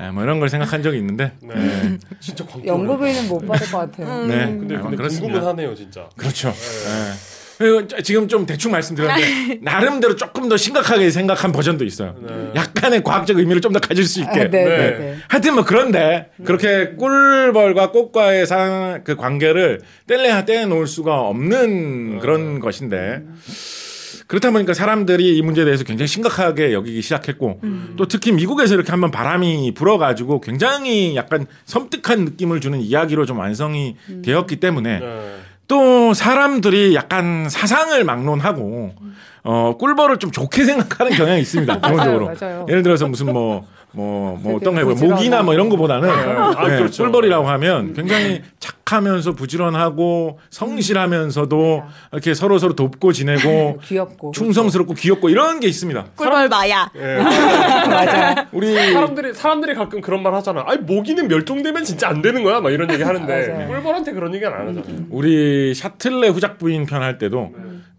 예, 뭐 이런 걸 생각한 적이 있는데. 네. 진짜 광고. 연구비는 못 받을 것 같아요. 네, 근데, 아마 근데 그렇습니다. 궁금은 하네요, 진짜. 그렇죠. 예. 그리고 저- 지금 좀 대충 말씀드렸는데 나름대로 조금 더 심각하게 생각한 버전도 있어요. 네. 약간의 과학적 의미를 좀 더 가질 수 있게. 아, 네, 네, 네. 네. 하여튼 뭐 그런데 그렇게 꿀벌과 꽃과의 상, 그 관계를 뗄래야 떼놓을 수가 없는 그런 것인데 그렇다 보니까 사람들이 이 문제에 대해서 굉장히 심각하게 여기기 시작했고 또 특히 미국에서 이렇게 한번 바람이 불어가지고 굉장히 약간 섬뜩한 느낌을 주는 이야기로 좀 완성이 되었기 때문에 네. 또 사람들이 약간 사상을 막론하고 어 꿀벌을 좀 좋게 생각하는 경향이 있습니다 기본적으로. 예를 들어서 무슨 뭐 뭐 뭐 어떤 거 해봐요 부지런하고. 모기나 뭐 이런 거보다는 아, 네, 그렇죠. 꿀벌이라고 하면 굉장히 착하면서 부지런하고 성실하면서도 이렇게 서로 서로 돕고 지내고 귀엽고. 충성스럽고 귀엽고 이런 게 있습니다 꿀벌 마야. 예. 맞아. 우리 사람들이 사람들이 가끔 그런 말 하잖아. 아니 모기는 멸종되면 진짜 안 되는 거야. 막 이런 얘기 하는데. 꿀벌한테 그런 얘기는 안 하잖아. 우리 샤틀레 후작 부인 편 할 때도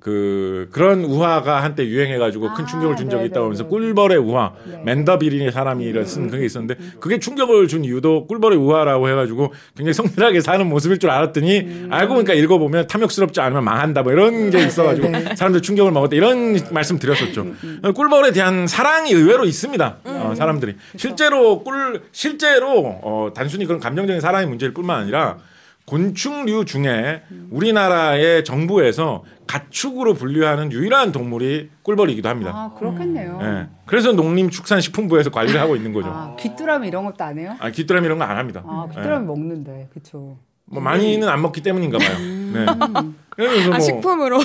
그 그런 우화가 한때 유행해가지고 큰 아, 충격을 준 적이 네네네. 있다고 하면서 꿀벌의 우화 네. 맨더비린의 사람이 쓴 그게 있었는데 그게 충격을 준 이유도 꿀벌의 우화라고 해가지고 굉장히 성실하게 사는 모습일 줄 알았더니 음. 알고 보니까 읽어보면 탐욕스럽지 않으면 망한다 뭐 이런 게 있어가지고 네, 사람들 충격을 먹었다 이런 말씀 드렸었죠. 음, 꿀벌에 대한 사랑이 의외로 있습니다. 어, 사람들이 실제로 꿀 실제로 어, 단순히 그런 감정적인 사랑의 문제일 뿐만 아니라 곤충류 중에 우리나라의 정부에서 가축으로 분류하는 유일한 동물이 꿀벌이기도 합니다. 아, 그렇겠네요. 예. 그래서 농림축산식품부에서 관리를 하고 있는 거죠. 아, 귀뚜라미 이런 것도 안 해요? 아, 귀뚜라미 이런 거 안 합니다. 아, 예. 귀뚜라미 먹는데. 그쵸. 뭐 많이는 안 먹기 때문인가 봐요. 네. 그래서 아, 뭐 식품으로.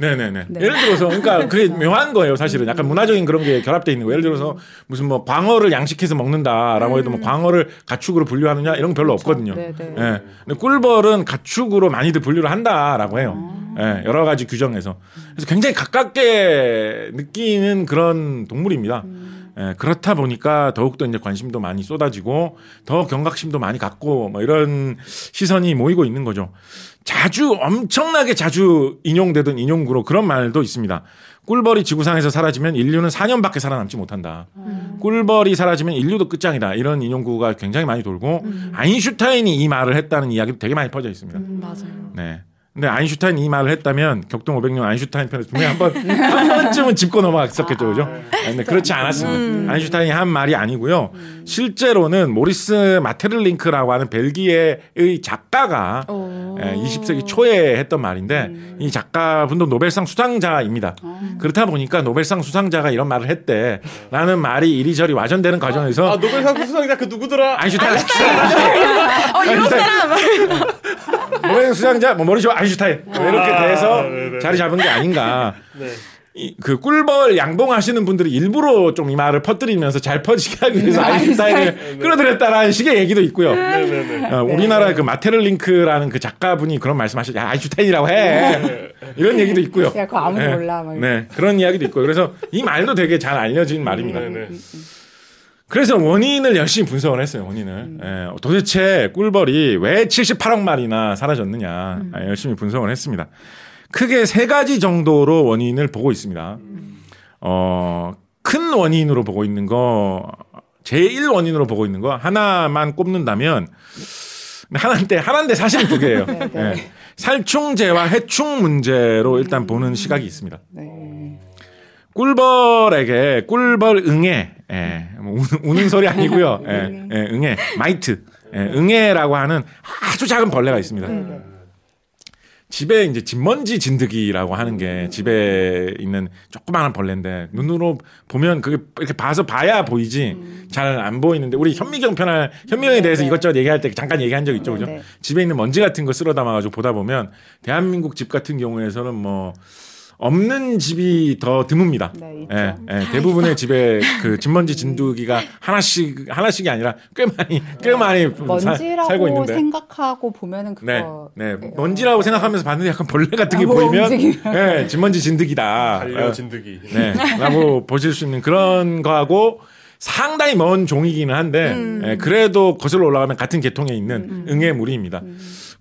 네네네. 네. 예를 들어서 그러니까 그게 묘한 거예요 사실은 약간 문화적인 그런 게 결합돼 있는 거예요. 예를 들어서 무슨 뭐 광어를 양식해서 먹는다라고 해도 뭐 광어를 가축으로 분류하느냐 이런 건 별로 없거든요. 네, 네. 예. 근데 꿀벌은 가축으로 많이들 분류를 한다라고 해요. 예, 여러 가지 규정에서. 그래서 굉장히 가깝게 느끼는 그런 동물입니다. 예, 그렇다 보니까 더욱더 이제 관심도 많이 쏟아지고 더 경각심도 많이 갖고 뭐 이런 시선이 모이고 있는 거죠. 자주 엄청나게 자주 인용되던 인용구로 그런 말도 있습니다. 꿀벌이 지구상에서 사라지면 인류는 4년밖에 살아남지 못한다. 꿀벌이 사라지면 인류도 끝장이다. 이런 인용구가 굉장히 많이 돌고 아인슈타인이 이 말을 했다는 이야기도 되게 많이 퍼져 있습니다. 맞아요. 네. 근데 아인슈타인 이 말을 했다면 격동 500년 아인슈타인 편에서 분명히 한번 한 번쯤은 짚고 넘어갔었겠죠, 그죠? 근데 그렇지 않았습니다. 아인슈타인이 한 말이 아니고요. 실제로는 모리스 마테를링크라고 하는 벨기에의 작가가 오. 예, 20세기 초에 했던 말인데 이 작가분도 노벨상 수상자입니다. 그렇다 보니까 노벨상 수상자가 이런 말을 했대라는 말이 이리저리 와전되는 과정에서 아 노벨상 수상자 그 누구더라? 아인슈타인 어, 이런 사람! 노벨 수상자 뭐 머리쇼 아인슈타인 뭐 이렇게 아, 돼서 네네. 자리 잡은 게 아닌가. 네. 이, 그 꿀벌 양봉하시는 분들이 일부러 좀 이 말을 퍼뜨리면서 잘 퍼지게 하기 위해서 아인슈타인을 끌어들였다라는 식의 얘기도 있고요. 네네네. 어, 우리나라 그 마테를링크라는 그 작가분이 그런 말씀하셨죠. 야, 아인슈타인이라고 해. 이런 얘기도 있고요. 야, 그거 아무도 네. 몰라. 막 네, 그런 이야기도 있고요. 그래서 이 말도 되게 잘 알려진 말입니다. 네네. 그래서 원인을 열심히 분석을 했어요, 원인을. 예, 도대체 꿀벌이 왜 78억 마리나 사라졌느냐, 예, 열심히 분석을 했습니다. 크게 세 가지 정도로 원인을 보고 있습니다. 어, 큰 원인으로 보고 있는 거, 제1 원인으로 보고 있는 거, 하나만 꼽는다면, 하나인데, 하나인데 사실은 두 개예요. 네, 네. 예. 살충제와 해충 문제로 일단 보는 시각이 있습니다. 네. 꿀벌에게 꿀벌 응애, 예, 뭐 우는, 우는 소리 아니고요. 예, 예, 응애, mite, 예, 응애라고 하는 아주 작은 벌레가 있습니다. 집에 이제 집먼지 진드기라고 하는 게 집에 있는 조그마한 벌레인데 눈으로 보면 그게 이렇게 봐서 봐야 보이지 잘 안 보이는데 우리 현미경 편할 현미경에 대해서 네, 네. 이것저것 얘기할 때 잠깐 얘기한 적 있죠, 그죠? 네, 네. 집에 있는 먼지 같은 거 쓸어 담아가지고 보다 보면 대한민국 집 같은 경우에서는 뭐 없는 집이 더 드뭅니다. 네. 예, 예, 대부분의 집에 그 집먼지 진드기가 하나씩 하나씩이 아니라 꽤 많이 꽤 많이 사, 먼지라고 살고 있는데. 생각하고 보면은 네, 그거 네. 먼지라고 생각하면서 봤는데 약간 벌레 같은 게 보이면. 네, 집먼지 진드기다. 달려 어, 진드기. 네, 라고 보실 수 있는 그런 거하고 상당히 먼 종이기는 한데, 예, 그래도 거슬러 올라가면 같은 계통에 있는 응애 무리입니다.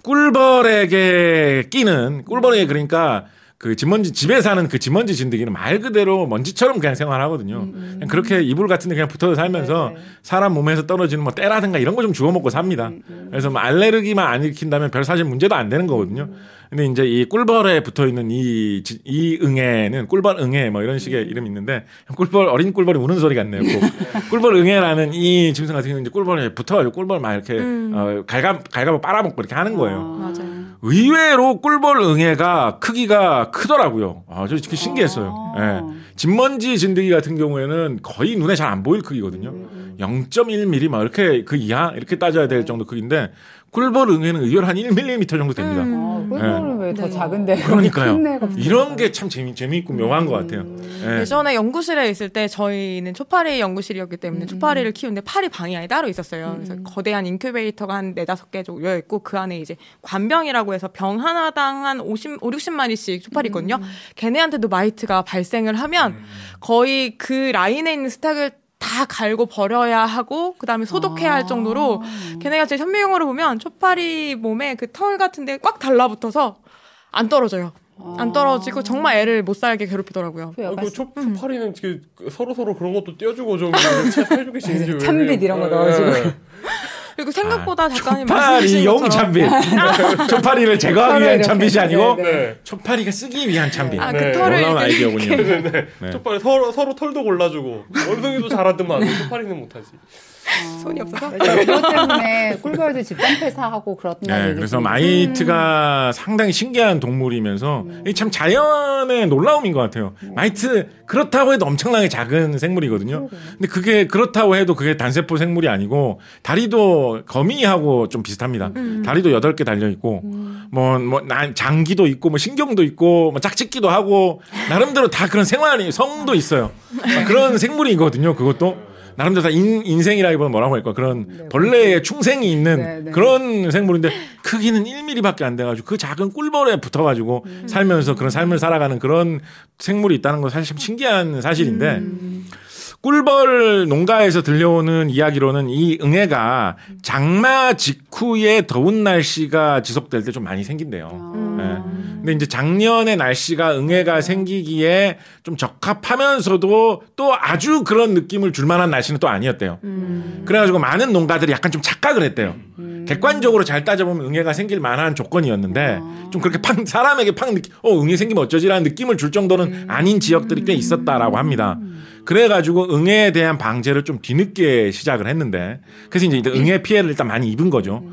꿀벌에게 끼는, 꿀벌에게 그러니까 그 집먼지 집에 사는 그 집먼지 진드기는 말 그대로 먼지처럼 그냥 생활하거든요. 그냥 그렇게 이불 같은데 그냥 붙어서 살면서 네, 네. 사람 몸에서 떨어지는 뭐 때라든가 이런 거 좀 주워 먹고 삽니다. 그래서 뭐 알레르기만 안 일으킨다면 별 사실 문제도 안 되는 거거든요. 근데 이제 이 꿀벌에 붙어 있는 이, 지- 이 응애는 꿀벌 응애 뭐 이런 식의 이름이 있는데 꿀벌 어린 꿀벌이 우는 소리 같네요. 꼭. 꿀벌 응애라는 이 짐승 같은 경우는 이제 꿀벌에 붙어가지고 꿀벌 막 이렇게 어, 갈가 갈가고 빨아먹고 이렇게 하는 거예요. 맞아요. 의외로 꿀벌 응애가 크기가 크더라고요. 아, 저 되게 신기했어요. 아. 예. 집먼지 진드기 같은 경우에는 거의 눈에 잘 안 보일 크기거든요. 0.1mm 막 이렇게 그 이하 이렇게 따져야 될 정도 크기인데 꿀벌 응애는 의외로 한 1mm 정도 됩니다. 아, 꿀벌은 왜더 네. 작은데 그러니까요. 이런 게 참 재미, 재미있고 묘한 것 같아요. 예. 예전에 연구실에 있을 때 저희는 초파리 연구실이었기 때문에 초파리를 키우는데 파리 방이 안에 따로 있었어요. 그래서 거대한 인큐베이터가 한 네다섯 개 정도 있고 그 안에 이제 관병이라고 해서 병 하나당 한 50, 5, 60마리씩 초파리 있거든요. 걔네한테도 마이트가 발생을 하면 거의 그 라인에 있는 stock을 다 갈고 버려야 하고 그다음에 소독해야 할 정도로 걔네가 제 현미경으로 보면 초파리 몸에 그 털 같은 데 꽉 달라붙어서 안 떨어져요. 안 떨어지고 정말 애를 못 살게 괴롭히더라고요. 그 아, 약간 그 초, 초파리는 그 서로 서로 그런 것도 떼어주고 좀 참빗 그래요? 이런 거 예, 넣어주고. 예. 그리고 생각보다 작가님 초파리 말씀하신 용 참빗. 초파리를 제거하기 털을 위한. 참빗이 아니고 네, 네. 초파리가 쓰기 위한 참빗. 아, 네. 그 털을 놀라운 아이디어군요. 네. 초파리 서로 서로 털도 골라주고 원숭이도 잘하더만 초파리는 못하지. 손이 없어서 그것 때문에 꿀벌도 집단 폐사하고 그렇다는 네, 그래서 좀 mite가 상당히 신기한 동물이면서 이게 참 자연의 놀라움인 것 같아요. mite 그렇다고 해도 엄청나게 작은 생물이거든요. 근데 그게 그렇다고 해도 그게 단세포 생물이 아니고 다리도 거미하고 좀 비슷합니다. 다리도 여덟 개 달려 있고 뭐뭐 장기도 있고 뭐 신경도 있고 뭐 짝짓기도 하고 나름대로 다 그런 생활이 성도 있어요. 그런 생물이거든요. 그것도. 나름대로 다 인, 인생이라기보다 뭐라고 할까? 그런 벌레의 충생이 있는 네, 네. 그런 생물인데 크기는 1mm밖에 안 돼가지고 그 작은 꿀벌에 붙어가지고 살면서 그런 삶을 살아가는 그런 생물이 있다는 건 사실 참 신기한 사실인데 꿀벌 농가에서 들려오는 이야기로는 이 응애가 장마 직후에 더운 날씨가 지속될 때 좀 많이 생긴대요. 예. 근데 이제 작년에 날씨가 응애가 생기기에 좀 적합하면서도 또 아주 그런 느낌을 줄 만한 날씨는 또 아니었대요. 그래가지고 많은 농가들이 약간 좀 착각을 했대요. 객관적으로 잘 따져보면 응애가 생길 만한 조건이었는데 좀 그렇게 팍 사람에게 팍 느끼, 어 응애 생기면 어쩌지라는 느낌을 줄 정도는 아닌 지역들이 꽤 있었다라고 합니다. 그래가지고 응애에 대한 방제를 좀 뒤늦게 시작을 했는데 그래서 이제 응애 피해를 일단 많이 입은 거죠.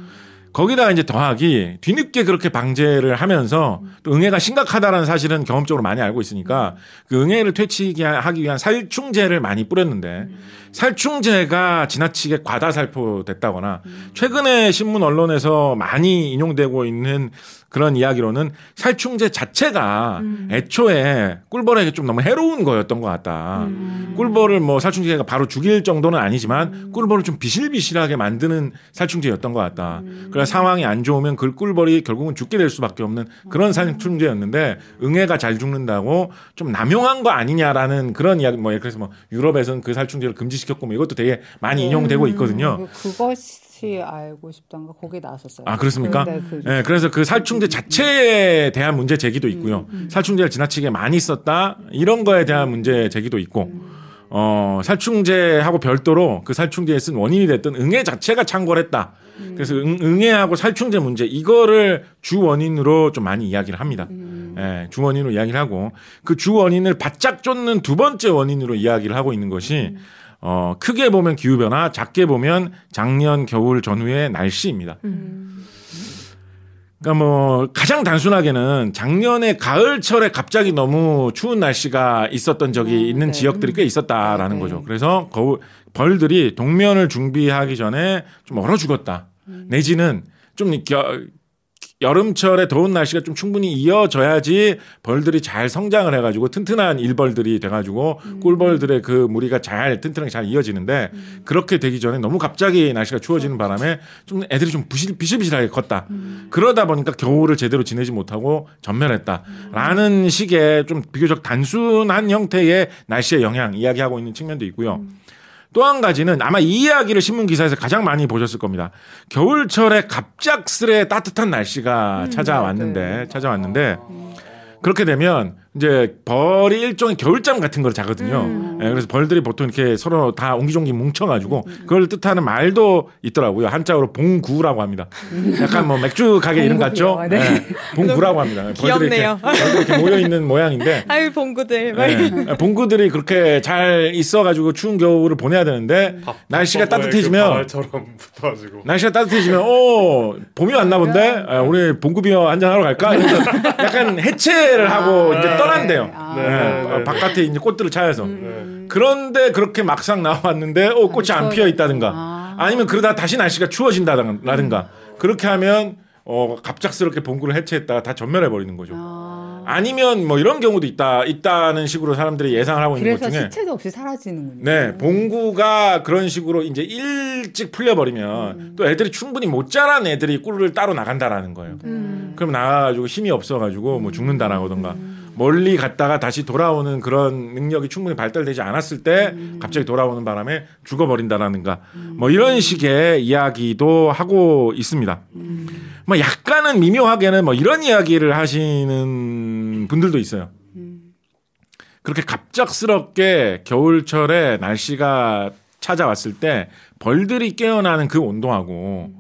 거기다가 이제 더하기 뒤늦게 그렇게 방제를 하면서 또 응애가 심각하다라는 사실은 경험적으로 많이 알고 있으니까 그 응애를 퇴치하기 하기 위한 살충제를 많이 뿌렸는데 살충제가 지나치게 과다 살포됐다거나 최근에 신문 언론에서 많이 인용되고 있는 그런 이야기로는 살충제 자체가 애초에 꿀벌에게 좀 너무 해로운 거였던 것 같다. 꿀벌을 뭐 살충제가 바로 죽일 정도는 아니지만 꿀벌을 좀 비실비실하게 만드는 살충제였던 것 같다. 그래서 상황이 안 좋으면 그 꿀벌이 결국은 죽게 될 수밖에 없는 그런 살충제였는데 응애가 잘 죽는다고 좀 남용한 거 아니냐라는 그런 이야기 뭐 그래서 뭐 유럽에서는 그 살충제를 금지시켰고 뭐 이것도 되게 많이 인용되고 있거든요. 그- 그것이 알고 싶던가 거기 나왔었어요. 아 그렇습니까? 네, 그- 네, 그래서 그 살충제 자체에 대한 문제 제기도 있고요. 살충제를 지나치게 많이 썼다 이런 거에 대한 문제 제기도 있고, 어 살충제하고 별도로 그 살충제에 쓴 원인이 됐던 응애 자체가 창궐했다. 그래서 응, 응애하고 살충제 문제 이거를 주 원인으로 좀 많이 이야기를 합니다. 예, 주 원인으로 이야기를 하고 그 주 원인을 바짝 쫓는 두 번째 원인으로 이야기를 하고 있는 것이 어, 크게 보면 기후 변화, 작게 보면 작년 겨울 전후의 날씨입니다. 그러니까 뭐 가장 단순하게는 작년에 가을철에 갑자기 너무 추운 날씨가 있었던 적이 네, 있는 네. 지역들이 꽤 있었다라는 네, 네. 거죠. 그래서 거울 벌들이 동면을 준비하기 전에 좀 얼어 죽었다. 음. 내지는 좀 겨, 여름철에 더운 날씨가 좀 충분히 이어져야지 벌들이 잘 성장을 해가지고 튼튼한 일벌들이 돼가지고 음. 꿀벌들의 그 무리가 잘 튼튼하게 잘 이어지는데 음. 그렇게 되기 전에 너무 갑자기 날씨가 추워지는 바람에 좀 애들이 좀 부실, 비실비실하게 컸다. 음. 그러다 보니까 겨울을 제대로 지내지 못하고 전멸했다라는 식의 좀 비교적 단순한 형태의 날씨의 영향 이야기하고 있는 측면도 있고요. 또 한 가지는 아마 이 이야기를 신문 기사에서 가장 많이 보셨을 겁니다. 겨울철에 갑작스레 따뜻한 날씨가 찾아왔는데 네. 찾아왔는데 그렇게 되면 이제 벌이 일종의 겨울잠 같은 걸 자거든요. 예, 그래서 벌들이 보통 이렇게 서로 다 옹기종기 뭉쳐가지고 그걸 뜻하는 말도 있더라고요. 한자어로 봉구라고 합니다. 약간 뭐 맥주 가게 이름 같죠? 네. 예, 봉구라고 합니다. 벌들이 이렇게, 귀엽네요. 벌들이 이렇게 모여 있는 모양인데 아유 봉구들. 막 예, 봉구들이 그렇게 잘 있어가지고 추운 겨울을 보내야 되는데 밥- 날씨가 따뜻해지면 그 날씨가 따뜻해지면 어 봄이 왔나 본데 아, 우리 봉구비어 한잔 하러 갈까? 약간 해체를 하고 이제 떠 난대요. 아. 네, 예, 네, 어, 네. 바깥에 이제 꽃들을 찾아서. 네. 그런데 그렇게 막상 나왔는데 어, 꽃이 안 피어 있다든가 아. 아니면 그러다 다시 날씨가 추워진다든가 그렇게 하면 어, 갑작스럽게 봉구를 해체했다가 다 전멸해 버리는 거죠. 아. 아니면 뭐 이런 경우도 있다 있다는 식으로 사람들이 예상을 하고 있는 것 그래서 중에 시체도 없이 사라지는군요. 네, 봉구가 그런 식으로 이제 일찍 풀려 버리면 음. 또 애들이 충분히 못 자란 애들이 꿀을 따로 나간다라는 거예요. 음. 그럼 나가가지고 힘이 없어가지고 뭐 죽는다라던가 음. 멀리 갔다가 다시 돌아오는 그런 능력이 충분히 발달되지 않았을 때 음. 갑자기 돌아오는 바람에 죽어버린다라는가 뭐 이런 식의 이야기도 하고 있습니다. 음. 뭐 약간은 미묘하게는 뭐 이런 이야기를 하시는 분들도 있어요. 그렇게 갑작스럽게 겨울철에 날씨가 찾아왔을 때 벌들이 깨어나는 그 온도하고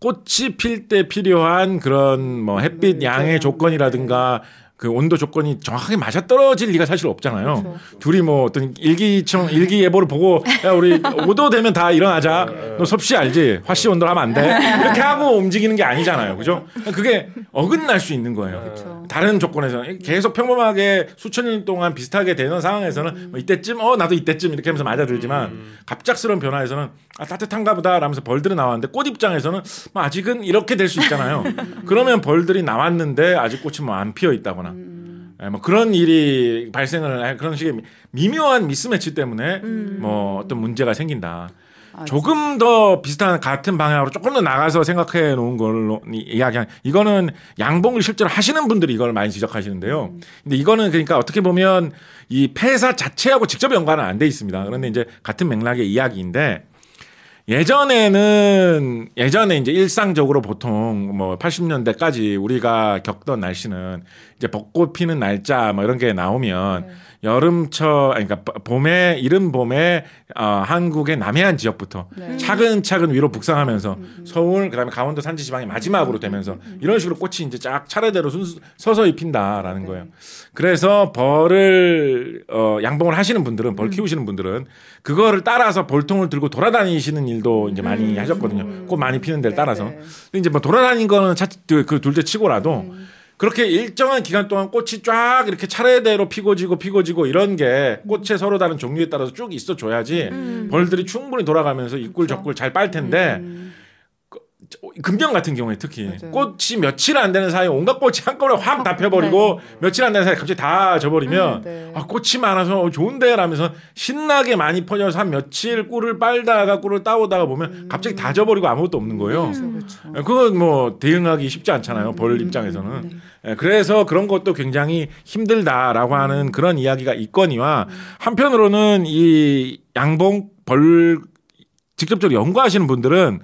꽃이 필 때 필요한 그런 뭐 햇빛 양의 조건이라든가 그 온도 조건이 정확하게 맞아 떨어질 리가 사실 없잖아요. 둘이 뭐 어떤 일기청 일기예보를 보고 야 우리 5도 되면 다 일어나자. 너 섭씨 알지? 화씨 온도 하면 안 돼. 이렇게 하고 움직이는 게 아니잖아요. 그죠? 그게 어긋날 수 있는 거예요. 그렇죠. 다른 조건에서는 계속 평범하게 수천 년 동안 비슷하게 되는 상황에서는 뭐 이때쯤 어 나도 이때쯤 이렇게 하면서 맞아들지만 갑작스러운 변화에서는 아 따뜻한가 보다 라면서 벌들이 나왔는데 꽃 입장에서는 뭐 아직은 이렇게 될 수 있잖아요. 그러면 벌들이 나왔는데 아직 꽃이 뭐 안 피어 있다거나 예, 뭐 그런 일이 발생을 할 그런 식의 미묘한 미스매치 때문에 뭐 어떤 문제가 생긴다. 아, 조금 더 비슷한 같은 방향으로 조금 더 나가서 생각해 놓은 걸로 이- 이야기한 이거는 양봉을 실제로 하시는 분들이 이걸 많이 지적하시는데요. 근데 이거는 그러니까 어떻게 보면 이 폐사 자체하고 직접 연관은 안 돼 있습니다. 그런데 이제 같은 맥락의 이야기인데 예전에는 예전에 이제 일상적으로 보통 뭐 80년대까지 우리가 겪던 날씨는 이제 벚꽃 피는 날짜 뭐 이런 게 나오면 여름철 아니, 그러니까 봄에 이른 봄에 어, 한국의 남해안 지역부터 네. 차근차근 위로 북상하면서 서울 그다음에 강원도 산지 지방이 마지막으로 되면서 이런 식으로 꽃이 이제 쫙 차례대로 순수, 서서히 핀다라는 거예요. 그래서 벌을 어, 양봉을 하시는 분들은 벌 키우시는 분들은 그거를 따라서 벌통을 들고 돌아다니시는 일도 이제 많이 하셨거든요. 꽃 많이 피는 데를 따라서. 네. 근데 이제 뭐 돌아다닌 거는 차, 그, 그 둘째 치고라도 그렇게 일정한 기간 동안 꽃이 쫙 이렇게 차례대로 피고 지고 피고 지고 이런 게 꽃의 서로 다른 종류에 따라서 쭉 있어 줘야지 벌들이 충분히 돌아가면서 이꿀 저꿀 잘 빨 텐데 금년 같은 경우에 특히 맞아요. 꽃이 며칠 안 되는 사이에 온갖 꽃이 한꺼번에 확 다 펴버리고 며칠 안 되는 사이에 갑자기 다 져버리면 음, 네. 아 꽃이 많아서 어, 좋은데 라면서 신나게 많이 퍼져서 한 며칠 꿀을 빨다가 꿀을 따오다가 보면 갑자기 다 져버리고 아무것도 없는 거예요. 음. 그건 뭐 대응하기 쉽지 않잖아요. 벌 입장에서는. 예, 그래서 그런 것도 굉장히 힘들다라고 하는 그런 이야기가 있거니와 한편으로는 이 양봉 벌 직접적으로 연구하시는 분들은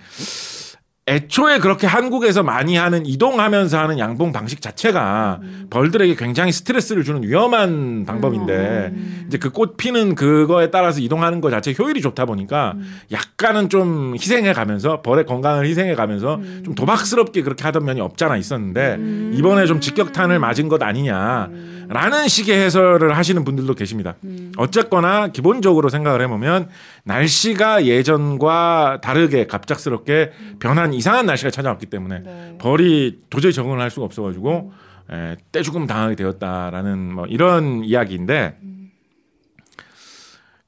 애초에 그렇게 한국에서 많이 하는 이동하면서 하는 양봉 방식 자체가 음. 벌들에게 굉장히 스트레스를 주는 위험한 방법인데 음. 이제 그 꽃 피는 그거에 따라서 이동하는 것 자체 효율이 좋다 보니까 음. 약간은 좀 희생해 가면서 벌의 건강을 희생해 가면서 음. 좀 도박스럽게 그렇게 하던 면이 없잖아 있었는데 이번에 좀 직격탄을 맞은 것 아니냐라는 식의 해설을 하시는 분들도 계십니다. 음. 어쨌거나 기본적으로 생각을 해보면 날씨가 예전과 다르게 갑작스럽게 변한 이상한 날씨가 찾아왔기 때문에 네. 벌이 도저히 적응을 할 수가 없어가지고 에, 떼죽음 당하게 되었다라는 뭐 이런 이야기인데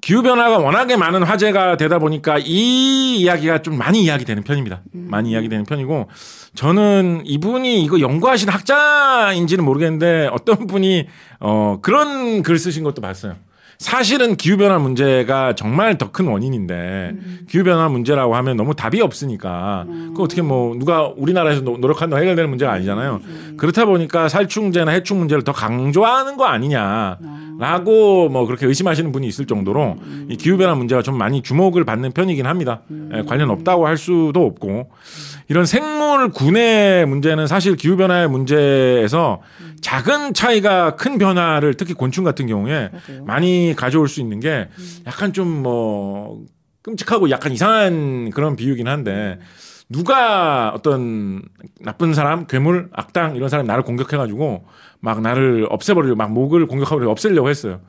기후 변화가 워낙에 많은 화제가 되다 보니까 이 이야기가 좀 많이 이야기되는 편입니다. 많이 이야기되는 편이고 저는 이분이 이거 연구하신 학자인지는 모르겠는데 어떤 분이 어 그런 글 쓰신 것도 봤어요. 사실은 기후변화 문제가 정말 더 큰 원인인데 기후변화 문제라고 하면 너무 답이 없으니까 그 어떻게 뭐 누가 우리나라에서 노- 노력한다고 해결되는 문제가 아니잖아요. 그렇다 보니까 살충제나 해충 문제를 더 강조하는 거 아니냐라고 뭐 그렇게 의심하시는 분이 있을 정도로 이 기후변화 문제가 좀 많이 주목을 받는 편이긴 합니다. 예, 관련 없다고 할 수도 없고. 이런 생물 군의 문제는 사실 기후변화의 문제에서 작은 차이가 큰 변화를 특히 곤충 같은 경우에 그러게요. 많이 가져올 수 있는 게 약간 좀 뭐 끔찍하고 약간 이상한 그런 비유긴 한데 누가 어떤 나쁜 사람, 괴물, 악당 이런 사람이 나를 공격해가지고 막 나를 없애버리려고 막 목을 공격하고 없애려고 했어요.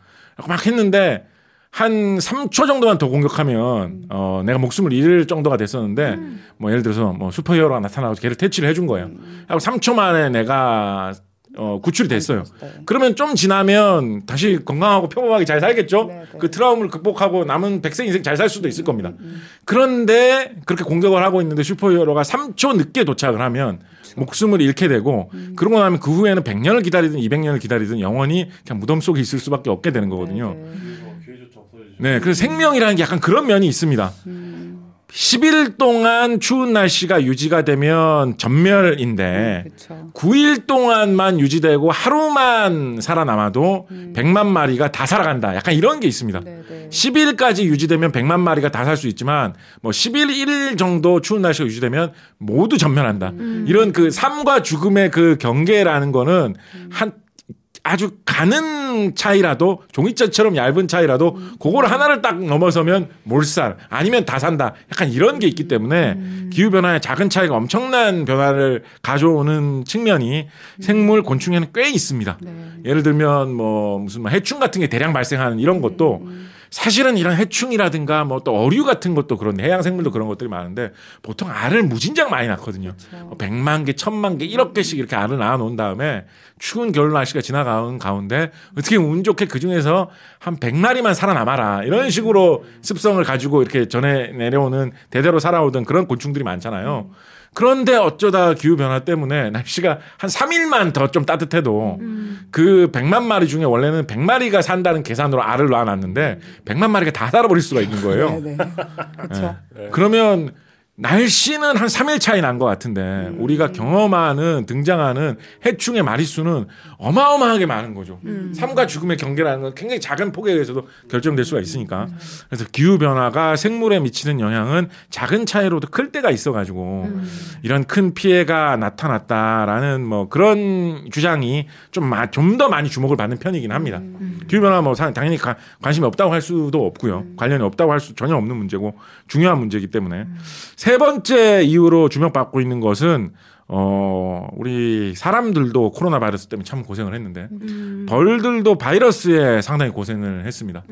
막 했는데 한 3초 정도만 더 공격하면 어 내가 목숨을 잃을 정도가 됐었는데 뭐 예를 들어서 뭐 슈퍼히어로가 나타나서 걔를 퇴치를 해준 거예요. 하고 3초 만에 내가 어 구출이 됐어요. 네. 그러면 좀 지나면 다시 건강하고 평범하게 잘 살겠죠? 네, 네. 그 트라우마를 극복하고 남은 백세 인생 잘 살 수도 있을 겁니다. 그런데 그렇게 공격을 하고 있는데 슈퍼히어로가 3초 늦게 도착을 하면 목숨을 잃게 되고 그러고 나면 그 후에는 100년을 기다리든 200년을 기다리든 영원히 그냥 무덤 속에 있을 수밖에 없게 되는 거거든요. 네, 그래서 생명이라는 게 약간 그런 면이 있습니다. 10일 동안 추운 날씨가 유지가 되면 전멸인데 그렇죠. 9일 동안만 유지되고 하루만 살아남아도 100만 마리가 다 살아간다. 약간 이런 게 있습니다. 네, 네. 10일까지 유지되면 100만 마리가 다 살 수 있지만 뭐 10일 1일 정도 추운 날씨가 유지되면 모두 전멸한다. 이런 그 삶과 죽음의 그 경계라는 거는 한 아주 가는 차이라도 종이자처럼 얇은 차이라도 그걸 하나를 딱 넘어서면 몰살 아니면 다 산다 약간 이런 게 있기 때문에 기후 변화의 작은 차이가 엄청난 변화를 가져오는 측면이 생물 곤충에는 꽤 있습니다. 네. 예를 들면 뭐 무슨 뭐 해충 같은 게 대량 발생하는 이런 것도 사실은 이런 해충이라든가 뭐 또 어류 같은 것도 그런데 해양 생물도 그런 것들이 많은데 보통 알을 무진장 많이 낳거든요. 뭐 100만 개, 1000만 개, 1억 개씩 이렇게 알을 낳아 놓은 다음에 추운 겨울 날씨가 지나가는 가운데 어떻게 운 좋게 그 중에서 한 100마리만 살아남아라. 이런 식으로 습성을 가지고 이렇게 전해 내려오는 대대로 살아오던 그런 곤충들이 많잖아요. 그런데 어쩌다 기후 변화 때문에 날씨가 한 3일만 더 좀 따뜻해도 그 100만 마리 중에 원래는 100마리가 산다는 계산으로 알을 놔놨는데 100만 마리가 다 살아버릴 수가 있는 거예요. 네, 네. 그렇죠. 그러면 날씨는 한 3일 차이 난 것 같은데 우리가 경험하는 등장하는 해충의 마리수는 어마어마하게 많은 거죠. 삶과 죽음의 경계라는 건 굉장히 작은 폭에 의해서도 결정될 수가 있으니까. 그래서 기후 변화가 생물에 미치는 영향은 작은 차이로도 클 때가 있어 가지고 이런 큰 피해가 나타났다라는 뭐 그런 주장이 좀 좀 더 많이 주목을 받는 편이긴 합니다. 기후 변화 뭐 사- 당연히 가- 관심이 없다고 할 수도 없고요. 관련이 없다고 할 수 전혀 없는 문제고 중요한 문제이기 때문에 세 번째 이유로 주목받고 있는 것은 어 우리 사람들도 코로나 바이러스 때문에 참 고생을 했는데 벌들도 바이러스에 상당히 고생을 했습니다.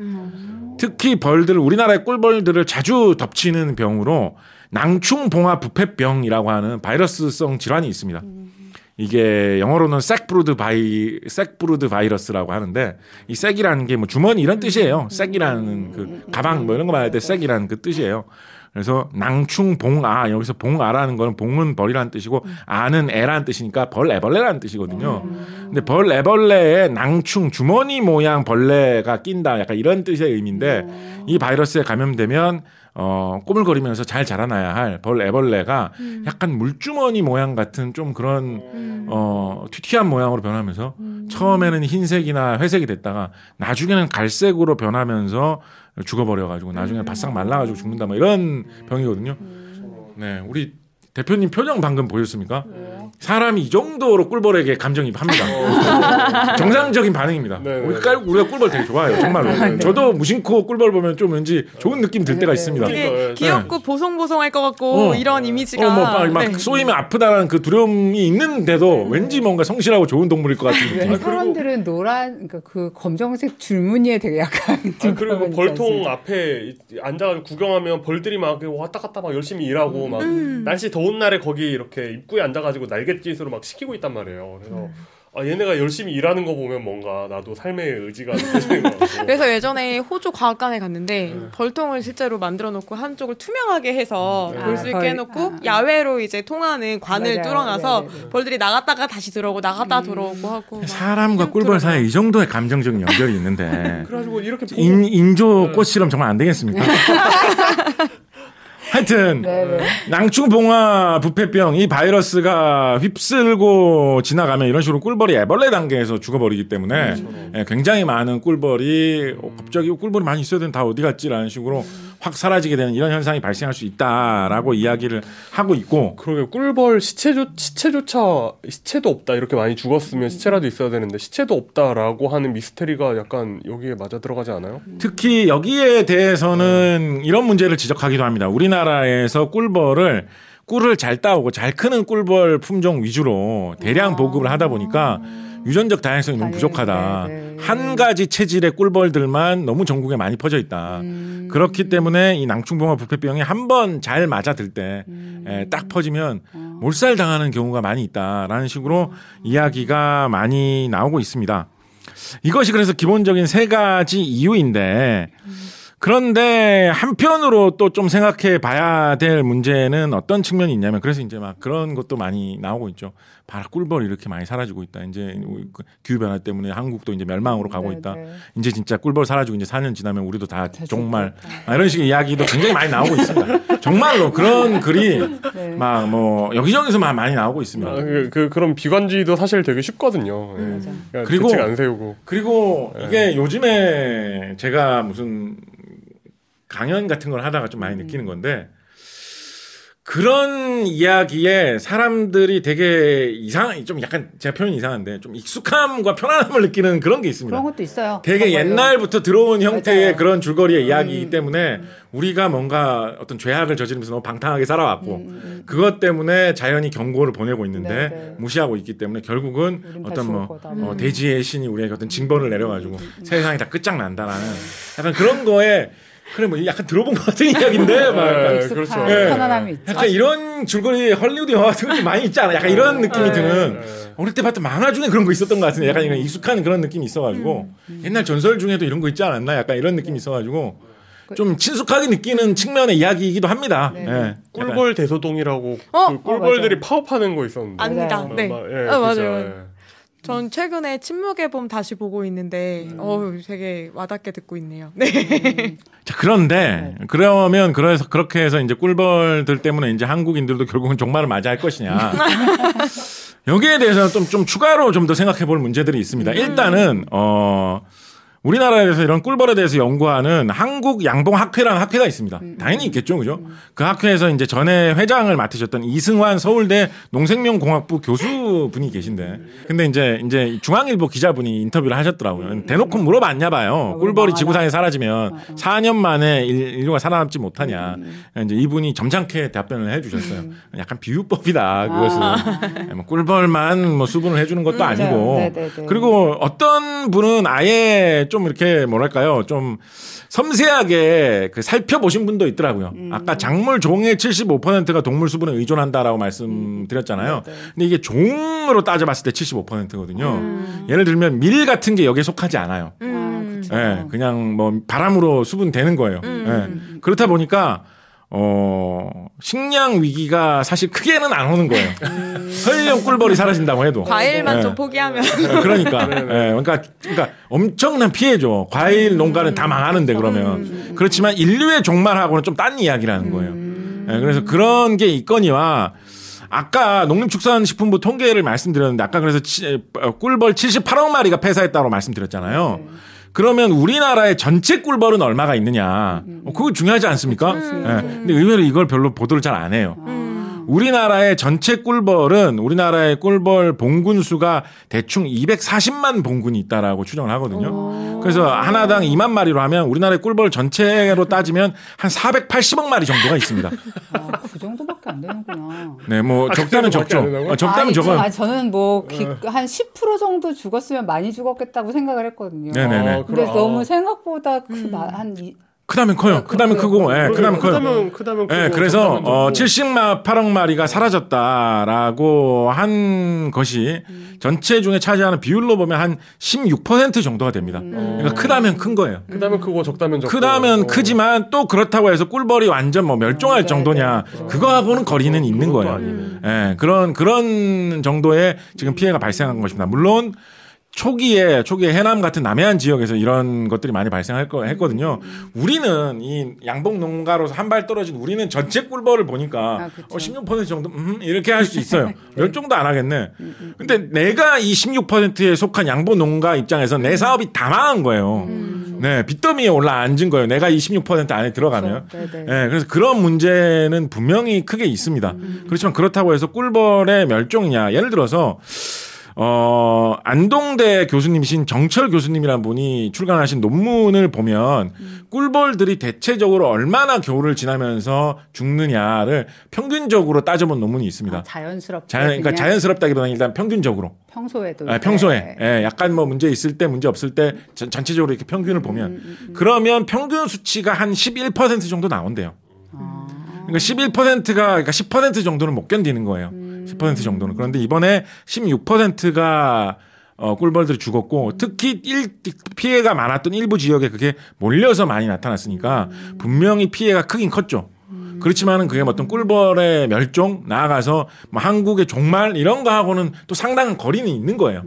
특히 벌들 우리나라의 꿀벌들을 자주 덮치는 병으로 낭충봉화 부패병이라고 하는 바이러스성 질환이 있습니다. 이게 영어로는 sacbrood 바이 sacbrood 바이러스라고 하는데 이 sac이라는 게 뭐 주머니 이런 뜻이에요. sac이라는 그 가방 뭐 이런 거 말할 때 sac이라는 그 뜻이에요. 그래서 낭충봉아 여기서 봉아라는 거는 봉은 벌이라는 뜻이고 아는 애라는 뜻이니까 벌 애벌레라는 뜻이거든요. 근데 벌 애벌레에 낭충 주머니 모양 벌레가 낀다. 약간 이런 뜻의 의미인데 이 바이러스에 감염되면 어, 꼬물거리면서 잘 자라나야 할 벌 애벌레가 약간 물주머니 모양 같은 좀 그런 어, 튀튀한 모양으로 변하면서 처음에는 흰색이나 회색이 됐다가 나중에는 갈색으로 변하면서 죽어버려가지고 나중에 바싹 말라가지고 죽는다 뭐 이런 병이거든요. 네, 우리 대표님 표정 방금 보였습니까? 사람이 이 정도로 꿀벌에게 감정이입합니다. 정상적인 반응입니다. 네, 우리 네. 깔 우리가 꿀벌 되게 좋아해요, 정말로. 저도 무심코 꿀벌 보면 좀 왠지 좋은 느낌 들 때가 있습니다. 네. 귀엽고 보송보송할 것 같고 어. 이런 이미지가 어, 뭐, 막, 막 네. 쏘이면 아프다라는 그 두려움이 있는데도 왠지 뭔가 성실하고 좋은 동물일 것 같은 느낌. 왜 사람들은 노란 그러니까 그 검정색 줄무늬에 되게 약간 아, 그리고 뒷부분이 벌통. 앞에 앉아가지고 구경하면 벌들이 막 왔다 갔다 막 열심히 일하고 막 음. 날씨 더운 날에 거기 이렇게 입구에 앉아가지고 날갯짓으로 막 시키고 있단 말이에요. 그래서 음. 아 얘네가 열심히 일하는 거 보면 뭔가 나도 삶의 의지가 느껴지는 것 같고. 그래서 예전에 호주 과학관에 갔는데 네. 벌통을 실제로 만들어 놓고 한쪽을 투명하게 해서 네. 볼수 아, 있게 해놓고 아. 야외로 이제 통하는 관을 맞아요. 뚫어놔서 네네네. 벌들이 나갔다가 다시 들어오고 나갔다 들어오고 하고 막 사람과 꿀벌 사이에 이 정도의 감정적인 연결이 있는데 그래가지고 이렇게 인, 인조 꽃 실험 정말 안 되겠습니까? 하여튼 네, 네. 낭충봉화 부패병 이 바이러스가 휩쓸고 지나가면 이런 식으로 꿀벌이 애벌레 단계에서 죽어버리기 때문에 예, 굉장히 많은 꿀벌이 어, 갑자기 꿀벌이 많이 있어야 되는 다 어디 갔지라는 식으로 확 사라지게 되는 이런 현상이 발생할 수 있다라고 이야기를 하고 있고. 그러게 꿀벌 시체조 시체조차 시체도 없다. 이렇게 많이 죽었으면 시체라도 있어야 되는데 시체도 없다라고 하는 미스테리가 약간 여기에 맞아 들어가지 않아요? 특히 여기에 대해서는 이런 문제를 지적하기도 합니다. 우리나라에서 꿀벌을 꿀을 잘 따오고 잘 크는 꿀벌 품종 위주로 대량 보급을 하다 보니까 유전적 다양성이 너무 부족하다. 네, 네. 한 가지 체질의 꿀벌들만 너무 전국에 많이 퍼져 있다. 음. 그렇기 때문에 이 낭충봉화 부패병이 한 번 잘 맞아들 때 음. 딱 퍼지면 어. 몰살 당하는 경우가 많이 있다라는 식으로 이야기가 많이 나오고 있습니다. 이것이 그래서 기본적인 세 가지 이유인데 그런데 한편으로 또 좀 생각해 봐야 될 문제는 어떤 측면이 있냐면 그래서 이제 막 그런 것도 많이 나오고 있죠. 봐라 꿀벌 이렇게 많이 사라지고 있다. 이제 기후 변화 때문에 한국도 이제 멸망으로 가고 네, 있다. 네. 이제 진짜 꿀벌 사라지고 이제 4년 지나면 우리도 다다 정말. 아, 이런 식의 이야기도 굉장히 많이 나오고 있습니다. 정말로 그런 글이 네. 막뭐 여기저기서 막 많이 나오고 아, 있습니다. 그, 그 그런 비관주의도 사실 되게 쉽거든요. 예. 맞아. 그러니까 그리고- 대책 안 세우고 그리고 이게 요즘에 제가 무슨 강연 같은 걸 하다가 좀 많이 느끼는 건데 그런 이야기에 사람들이 되게 이상 좀 약간 제가 표현이 이상한데 좀 익숙함과 편안함을 느끼는 그런 게 있습니다. 그런 것도 있어요. 되게. 옛날부터 들어온 형태의 맞아요. 그런 줄거리의 이야기이기 음. 때문에 우리가 뭔가 어떤 죄악을 저지르면서 너무 방탕하게 살아왔고 음, 음. 그것 때문에 자연이 경고를 보내고 있는데 네, 네. 무시하고 있기 때문에 결국은 어떤 뭐. 어, 음. 대지의 신이 우리에게 어떤 징벌을 내려가지고 세상이 다 끝장난다라는 약간 그런 거에 그래 뭐 약간 들어본 것 같은 이야기인데 막 약간, 네, 익숙한 그렇죠. 예. 편안함이 있죠. 약간 이런 줄거리 헐리우드 영화 같은 게 많이 있지 않아? 약간 이런 느낌이 네. 드는 네. 어릴 때 봤던 만화 중에 그런 거 있었던 것 같은데 약간 이런 익숙한 그런 느낌이 있어가지고 옛날 전설 중에도 이런 거 있지 않았나? 약간 이런 느낌이 있어가지고 좀 친숙하게 느끼는 측면의 이야기이기도 합니다. 네. 예. 약간 꿀벌 대소동이라고 어? 그 꿀벌들이 어, 파업하는 거 있었는데 압니다. 맞아요. 네. 막, 예, 아, 맞아요. 예. 전 최근에 침묵의 봄 다시 보고 있는데 음. 어 되게 와닿게 듣고 있네요. 네. 자, 그런데 그러면 그래서 그렇게 해서 이제 꿀벌들 때문에 이제 한국인들도 결국은 종말을 맞이할 것이냐. 여기에 대해서는 좀, 좀 추가로 좀 더 생각해 볼 문제들이 있습니다. 일단은, 어, 우리나라에서 이런 꿀벌에 대해서 연구하는 한국 양봉 학회라는 학회가 있습니다. 당연히 있겠죠, 그죠? 그 학회에서 이제 전에 회장을 맡으셨던 이승환 서울대 농생명공학부 교수분이 계신데, 근데 이제 이제 중앙일보 기자분이 인터뷰를 하셨더라고요. 대놓고 물어봤냐 봐요. 꿀벌이 지구상에 사라지면 4년 만에 인- 인류가 살아남지 못하냐. 이제 이분이 점잖게 답변을 해주셨어요. 약간 비유법이다 그것은. 뭐 꿀벌만 뭐 수분을 해주는 것도. 아니고. 네네네. 그리고 어떤 분은 아예 좀 이렇게 뭐랄까요 좀 섬세하게 그 살펴보신 분도 있더라고요. 음. 아까 작물 종의 75%가 동물 수분에 의존한다라고 말씀드렸잖아요. 네, 네. 근데 이게 종으로 따져봤을 때 75%거든요. 음. 예를 들면 밀 같은 게 여기에 속하지 않아요. 아, 그쵸. 예, 그냥 뭐 바람으로 수분 되는 거예요. 음. 예. 그렇다 보니까 어 식량 위기가 사실 크게는 안 오는 거예요. 설령 꿀벌이 사라진다고 해도. 과일만 네. 좀 포기하면 예, 그러니까, 예, 그러니까, 그러니까 엄청난 피해죠. 과일 농가는 다 망하는데 그러면 그렇지만 인류의 종말하고는 좀 딴 이야기라는 거예요. 예, 그래서 그런 게 있거니와 아까 농림축산식품부 통계를 말씀드렸는데 아까 그래서 치- 어, 꿀벌 78억 마리가 폐사했다고 말씀드렸잖아요. 그러면 우리나라의 전체 꿀벌은 얼마가 있느냐? 어, 그거 중요하지 않습니까? 예, 근데 의외로 이걸 별로 보도를 잘 안 해요. 우리나라의 전체 꿀벌은 우리나라의 꿀벌 봉군 수가 대충 240만 봉군이 있다라고 추정을 하거든요. 그래서 하나당 2만 마리로 하면 우리나라의 꿀벌 전체로 따지면 한 480억 마리 정도가 있습니다. 아, 그 정도밖에 안 되는구나. 네, 뭐 아, 적다면 그 정도밖에 적죠. 안 된다고요? 어, 적다면 아니, 적어요. 아, 저는 뭐 한 10% 정도 죽었으면 많이 죽었겠다고 생각을 했거든요. 네네네. 아, 근데 그럼- 너무 아. 생각보다 한 이, 크다면 커요. 아, 크다면 그래요? 크고, 예, 크다면 커요. 크다면 크다면 예, 크고, 그래서 어, 적고. 70만 8억 마리가 사라졌다라고 한 것이 전체 중에 차지하는 비율로 보면 한 16% 정도가 됩니다. 그러니까 크다면 큰 거예요. 크다면 크고 적다면 적고. 크다면 어. 크지만 또 그렇다고 해서 꿀벌이 완전 뭐 멸종할 네, 정도냐 네. 그거하고는 거리는 있는 그것도 거예요. 예, 그런 그런 정도의 지금 피해가 발생한 것입니다. 물론 초기에 초기에 해남 같은 남해안 지역에서 이런 것들이 많이 발생할 거 했거든요. 우리는 이 양봉 농가로서 한 발 떨어진 우리는 전체 꿀벌을 보니까 아. 어, 16% 정도 음, 이렇게 할 수 있어요. 멸종도 안 하겠네. 근데 내가 이 16%에 속한 양봉 농가 입장에서 내 사업이 다 망한 거예요. 네, 빚더미에 올라 앉은 거예요. 내가 이16% 안에 들어가면. 그렇죠. 네, 그래서 그런 문제는 분명히 크게 있습니다. 그렇지만 그렇다고 해서 꿀벌의 멸종이냐. 예를 들어서 어, 안동대 교수님이신 정철 교수님이라는 분이 출간하신 논문을 보면 꿀벌들이 대체적으로 얼마나 겨울을 지나면서 죽느냐를 평균적으로 따져본 논문이 있습니다. 아, 자연스럽게 자연, 그러니까 자연스럽다기보다는 일단 평균적으로. 평소에도 아, 평소에 네. 예, 약간 뭐 문제 있을 때 문제 없을 때 전, 전체적으로 이렇게 평균을 보면 그러면 평균 수치가 한 11% 정도 나온대요. 아. 그러니까 11%가 그러니까 10% 정도는 못 견디는 거예요. 10% 정도는. 그런데 이번에 16%가 어, 꿀벌들이 죽었고 특히 일, 피해가 많았던 일부 지역에 그게 몰려서 많이 나타났으니까 분명히 피해가 크긴 컸죠. 그렇지만은 그게 뭐 어떤 꿀벌의 멸종 나아가서 뭐 한국의 종말 이런 거하고는 또 상당한 거리는 있는 거예요.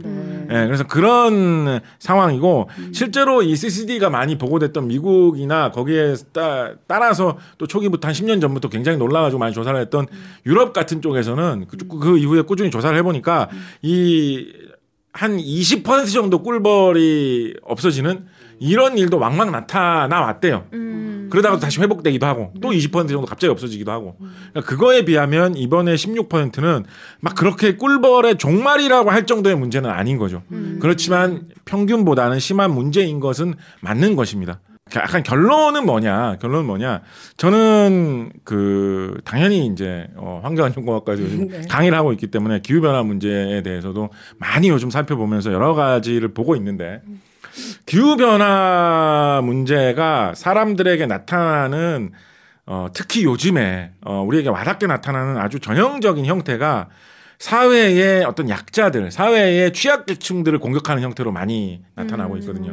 예, 그래서 그런 상황이고 실제로 이 CCD가 많이 보고됐던 미국이나 거기에 따, 따라서 또 초기부터 한 10년 전부터 굉장히 놀라가지고 많이 조사를 했던 유럽 같은 쪽에서는 그, 그 이후에 꾸준히 조사를 해보니까 이 한 20% 정도 꿀벌이 없어지는 이런 일도 왕왕 나타나 왔대요. 음. 그러다가 다시 회복되기도 하고 또 20% 정도 갑자기 없어지기도 하고 그러니까 그거에 비하면 이번에 16%는 막 그렇게 꿀벌의 종말이라고 할 정도의 문제는 아닌 거죠. 그렇지만 평균보다는 심한 문제인 것은 맞는 것입니다. 약간 결론은 뭐냐? 결론은 뭐냐? 저는 그 당연히 이제 어 환경안전공학과에서 요즘 네. 강의를 하고 있기 때문에 기후 변화 문제에 대해서도 많이 요즘 살펴보면서 여러 가지를 보고 있는데 기후 변화 문제가 사람들에게 나타나는 어, 특히 요즘에 어, 우리에게 와닿게 나타나는 아주 전형적인 형태가 사회의 어떤 약자들, 사회의 취약계층들을 공격하는 형태로 많이 나타나고 있거든요.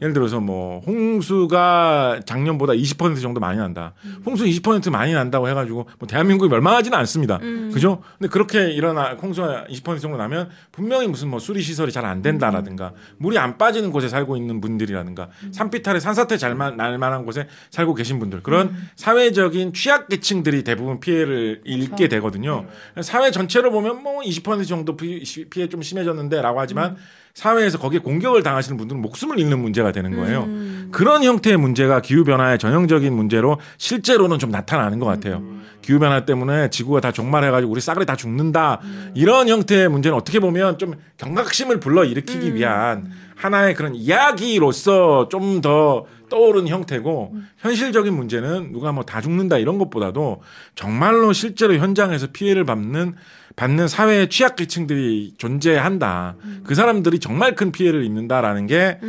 예를 들어서 뭐 홍수가 작년보다 20% 정도 많이 난다. 홍수 20% 많이 난다고 해가지고 뭐 대한민국이 멸망하지는 않습니다. 그죠? 근데 그렇게 일어나 홍수가 20% 정도 나면 분명히 무슨 뭐 수리 시설이 잘 안 된다라든가 물이 안 빠지는 곳에 살고 있는 분들이라든가 산비탈에 산사태 잘 날 만한 곳에 살고 계신 분들 그런 사회적인 취약계층들이 대부분 피해를 입게 되거든요. 사회 전체로 보면 뭐 20% 정도 피- 피해 좀 심해졌는데라고 하지만 사회에서 거기에 공격을 당하시는 분들은 목숨을 잃는 문제가 되는 거예요. 그런 형태의 문제가 기후 변화의 전형적인 문제로 실제로는 좀 나타나는 것 같아요. 기후 변화 때문에 지구가 다 종말해가지고 우리 싸그리 다 죽는다. 이런 형태의 문제는 어떻게 보면 좀 경각심을 불러 일으키기 위한 하나의 그런 이야기로서 좀더 떠오른 형태고 현실적인 문제는 누가 뭐 다 죽는다 이런 것보다도 정말로 실제로 현장에서 피해를 받는 받는 사회의 취약계층들이 존재한다. 그 사람들이 정말 큰 피해를 입는다라는 게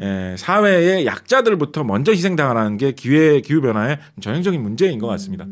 에, 사회의 약자들부터 먼저 희생당하는 게 기회 기후 변화의 전형적인 문제인 것 같습니다.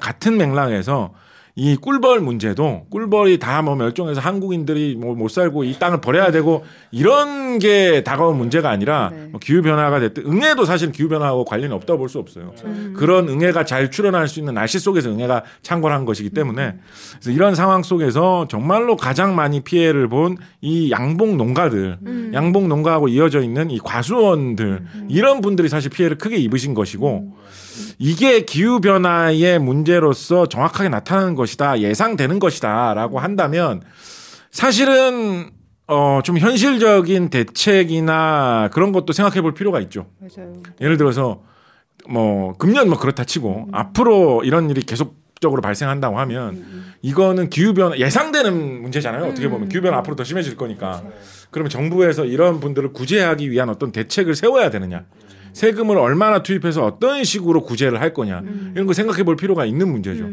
같은 맥락에서 이 꿀벌 문제도 꿀벌이 다 뭐 멸종해서 한국인들이 뭐 못 살고 이 땅을 버려야 되고 이런 게 다가온 문제가 아니라 네. 뭐 기후 변화가 됐든 응애도 사실 기후 변화하고 관련이 없다고 볼 수 없어요. 그런 응애가 잘 출현할 수 있는 날씨 속에서 응애가 창궐한 것이기 때문에 그래서 이런 상황 속에서 정말로 가장 많이 피해를 본 이 양봉 농가들, 양봉 농가하고 이어져 있는 이 과수원들 이런 분들이 사실 피해를 크게 입으신 것이고 이게 기후 변화의 문제로서 정확하게 나타나는 것이다, 예상되는 것이다라고 한다면 사실은 어, 좀 현실적인 대책이나 그런 것도 생각해 볼 필요가 있죠. 맞아요. 예를 들어서 뭐 금년 뭐 그렇다 치고 앞으로 이런 일이 계속 지속적으로 발생한다고 하면 이거는 기후 변화 예상되는 문제잖아요. 어떻게 보면 기후 변화 앞으로 더 심해질 거니까. 그러면 정부에서 이런 분들을 구제하기 위한 어떤 대책을 세워야 되느냐. 세금을 얼마나 투입해서 어떤 식으로 구제를 할 거냐. 이런 거 생각해 볼 필요가 있는 문제죠.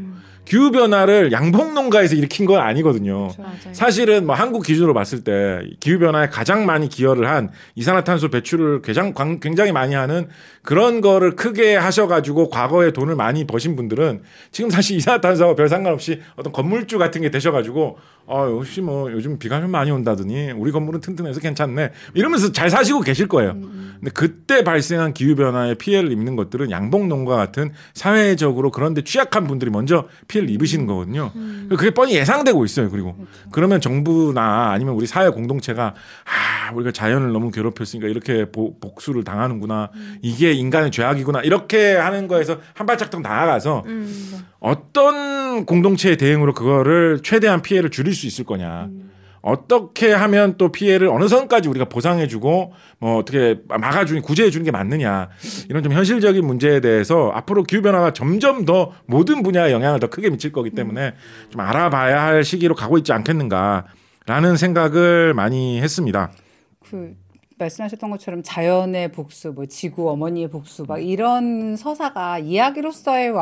기후 변화를 양봉 농가에서 일으킨 건 아니거든요. 맞아요. 사실은 뭐 한국 기준으로 봤을 때 기후 변화에 가장 많이 기여를 한 이산화탄소 배출을 굉장히, 광- 굉장히 많이 하는 그런 거를 크게 하셔가지고 과거에 돈을 많이 버신 분들은 지금 사실 이산화탄소와 별 상관없이 어떤 건물주 같은 게 되셔가지고 어 역시 뭐 요즘 비가 좀 많이 온다더니 우리 건물은 튼튼해서 괜찮네 이러면서 잘 사시고 계실 거예요. 근데 그때 발생한 기후 변화에 피해를 입는 것들은 양봉 농가 같은 사회적으로 그런데 취약한 분들이 먼저 피해를 입으시는 거거든요. 그게 뻔히 예상되고 있어요. 그리고. 그러면 정부나 아니면 우리 사회 공동체가 아 우리가 자연을 너무 괴롭혔으니까 이렇게 보- 복수를 당하는구나. 이게 인간의 죄악이구나. 이렇게 하는 거에서 한 발짝 더 나아가서 어떤 공동체의 대응으로 그거를 최대한 피해를 줄일 수 있을 거냐. 어떻게 하면 또 피해를 어느 선까지 우리가 보상해주고 뭐 어떻게 막아주니 구제해주는 게 맞느냐 이런 좀 현실적인 문제에 대해서 앞으로 기후 변화가 점점 더 모든 분야에 영향을 더 크게 미칠 거기 때문에 좀 알아봐야 할 시기로 가고 있지 않겠는가라는 생각을 많이 했습니다. 그 말씀하셨던 것처럼 자연의 복수, 뭐 지구 어머니의 복수, 막 이런 서사가 이야기로서의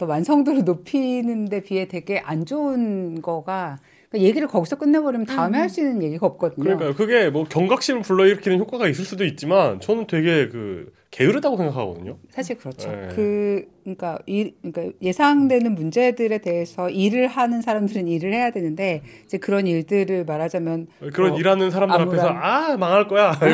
완성도를 높이는 데 비해 되게 안 좋은 거가 그러니까 얘기를 거기서 끝내버리면 다음에 할수 있는 얘기가 없거든요. 그러니까 그게 뭐 경각심을 불러일으키는 효과가 있을 수도 있지만 저는 되게 그 게으르다고 생각하거든요. 사실 그렇죠. 네. 그 그러니까 일 그러니까 예상되는 문제들에 대해서 일을 하는 사람들은 일을 해야 되는데 이제 그런 일들을 말하자면 그런 뭐 일하는 사람들 아무런- 앞에서 아 망할 거야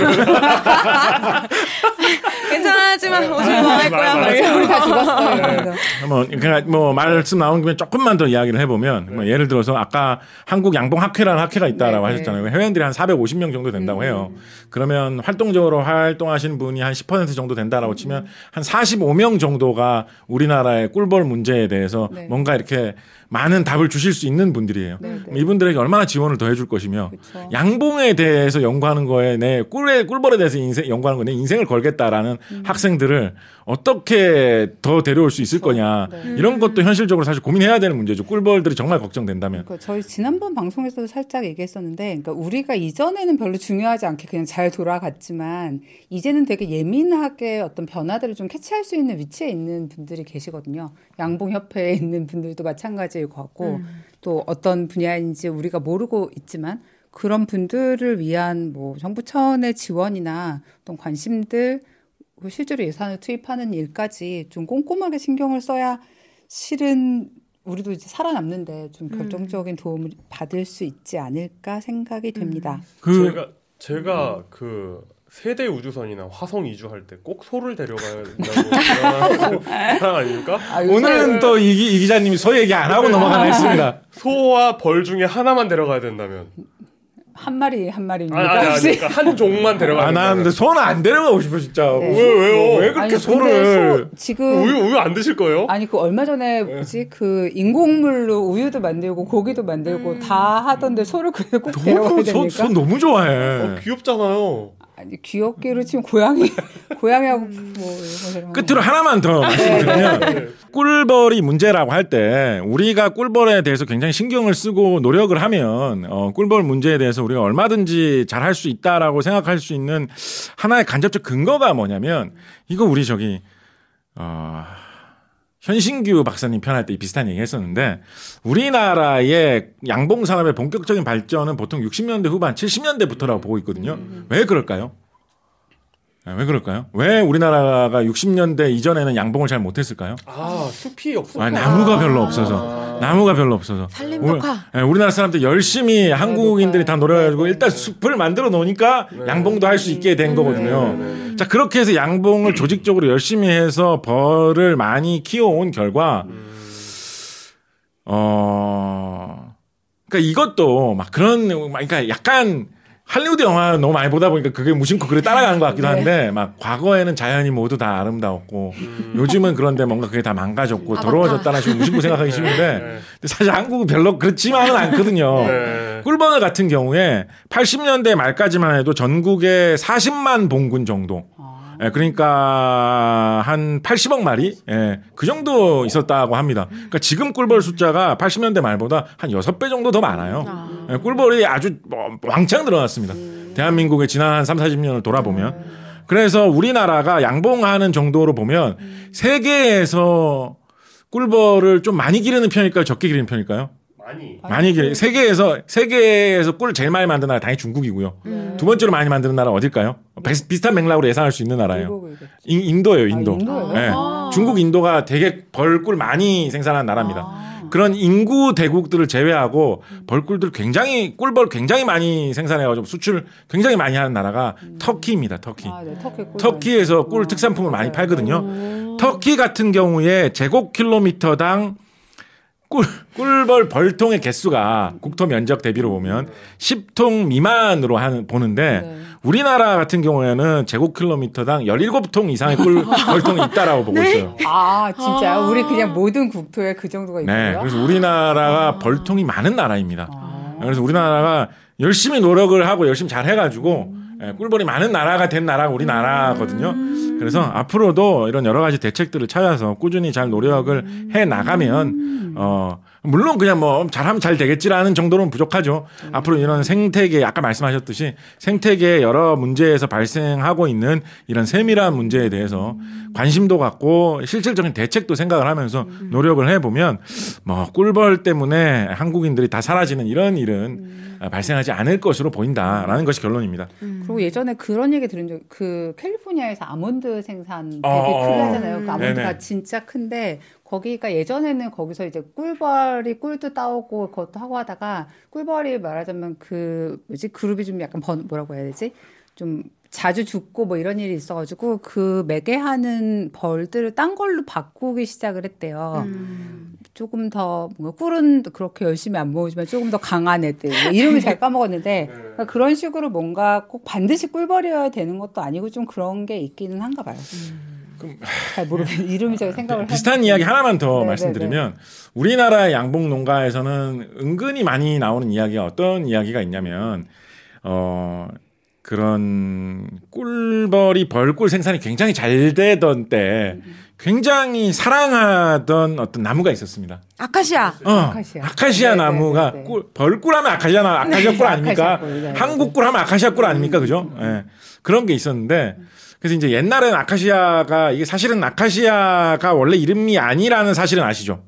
괜찮지만 오늘 망할 거야. 막 우리 이러면서. 다 죽었어요. 이러면서. 뭐, 그러니까 뭐 말씀 나온 김에 조금만 더 이야기를 해보면 뭐 예를 들어서 아까 한국 양봉 학회라는 학회가 있다라고 네, 하셨잖아요. 회원들이 한 450명 정도 된다고 해요. 그러면 활동적으로 활동하시는 분이 한 10% 정도 된다라고 치면 한 45명 정도가 우리나라의 꿀벌 문제에 대해서 네. 뭔가 이렇게 많은 답을 주실 수 있는 분들이에요. 네, 네. 이분들에게 얼마나 지원을 더 해줄 것이며 그쵸. 양봉에 대해서 연구하는 거에 내 꿀에 꿀벌에 대해서 인생 연구하는 거에 내 인생을 걸겠다라는 음. 학생들을 어떻게 더 데려올 수 있을 거냐 네. 이런 것도 현실적으로 사실 고민해야 되는 문제죠. 꿀벌들이 정말 걱정된다면. 그 저희 지난번 방송에서도 살짝 얘기했었는데, 그러니까 우리가 이전에는 별로 중요하지 않게 그냥 잘 돌아갔지만 이제는 되게 예민하게 어떤 변화들을 좀 캐치할 수 있는 위치에 있는 분들이 계시거든요. 양봉 협회에 있는 분들도 마찬가지일 것 같고 또 어떤 분야인지 우리가 모르고 있지만 그런 분들을 위한 뭐 정부 차원의 지원이나 어떤 관심들 그 실제로 예산을 투입하는 일까지 좀 꼼꼼하게 신경을 써야 실은 우리도 이제 살아남는데 좀 결정적인 도움을 받을 수 있지 않을까 생각이 됩니다. 그 제가 제가 그 세대 우주선이나 화성 이주할 때 꼭 소를 데려가야 된다고 사람 아닙니까? 아, 오늘은 또 이 기자님이 소 얘기 안 하고 넘어가나 했습니다. 소와 벌 중에 하나만 데려가야 된다면 한 마리 한 마리입니다. 아니 아니 아니? 그러니까 한 종만 데려가야 아, 나 된다면 근데 소는 안 데려가고 싶어 진짜. 네. 왜, 왜요? 왜 그렇게 아니, 소를? 근데 소 지금 우유 우유 안 드실 거예요? 아니 그 얼마 전에 뭐지 그 인공물로 우유도 만들고 고기도 만들고 다 하던데 소를 그래 꼭 데려가야 됩니까? 소 너무 좋아해. 어, 귀엽잖아요. 아니 귀엽기로 치면 고양이 고양이하고 뭐거 데려가면 끝으로 하나만 더 말씀드리면 꿀벌이 문제라고 할 때 우리가 꿀벌에 대해서 굉장히 신경을 쓰고 노력을 하면 어, 꿀벌 문제에 대해서 우리가 얼마든지 잘 할 수 있다라고 생각할 수 있는 하나의 간접적 근거가 뭐냐면 이거 우리 저기 어, 현신규 박사님 편할 때 비슷한 얘기 했었는데 우리나라의 양봉 산업의 본격적인 발전은 보통 60년대 후반, 70년대부터라고 보고 있거든요. 왜 그럴까요? 아, 왜 그럴까요? 왜 우리나라가 60년대 이전에는 양봉을 잘 못했을까요? 아 숲이 없어. 아, 나무가 별로 없어서. 나무가 별로 없어서. 산림 우리- 녹화. 예, 우리나라 사람들 열심히 한국인들이 다 노력해가지고 일단 숲을 만들어 놓으니까 양봉도 할 수 있게 된 거거든요. 자, 그렇게 해서 양봉을 조직적으로 열심히 해서 벌을 많이 키워온 결과, 어, 그러니까 이것도 막 그런, 그러니까 약간 할리우드 영화 너무 많이 보다 보니까 그게 무심코 그래 따라가는 것 같기도 한데 막 과거에는 자연이 모두 다 아름다웠고 요즘은 그런데 뭔가 그게 다 망가졌고 아바타. 더러워졌다는 식으로 무심코 생각하기 쉬운데 근데 사실 한국은 별로 그렇지만은 않거든요. 네. 꿀벌 같은 경우에 80년대 말까지만 해도 전국에 40만 봉군 정도 예, 그러니까 한 80억 마리 예, 그 정도 있었다고 합니다. 그러니까 지금 꿀벌 숫자가 80년대 말보다 한 6배 정도 더 많아요. 예, 꿀벌이 아주 뭐 왕창 늘어났습니다. 대한민국의 지난 한 3, 40년을 돌아보면 그래서 우리나라가 양봉하는 정도로 보면 세계에서 꿀벌을 좀 많이 기르는 편일까요? 적게 기르는 편일까요? 많이 많이 기르. 세계에서 세계에서 꿀을 제일 많이 만드는 나라 당연히 중국이고요. 두 번째로 많이 만드는 나라 어딜까요? 비슷- 비슷한 맥락으로 예상할 수 있는 나라예요. 인- 인도예요, 인도. 아, 인도예요? 예. 아. 중국, 인도가 되게 벌꿀 많이 생산하는 나라입니다. 아. 그런 인구 대국들을 제외하고 벌꿀들 굉장히 꿀벌 굉장히 많이 생산해가지고 수출 굉장히 많이 하는 나라가 터키입니다. 터키. 아, 네, 터키 꿀. 터키에서 꿀 특산품을 많이 네. 팔거든요. 터키 같은 경우에 제곱킬로미터당 꿀, 꿀벌 벌통의 개수가 국토 면적 대비로 보면 10통 미만으로 하는, 보는데 네. 우리나라 같은 경우에는 제곱킬로미터당 17통 이상의 꿀 벌통이 있다라고 보고 있어요. 아, 진짜 아. 우리 그냥 모든 국토에 그 정도가 있고요. 네. 그래서 우리나라가 벌통이 많는 나라입니다. 아. 그래서 우리나라가 열심히 노력을 하고 열심히 잘 해가지고 예, 꿀벌이 많은 나라가 된 나라가 우리나라거든요. 그래서 앞으로도 이런 여러 가지 대책들을 찾아서 꾸준히 잘 노력을 해 나가면 어 물론 그냥 뭐 잘하면 잘 되겠지라는 정도는 부족하죠. 앞으로 이런 생태계 아까 말씀하셨듯이 생태계 여러 문제에서 발생하고 있는 이런 세밀한 문제에 대해서 관심도 갖고 실질적인 대책도 생각을 하면서 노력을 해 보면 뭐 꿀벌 때문에 한국인들이 다 사라지는 이런 일은 발생하지 않을 것으로 보인다라는 것이 결론입니다. 그리고 예전에 그런 얘기 들은 적, 그 캘리포니아에서 아몬드 생산 되게 어, 크게 하잖아요. 그 아몬드가 네네. 진짜 큰데 거기가 예전에는 거기서 이제 꿀벌이 꿀도 따오고 그것도 하고 하다가 꿀벌이 말하자면 그 뭐지 그룹이 좀 약간 번, 뭐라고 해야 되지? 좀 자주 죽고 뭐 이런 일이 있어가지고 그 매개하는 벌들을 딴 걸로 바꾸기 시작을 했대요. 음. 조금 더 뭔가 꿀은 그렇게 열심히 안 모으지만 조금 더 강한 애들 뭐 이름을 잘 까먹었는데 그러니까 그런 식으로 뭔가 꼭 반드시 꿀벌이어야 되는 것도 아니고 좀 그런 게 있기는 한가 봐요. 잘 모르겠 이름이 제가 생각을 비슷한 이야기 하나만 더 네, 말씀드리면 우리나라 양봉 농가에서는 은근히 많이 나오는 이야기가 어떤 이야기가 있냐면 어 그런 꿀벌이 벌꿀 생산이 굉장히 잘 되던 때 굉장히 사랑하던 어떤 나무가 있었습니다. 아카시아. 어, 아카시아. 아카시아, 네, 나무가 네, 네, 네. 꿀, 벌꿀 하면 아카시아, 나- 아카시아 꿀 아닙니까? 아카시아 꿀, 네, 네, 한국 꿀 하면 아카시아 꿀 아닙니까? 그죠? 예. 그런 게 있었는데 그래서 이제 옛날에는 아카시아가 이게 사실은 아카시아가 원래 이름이 아니라는 사실은 아시죠?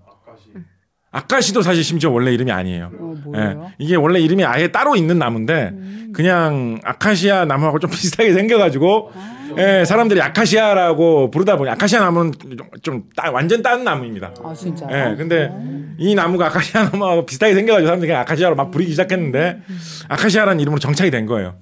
아카시도 사실 심지어 원래 이름이 아니에요. 어? 예. 이게 원래 이름이 아예 따로 있는 나무인데 음. 그냥 아카시아 나무하고 좀 비슷하게 생겨가지고 예, 사람들이 아카시아라고 부르다 보니 아카시아 나무는 좀, 좀 따- 완전 딴 나무입니다. 아 진짜. 예, 근데 이 나무가 아카시아 나무하고 비슷하게 생겨가지고 사람들이 그냥 아카시아로 막 부르기 시작했는데 아카시아라는 이름으로 정착이 된 거예요.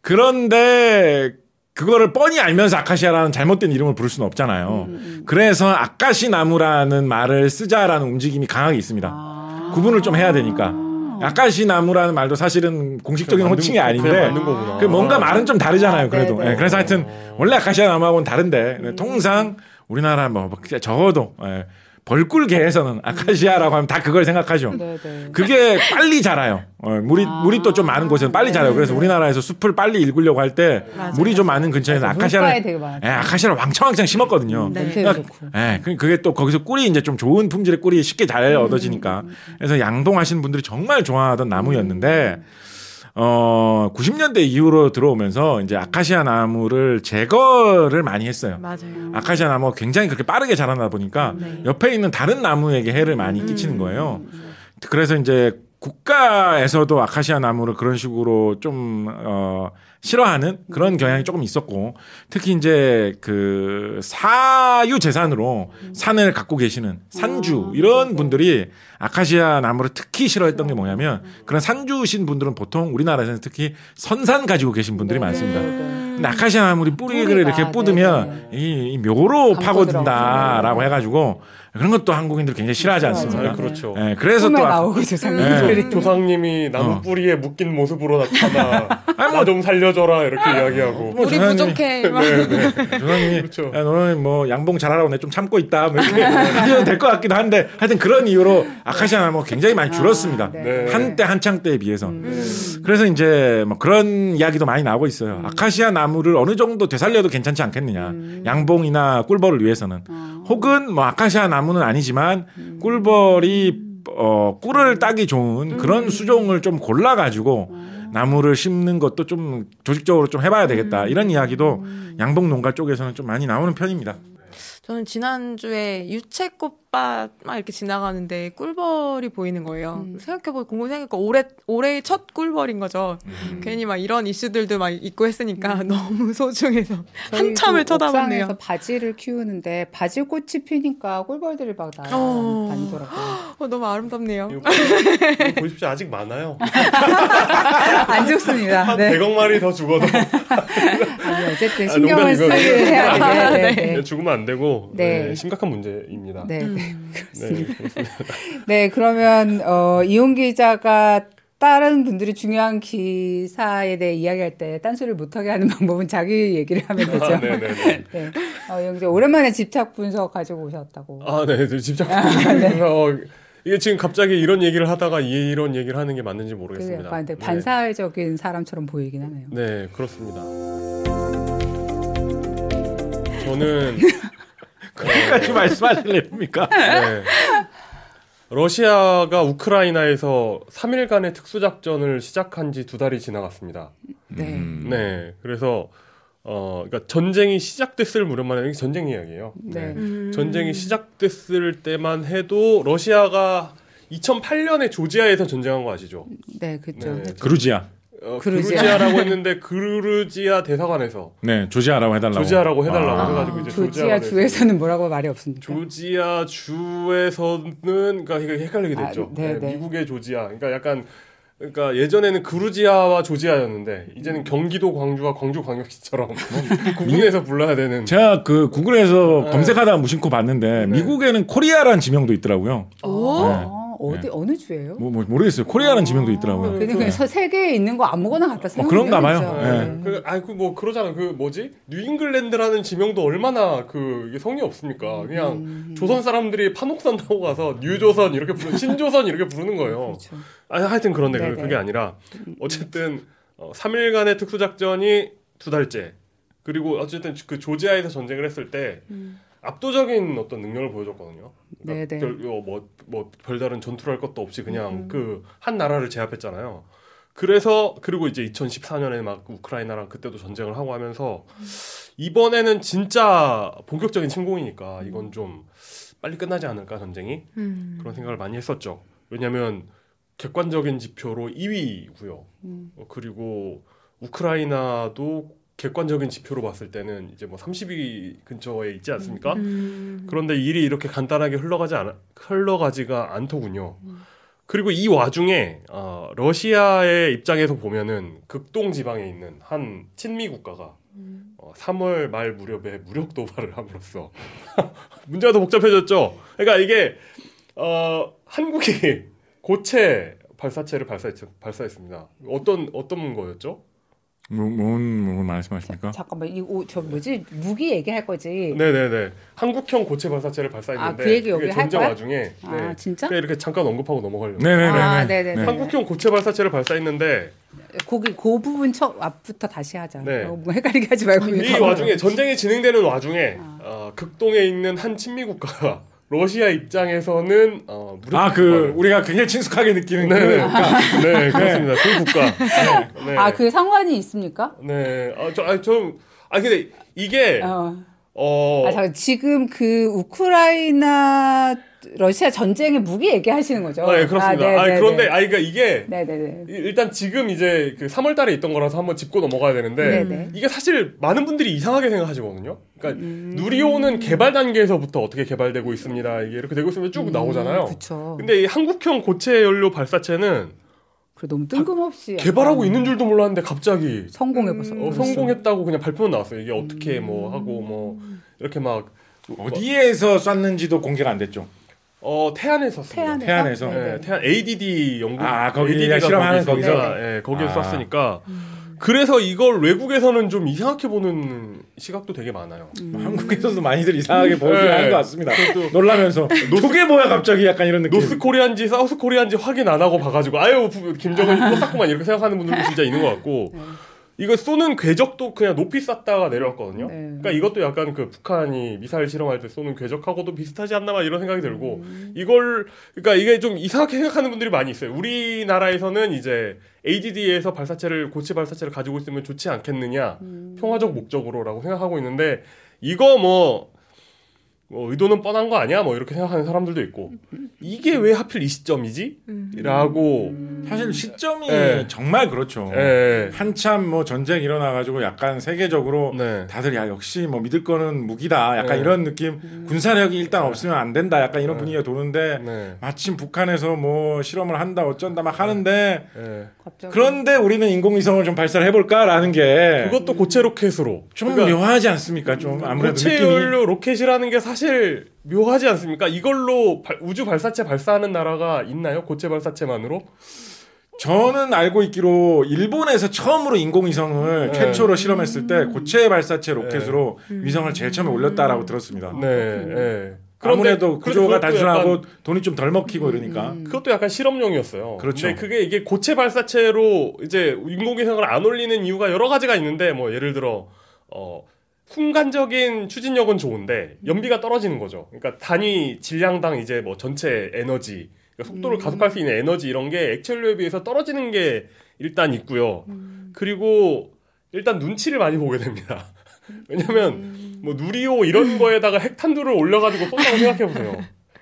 그런데 그거를 뻔히 알면서 아카시아라는 잘못된 이름을 부를 수는 없잖아요. 그래서 아카시 나무라는 말을 쓰자라는 움직임이 강하게 있습니다. 아. 구분을 좀 해야 되니까. 아카시 나무라는 말도 사실은 공식적인 호칭이 아닌데. 그 뭔가 말은 좀 다르잖아요. 아, 그래도. 네네. 예, 그래서 하여튼 원래 아카시아 나무하고는 다른데 통상 우리나라 뭐 적어도 예, 벌꿀계에서는 아카시아라고 하면 다 그걸 생각하죠. 네네. 그게 빨리 자라요. 어, 물이 아. 물이 또 좀 많은 곳에는 빨리 자라요. 그래서 우리나라에서 숲을 빨리 일구려고 할 때. 물이 좀 많은 근처에서 아카시아를. 예, 아카시아를 왕창왕창 심었거든요. 네. 그러니까. 예, 그- 그게 또 거기서 꿀이 이제 좀 좋은 품질의 꿀이 쉽게 잘 얻어지니까. 그래서 양봉하시는 분들이 정말 좋아하던 나무였는데, 어, 90년대 이후로 들어오면서 이제 아카시아 나무를 제거를 많이 했어요. 맞아요. 아카시아 나무가 굉장히 그렇게 빠르게 자라다 보니까 네. 옆에 있는 다른 나무에게 해를 많이 끼치는 거예요. 그래서 이제 국가에서도 아카시아 나무를 그런 식으로 좀, 어, 싫어하는 그런 경향이 조금 있었고, 특히 이제 그 사유 재산으로 산을 갖고 계시는 산주, 이런 분들이 아카시아 나무를 특히 싫어했던 게 뭐냐면, 그런 산주신 분들은 보통 우리나라에서는 특히 선산 가지고 계신 분들이 많습니다. 근데 아카시아 나무리 뿌리를 뿌리가, 이렇게 뻗으면 네네. 이, 이 묘로 파고든다라고 해가지고 그런 것도 한국인들 굉장히 싫어하지 그렇죠. 않습니까? 아, 그렇죠. 예, 그래서 또 아- 나오고 음. 조상님들이 조상님이 나무 어. 뿌리에 묶인 모습으로 나타나 나 좀 살려줘라 이렇게 이야기하고 뭐 우리 조상님이- 부족해. 막. 조상님이 그렇죠. 야, 너는 뭐 양봉 잘하라고 내 좀 참고 있다 뭐 이렇게 하셔도 될 것 같기도 한데 하여튼 그런 이유로 아카시아 나무가 굉장히 많이 줄었습니다. 아, 네. 네. 한때 한창 때에 비해서. 음. 그래서 이제 뭐 그런 이야기도 많이 나오고 있어요. 아카시아 나무를 어느 정도 되살려도 괜찮지 않겠느냐. 양봉이나 꿀벌을 위해서는. 혹은 뭐 아카시아 나무 는 아니지만 꿀벌이 어 꿀을 따기 좋은 그런 수종을 좀 골라 가지고 나무를 심는 것도 좀 조직적으로 좀 해봐야 되겠다. 이런 이야기도 양봉 농가 쪽에서는 좀 많이 나오는 편입니다. 저는 지난주에 유채꽃밭 막 이렇게 지나가는데 꿀벌이 보이는 거예요. 음. 생각해보고 공부 생각해보니까 올해, 올해의 첫 꿀벌인 거죠. 괜히 막 이런 이슈들도 막 있고 했으니까 너무 소중해서 한참을 저희도 쳐다봤네요. 옥상에서 바지를 키우는데 바지꽃이 피니까 꿀벌들이 막 어. 날아다니더라고요. 어, 너무 아름답네요. 이거 보- 이거 보십시오 아직 많아요. 안 좋습니다. 한 네. 100억 마리 더 죽어도 아니, 어쨌든 아, 신경을. 쓰게 해야 돼. 네, 네, 네. 죽으면 안 되고 네. 네, 심각한 문제입니다. 네, 네. 음. 네, 그렇습니다. 네, 그러면 어, 이용 기자가 다른 분들이 중요한 기사에 대해 이야기할 때 딴소리를 못하게 하는 방법은 자기 얘기를 하면 되죠. 아, 네네네. 네. 어, 이용 기자 오랜만에 집착 분석 가지고 오셨다고. 아, 네, 네, 집착. 아, 어, 이게 지금 갑자기 이런 얘기를 하다가 이런 얘기를 하는 게 맞는지 그 모르겠습니다. 되게 네. 반사회적인 사람처럼 보이긴 하네요. 네, 그렇습니다. 저는 끝까지 말씀하실래 봅니까? 네. 러시아가 우크라이나에서 3일간의 특수작전을 시작한 지 두 달이 지나갔습니다. 네. 음. 네. 그래서, 어, 그러니까 전쟁이 시작됐을 무렵만 해도 이게 전쟁 이야기예요. 네. 음. 전쟁이 시작됐을 때만 해도 러시아가 2008년에 조지아에서 전쟁한 거 아시죠? 네, 그렇죠. 네. 그루지아. 어, 그루지아. 그루지아 라고 했는데 그루지아 대사관에서 네, 조지아라고 해달라고. 조지아라고 해달라고 아. 해가지고 이제 조지아 주에서는 뭐라고 말이 없습니까? 조지아 주에서는 그러니까 이게 헷갈리게 됐죠. 아, 네, 네, 네. 미국의 조지아. 그러니까 약간 그러니까 예전에는 그루지아와 조지아였는데 이제는 경기도 광주와 광주 광역시처럼 구분해서 불러야 되는. 제가 그 구글에서 네. 검색하다가 무심코 봤는데 미국에는 코리아라는 지명도 있더라고요. 오? 네. 어, 어디 어느 주예요? 뭐, 뭐 모르겠어요. 코리아라는 지명도 있더라고요. 그냥, 그냥 서- 세계에 있는 거 아무거나 갖다 쓰는 어, 그런가 봐요. 네. 그, 아이, 그, 뭐, 그러잖아. 그, 뭐지? 뉴잉글랜드라는 지명도 얼마나 그, 이게 성이 없습니까? 그냥, 음. 조선 사람들이 판옥선 타고 가서, 뉴조선 이렇게 부르, 신조선 이렇게 부르는 거예요. 그렇죠. 아, 하여튼 그런데 그- 네네. 그게 아니라 어쨌든 어, 3일간의 특수 작전이 두 달째 그리고 어쨌든 그 조지아에서 전쟁을 했을 때 압도적인 어떤 능력을 보여줬거든요. 별, 어, 뭐, 뭐 별다른 전투를 할 것도 없이 그냥 그한 나라를 제압했잖아요. 그래서 그리고 이제 2014년에 막 우크라이나랑 그때도 전쟁을 하고 하면서 이번에는 진짜 본격적인 침공이니까 이건 좀 빨리 끝나지 않을까 전쟁이 음. 그런 생각을 많이 했었죠. 왜냐하면 객관적인 지표로 2위고요. 음. 어, 그리고 우크라이나도 객관적인 지표로 봤을 때는 이제 뭐 30위 근처에 있지 않습니까? 음. 그런데 일이 이렇게 간단하게 흘러가지 않 흘러가지가 않더군요. 그리고 이 와중에 어, 러시아의 입장에서 보면은 극동 지방에 있는 한 친미 국가가 어, 3월 말 무렵에 무력 도발을 함으로써 문제가 더 복잡해졌죠. 그러니까 이게 어, 한국이 고체 발사체를 발사했, 발사했습니다. 어떤 어떤 거였죠? 뭐, 뭔, 뭐 말씀하십니까? 잠깐만 이거 저 뭐지 무기 얘기할 거지. 네네네. 한국형 고체 발사체를 발사했는데 아, 그 얘기 여기 할 거야? 와중에 아 네. 진짜? 그냥 이렇게 잠깐 언급하고 넘어가려고. 네네네. 아, 네네네. 한국형 고체 발사체를 발사했는데 거기 그 부분 첫 앞부터 다시 하자. 네. 어, 뭐 헷갈리게 하지 말고. 이. 와중에 전쟁이 진행되는 와중에 아. 어, 극동에 있는 한 친미 국가가 러시아 입장에서는 어, 무력 아, 그, 우리가 굉장히 친숙하게 느끼는 그, 네, 국가. 네 그렇습니다 그 국가 네. 아, 그 상관이 있습니까? 네. 아, 저, 아, 좀, 아, 근데 이게, 어. 어, 아, 잠깐 지금 그 우크라이나 러시아 전쟁의 무기 얘기하시는 거죠? 아, 예, 그렇습니다. 아, 네, 그런데, 네. 아, 그러니까 이게, 네네네. 이- 일단 지금 이제 그 3월 달에 있던 거라서 한번 짚고 넘어가야 되는데, 네네. 이게 사실 많은 분들이 이상하게 생각하시거든요. 그러니까, 음. 누리호는 개발 단계에서부터 어떻게 개발되고 있습니다. 이게 이렇게 되고 있으면 쭉 나오잖아요. 음, 그렇죠. 근데 이 한국형 고체 연료 발사체는 그 너무 뜬금없이 개발하고 있는 줄도 몰랐는데 갑자기 성공해봤어. 어, 성공했다고 그냥 발표는 나왔어요. 이게 어떻게 뭐 하고 뭐 이렇게 막 어디에서 쐈는지도 공개가 안 됐죠. 어 태안에서 습니다 태안에서. 태안에서? 네, 네. 예, 태안 ADD 연구 아, 거기 ADD 가 실험하는 거기서? 예, 거기서 아. 쐈으니까 그래서 이걸 외국에서는 좀 이상하게 보는 시각도 되게 많아요. 한국에서도 많이들 이상하게 보긴 네. 하는 것 같습니다. 놀라면서 저게 뭐야 갑자기 약간 이런 느낌. 노스 코리안지 사우스 코리안지 확인 안 하고 봐가지고 아유 또 쐈구만 이렇게 생각하는 분들도 진짜 있는 것 같고 이거 쏘는 궤적도 그냥 높이 쐈다가 내려왔거든요. 네. 그러니까 이것도 약간 그 북한이 미사일 실험할 때 쏘는 궤적하고도 비슷하지 않나 막 이런 생각이 들고 이걸 그러니까 이게 좀 이상하게 생각하는 분들이 많이 있어요. 우리나라에서는 이제 ADD에서 발사체를 고체 발사체를 가지고 있으면 좋지 않겠느냐 평화적 목적으로라고 생각하고 있는데 이거 뭐, 뭐 의도는 뻔한 거 아니야 뭐 이렇게 생각하는 사람들도 있고 이게 왜 하필 이 시점이지? 라고 사실 시점이 네. 정말 그렇죠. 예. 한참 뭐 전쟁 일어나가지고 약간 세계적으로 네. 다들 야 역시 뭐 믿을 거는 무기다 약간 네. 이런 느낌 군사력이 일단 없으면 안 된다 약간 이런 네. 분위기가 도는데 네. 마침 북한에서 뭐 실험을 한다 어쩐다 막 하는데 예. 갑자기. 그런데 우리는 인공위성을 좀 발사를 해볼까라는 게 그것도 고체 로켓으로 좀 그러니까 묘하지 않습니까? 좀 아무래도 고체 느낌이 연료 로켓이라는 게 사실 묘하지 않습니까? 이걸로 발- 우주 발사체 발사하는 나라가 있나요? 고체 발사체만으로? 저는 알고 있기로 일본에서 처음으로 인공위성을 네. 최초로 실험했을 때 고체 발사체 로켓으로 위성을 제일 처음에 올렸다라고 들었습니다. 네. 예. 아무래도 그런데 구조가 단순하고 약간- 돈이 좀 덜 먹히고 이러니까 그것도 약간 실험용이었어요. 그렇죠. 근데 그게 이게 고체 발사체로 이제 인공위성을 안 올리는 이유가 여러 가지가 있는데 뭐 예를 들어 어 순간적인 추진력은 좋은데 연비가 떨어지는 거죠. 그러니까 단위 질량당 이제 뭐 전체 에너지 그러니까 속도를 가속할 수 있는 에너지 이런 게 액체연료에 비해서 떨어지는 게 일단 있고요. 그리고 일단 눈치를 많이 보게 됩니다. 왜냐면 뭐 누리호 이런 거에다가 핵탄두를 올려가지고 쏜다고 생각해 보세요.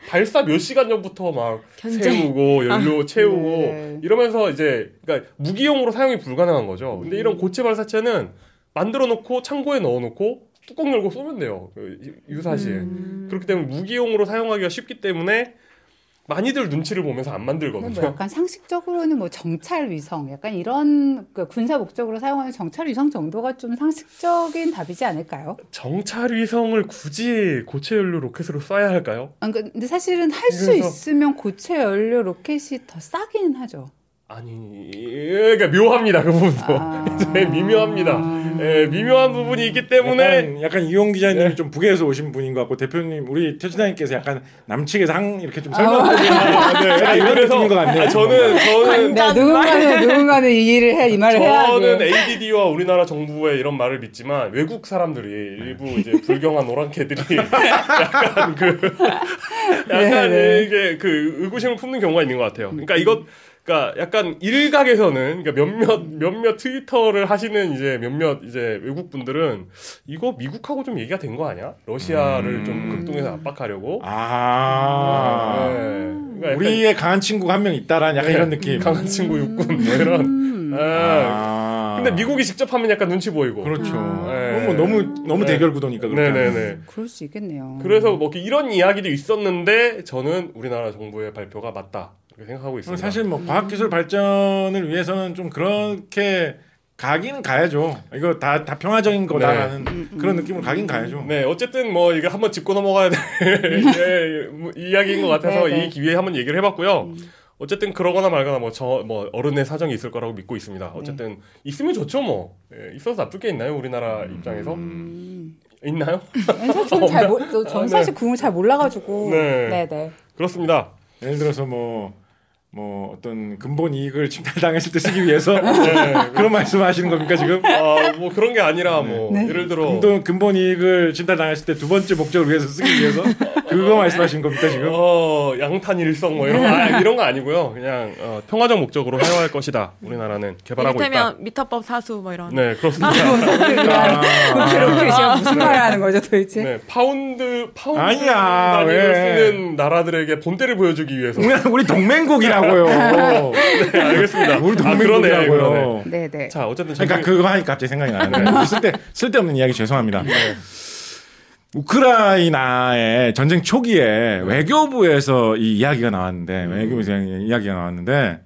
발사 몇 시간 전부터 막 견제. 세우고 연료 채우고 네. 이러면서 이제 그러니까 무기용으로 사용이 불가능한 거죠. 근데 이런 고체 발사체는 만들어 놓고 창고에 넣어 놓고 뚜껑 열고 쏘면 돼요. 그 유사시에. 그렇기 때문에 무기용으로 사용하기가 쉽기 때문에 많이들 눈치를 보면서 안뭐 만들거든요. 약간 상식적으로는 뭐 정찰 위성, 약간 이런 그 군사 목적으로 사용하는 정찰 위성 정도가 좀 상식적인 답이지 않을까요? 정찰 위성을 굳이 고체 연료 로켓으로 쏴야 할까요? 아, 그러니까 근데 사실은 할 수 있으면 고체 연료 로켓이 더 싸기는 하죠. 아니, 그러니까 묘합니다 그 부분도. 아. 네, 미묘합니다. 예, 미묘한 부분이 있기 때문에 약간, 약간 이용 기자님이 네. 좀 북에서 오신 분인 것 같고 대표님 우리 태진아님께서 약간 남측에서 항 이렇게 아. 좀 설명해 주는 아, 네, 약간 이런 느낌인 것 같네요. 아, 저는 저는 네, 누군가는 누군가는 이 일을 해, 이 말을 해야 저는 돼. ADD와 우리나라 정부의 이런 말을 믿지만 외국 사람들이 일부 이제 불경한 노란개들이 약간 그 약간 네, 네. 이게 그 의구심을 품는 경우가 있는 것 같아요. 그러니까 이것 그러니까 약간 일각에서는 그러니까 몇몇 몇몇 트위터를 하시는 이제 몇몇 이제 외국 분들은 이거 미국하고 좀 얘기가 된 거 아니야? 러시아를 좀 극동에서 압박하려고. 아 네. 그러니까 우리의 강한 친구가 한 명 있다라는 약간 네, 이런 느낌. 강한 친구 육군 뭐 이런. 음. 아, 아. 근데 미국이 직접 하면 약간 눈치 보이고. 그렇죠. 네. 그건 뭐 너무 너무 네. 대결 구도니까. 네네네. 그럴 수 있겠네요. 그래서 뭐 이런 이야기도 있었는데 저는 우리나라 정부의 발표가 맞다 생각하고 있습니다. 사실 뭐 과학기술 발전을 위해서는 좀 그렇게 가긴 가야죠. 이거 다, 다 평화적인 거다라는 그런 느낌을 가긴 가야죠. 네 어쨌든 뭐 이거 한번 짚고 넘어가야 될 예, 뭐 이야기인 것 같아서 네, 네. 이 기회에 한번 얘기를 해봤고요. 어쨌든 그러거나 말거나 뭐저뭐 어른의 사정이 있을 거라고 믿고 있습니다. 어쨌든 있으면 좋죠 뭐 예, 있어서 나쁠 게 있나요 우리나라 입장에서 음. 있나요? 아니, 사실 저는 잘 몰, 저- 아, 저는 네. 사실 그걸 잘 몰라가지고. 네. 네, 네. 그렇습니다. 예를 들어서 뭐, 뭐 어떤 근본 이익을 침탈당했을 때 쓰기 위해서 네. 그런 말씀하시는 겁니까 지금? 아뭐 그런 게 아니라 뭐 네. 예를 들어 근본, 근본 이익을 침탈당했을 때 두 번째 목적을 위해서 쓰기 위해서 그거 말씀하시는 겁니까 지금? 어 양탄 일성 뭐 이런 거 아, 이런 거 아니고요. 그냥 어, 평화적 목적으로 사용할 것이다. 우리나라는 개발하고 있다. 이를테면 미터법 사수 뭐 이런. 네 그렇습니다. 로켓이야 무슨 말을 하는 거죠 도대체? 네 파운드 파운드 아니야, 단위를 왜. 쓰는 나라들에게 본때를 보여주기 위해서. 우리, 우리 동맹국이라고요. 네 알겠습니다. 우리 아. 동맹국이라고요. 네, 네. 자 어쨌든 그러니까 그거 하니까 갑자기 생각이 나는데 쓸데 쓸데없는 이야기 죄송합니다. 네. 우크라이나의 전쟁 초기에 외교부에서 이 이야기가 나왔는데 외교부에서 이야기가 나왔는데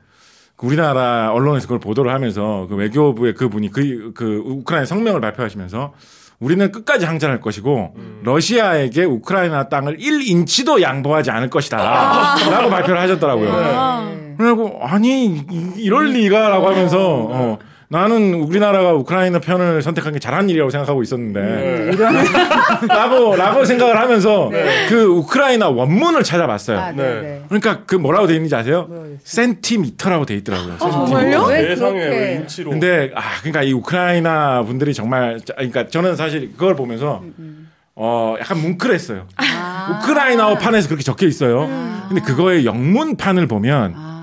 그 우리나라 언론에서 그걸 보도를 하면서 그 외교부의 그 분이 그, 그 우크라이나 성명을 발표하시면서 우리는 끝까지 항전할 것이고 러시아에게 우크라이나 땅을 1인치도 양보하지 않을 것이다라고 발표를 하셨더라고요. 아. 네. 그래고 아니 이- 이럴 리가라고 하면서 어, 나는 우리나라가 우크라이나 편을 선택한 게 잘한 일이라고 생각하고 있었는데 네. 이런 라고 라고 생각을 하면서 그 우크라이나 원문을 찾아봤어요. 아, 네. 네. 네. 그러니까 그 뭐라고 돼 있는지 아세요? 센티미터라고 돼 있더라고요. 아, 정말요? 왜 세상에 인치로 근데 아 그러니까 이 우크라이나 분들이 정말 자- 그러니까 저는 사실 그걸 보면서 어 약간 뭉클했어요. 아. 우크라이나어 판에서 그렇게 적혀 있어요. 근데 그거의 영문 판을 보면 아.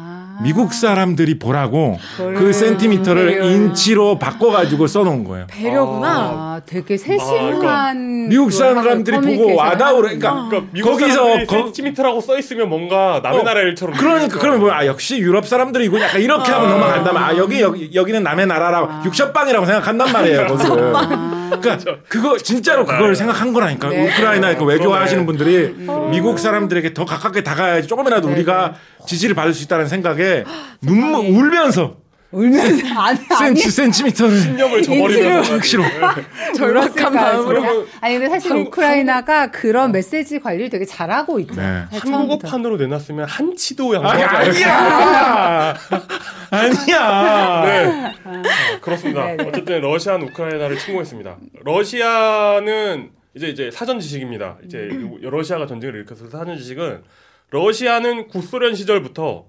미국 사람들이 보라고 그걸- 그 센티미터를 배려요. 인치로 바꿔가지고 써놓은 거예요. 배려구나. 아, 되게 세심한 미국 그 사람들이 보고 와닿으러. 그러니까 그러니까 미국 거기서 사람들이 거- 센티미터라고 써 있으면 뭔가 남의 어, 나라 일처럼 그러니까 그러면 거야. 뭐아 역시 유럽 사람들이고 약간 이렇게 하면 넘어간다면 아 여기 여기 여기는 남의 나라라고 육셔빵이라고 생각한단 말이에요 거기를. 그러니까 그거 진짜로 그걸 생각한 거라니까 네. 우크라이나 그 외교 그러네. 하시는 분들이 미국 사람들에게 더 가깝게 다가야지 조금이라도 네, 우리가 지지를 받을 수 있다는 생각에 눈물 울면서 울면서 아니 아니 센치 센티미터를 신념을 저버리면서 억지로 절박한 마음으로. 아니 근데 사실 한- 우크라이나가 그런 메시지 관리를 되게 잘하고 있죠. 네. 처음부터. 한국어판으로 내놨으면 한치도 아니 양보하지 않을 아니야 아니야 네. 아, 그렇습니다. 네, 네. 어쨌든 러시아는 우크라이나를 침공했습니다. 러시아는 이제 이제 사전 지식입니다. 이제 요- 러시아가 전쟁을 일으켰을 때 사전 지식은 러시아는 구소련 시절부터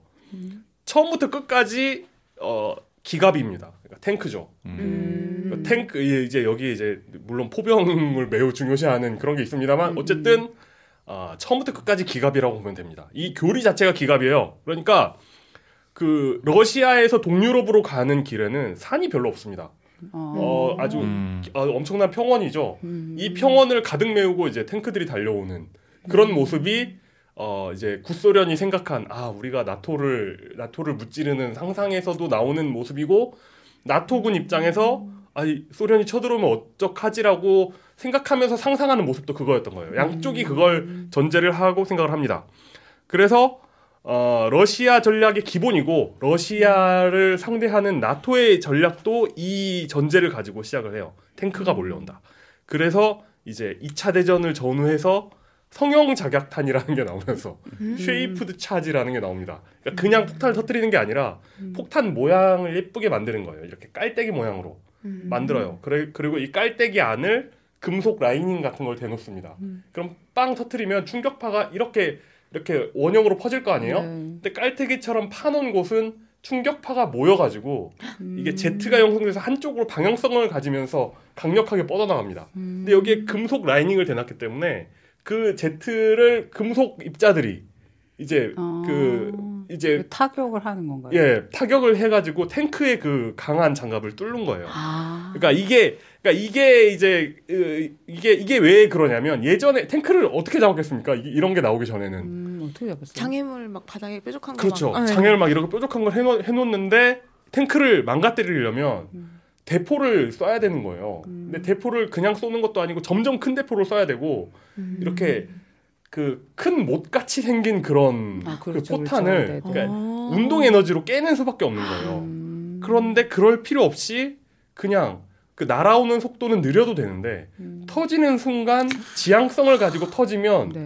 처음부터 끝까지 어 기갑입니다. 그러니까 탱크죠. 음. 그 탱크 이- 이제 여기 이제 물론 포병을 매우 중요시하는 그런 게 있습니다만 어쨌든 아, 처음부터 끝까지 기갑이라고 보면 됩니다. 이 교리 자체가 기갑이에요. 그러니까 그 러시아에서 동유럽으로 가는 길에는 산이 별로 없습니다. 어, 아주 음. 어, 엄청난 평원이죠. 음. 이 평원을 가득 메우고 이제 탱크들이 달려오는 그런 모습이 어 이제 구소련이 생각한 아 우리가 나토를 나토를 무찌르는 상상에서도 나오는 모습이고 나토군 입장에서 아이 소련이 쳐들어오면 어떡하지라고 생각하면서 상상하는 모습도 그거였던 거예요. 양쪽이 그걸 전제를 하고 생각을 합니다. 그래서 어, 러시아 전략의 기본이고 러시아를 상대하는 나토의 전략도 이 전제를 가지고 시작을 해요. 탱크가 몰려온다. 그래서 이제 2차 대전을 전후해서 성형 작약탄이라는 게 나오면서 shaped charge라는 게 나옵니다. 그러니까 그냥 폭탄을 터뜨리는 게 아니라 폭탄 모양을 예쁘게 만드는 거예요. 이렇게 깔때기 모양으로 만들어요. 그래, 그리고 이 깔때기 안을 금속 라이닝 같은 걸 대놓습니다. 그럼 빵 터트리면 충격파가 이렇게 이렇게 원형으로 퍼질 거 아니에요? 네. 근데 깔때기처럼 파놓은 곳은 충격파가 모여가지고 음. 이게 제트가 형성돼서 한쪽으로 방향성을 가지면서 강력하게 뻗어나갑니다. 음. 근데 여기에 금속 라이닝을 대놨기 때문에 그 제트를 금속 입자들이 이제 어. 그 이제 그 타격을 하는 건가요? 예 타격을 해가지고 탱크의 그 강한 장갑을 뚫는 거예요. 아. 그러니까 이게 그러니까 이게 이제 으, 이게 이게 왜 그러냐면 예전에 탱크를 어떻게 잡았겠습니까? 이- 이런 게 나오기 전에는 음, 어떻게 잡았어요? 장애물 막 바닥에 뾰족한 거 그렇죠. 막. 네. 장애를 막 이렇게 뾰족한 걸 해놓, 해놓는데 탱크를 망가뜨리려면 대포를 쏴야 되는 거예요. 근데 대포를 그냥 쏘는 것도 아니고 점점 큰 대포를 쏴야 되고 음. 이렇게 그 큰 못 같이 생긴 그런 아, 그 그렇죠, 포탄을 그렇죠. 네, 네. 그러니까 어. 운동 에너지로 깨는 수밖에 없는 거예요. 음. 그런데 그럴 필요 없이 그냥 그 날아오는 속도는 느려도 되는데 음. 터지는 순간 지향성을 가지고 터지면 네.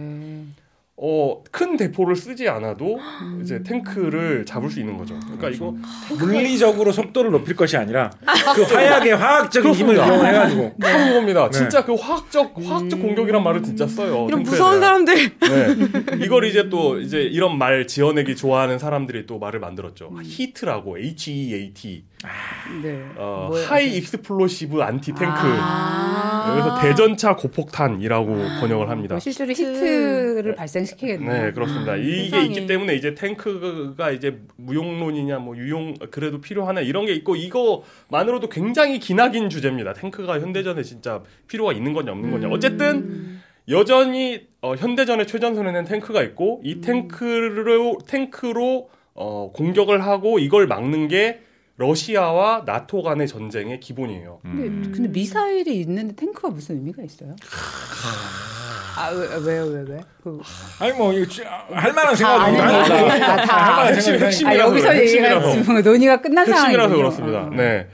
어, 큰 대포를 쓰지 않아도 이제 탱크를 잡을 수 있는 거죠. 그러니까 이거 물리적으로 속도를 높일 것이 아니라 그 화약의 화학적인 힘을. 이용해가지고 그런 겁니다. 네. 진짜 그 화학적 화학적 공격이란 말을 진짜 써요. 이런 무서운. 사람들. 네. 이걸 이제 또 이제 이런 말 지어내기 좋아하는 사람들이 또 말을 만들었죠. 히트라고 H E A T. 네. 어, 뭐예요? high explosive anti tank. 아. 그래서 대전차 고폭탄이라고 번역을 합니다. 뭐 실제로 HEAT. heat를 발생시키겠네요. 네, 그렇습니다. 이게 세상에. 있기 때문에 이제 탱크가 이제 무용론이냐 뭐 유용 그래도 필요하나 이런 게 있고 이거만으로도 굉장히 기나긴 주제입니다. 탱크가 현대전에 진짜 필요가 있는 거냐 없는 거냐. 어쨌든 여전히 어, 현대전의 최전선에는 탱크가 있고 이 탱크로 탱크로 어, 공격을 하고 이걸 막는 게 러시아와 나토 간의 전쟁의 기본이에요. 근데, 음. 근데 미사일이 있는데 탱크가 무슨 의미가 있어요? 아 왜, 왜요 왜 왜? 그, 아니 뭐 이거 지- 할 만한 다 생각이. 아, 다. 할 만한 핵심, 생각이 핵심. 아 핵심이라서 여기서 얘기가 핵심이라서. 지금 논의가 끝난 핵심이라서 상황이군요. 그렇습니다. 어. 네.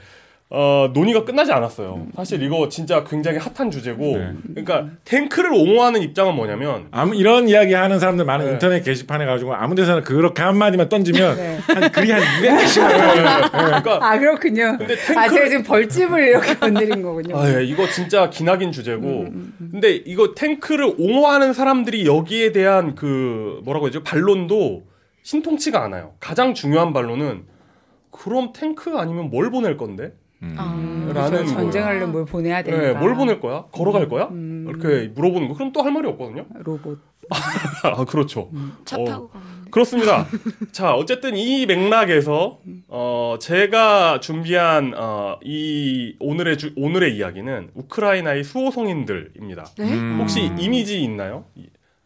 어, 논의가 끝나지 않았어요. 사실 이거 진짜 굉장히 핫한 주제고, 네. 그러니까 탱크를 옹호하는 입장은 뭐냐면 아무 이런 이야기 하는 사람들 많은 네. 인터넷 게시판에 가지고 아무 데서나 그렇게 한 마디만 던지면 네. 한 글이 한 200개씩 그러니까 아 그렇군요. 근데 아 탱크 제가 지금 벌집을 이렇게 건드린 거군요. 아, 예, 이거 진짜 기나긴 주제고. 음, 근데 이거 탱크를 옹호하는 사람들이 여기에 대한 그 뭐라고 해야죠? 반론도 신통치가 않아요. 가장 중요한 반론은 그럼 탱크 아니면 뭘 보낼 건데? 음. 아. 라는 그래서 전쟁하려면 뭘 보내야 되니까. 네, 뭘 보낼 거야? 걸어갈 거야? 음. 이렇게 물어보는 거. 그럼 또 할 말이 없거든요. 로봇. 아, 그렇죠. 차 어. 타고 돼. 그렇습니다. 자, 어쨌든 이 맥락에서 어 제가 준비한 어 이 오늘의 주, 오늘의 이야기는 우크라이나의 수호성인들입니다. 네? 음. 혹시 이미지 있나요?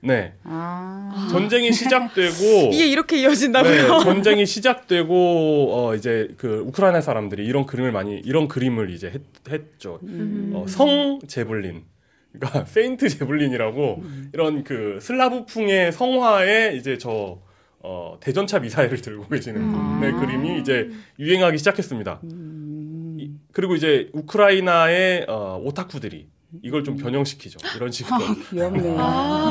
이- 네. 아. 전쟁이 시작되고 이게 이렇게 이어진다고요? 네, 전쟁이 시작되고 어 이제 그 우크라이나 사람들이 이런 그림을 많이 이런 그림을 이제 했, 죠 음. 어, 성 제블린. 그러니까 세인트 제블린이라고 이런 그 슬라브풍의 성화에 이제 저 어, 대전차 미사일을 들고 계시는 음. 분의 그림이 이제 유행하기 시작했습니다. 음. 이- 그리고 이제 우크라이나의 어, 오타쿠들이 이걸 좀 변형시키죠. 이런 식으로. 귀엽네요. 아.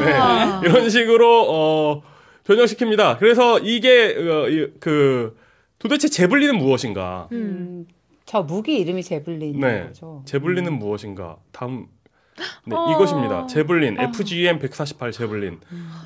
네, 이런 식으로 어, 변형시킵니다. 그래서 이게 어, 이- 그 도대체 제블린은 무엇인가? 음. 음, 저 무기 이름이 제블린인 네, 거죠. 제블린은 무엇인가? 다음 네, 어. 이것입니다. 제블린 FGM 148 제블린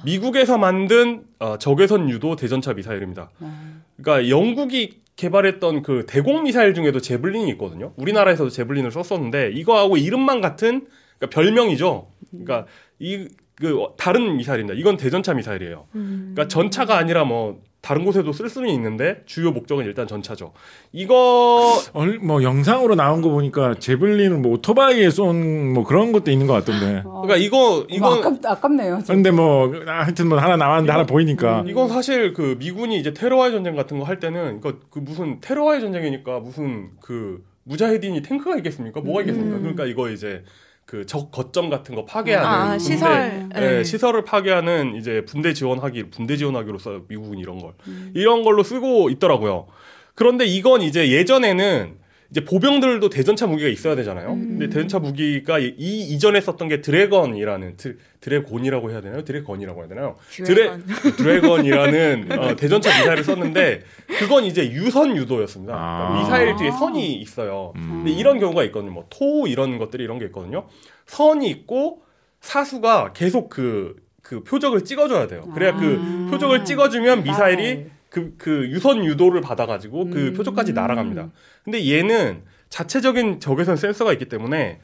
미국에서 만든 어, 적외선 유도 대전차 미사일입니다. 아. 그러니까 영국이 개발했던 그 대공 미사일 중에도 제블린이 있거든요. 우리나라에서도 제블린을 썼었는데 이거하고 이름만 같은 그러니까 별명이죠. 그러니까 이 그 다른 미사일입니다. 이건 대전차 미사일이에요. 음. 그러니까 전차가 아니라 뭐 다른 곳에도 쓸 수는 있는데 주요 목적은 일단 전차죠. 이거 얼- 뭐 영상으로 나온 거 보니까 제블린은 뭐 오토바이에 쏜 뭐 그런 것도 있는 것 같던데. 어, 그러니까 이거 이거 이건 아깝, 아깝네요. 좀. 근데 뭐 하여튼 뭐 하나 나왔는데 하나 보이니까. 이건 사실 그 미군이 이제 테러와의 전쟁 같은 거 할 때는 이거 그 무슨 테러와의 전쟁이니까 무슨 그 무자헤딘이 탱크가 있겠습니까? 뭐가 있겠습니까? 음. 그러니까 이거 이제 그적 거점 같은 거 파괴하는 아, 군대, 시설. 네, 네. 시설을 파괴하는 이제 분대 지원하기 분대 지원하기로서 미국은 이런 걸 음. 이런 걸로 쓰고 있더라고요. 그런데 이건 이제 예전에는 이제 보병들도 대전차 무기가 있어야 되잖아요. 음. 근데 대전차 무기가 이 이전에 썼던 게 Dragon이라는 드, Dragon이라고 해야 되나요? Dragon이라고 해야 되나요? 드래 Dragon이라는 어, 대전차 미사일을 썼는데 그건 이제 유선 유도였습니다. 그러니까 아. 미사일 뒤에 선이 있어요. 음. 근데 이런 경우가 있거든요. 뭐 TOW 이런 것들이 이런 게 있거든요. 선이 있고 사수가 계속 그, 그 표적을 찍어줘야 돼요. 그래야 그 아. 표적을 찍어주면 미사일이 미사일. 그, 그 유선 유도를 받아가지고 그 음. 표적까지 날아갑니다. 근데 얘는 자체적인 적외선 센서가 있기 때문에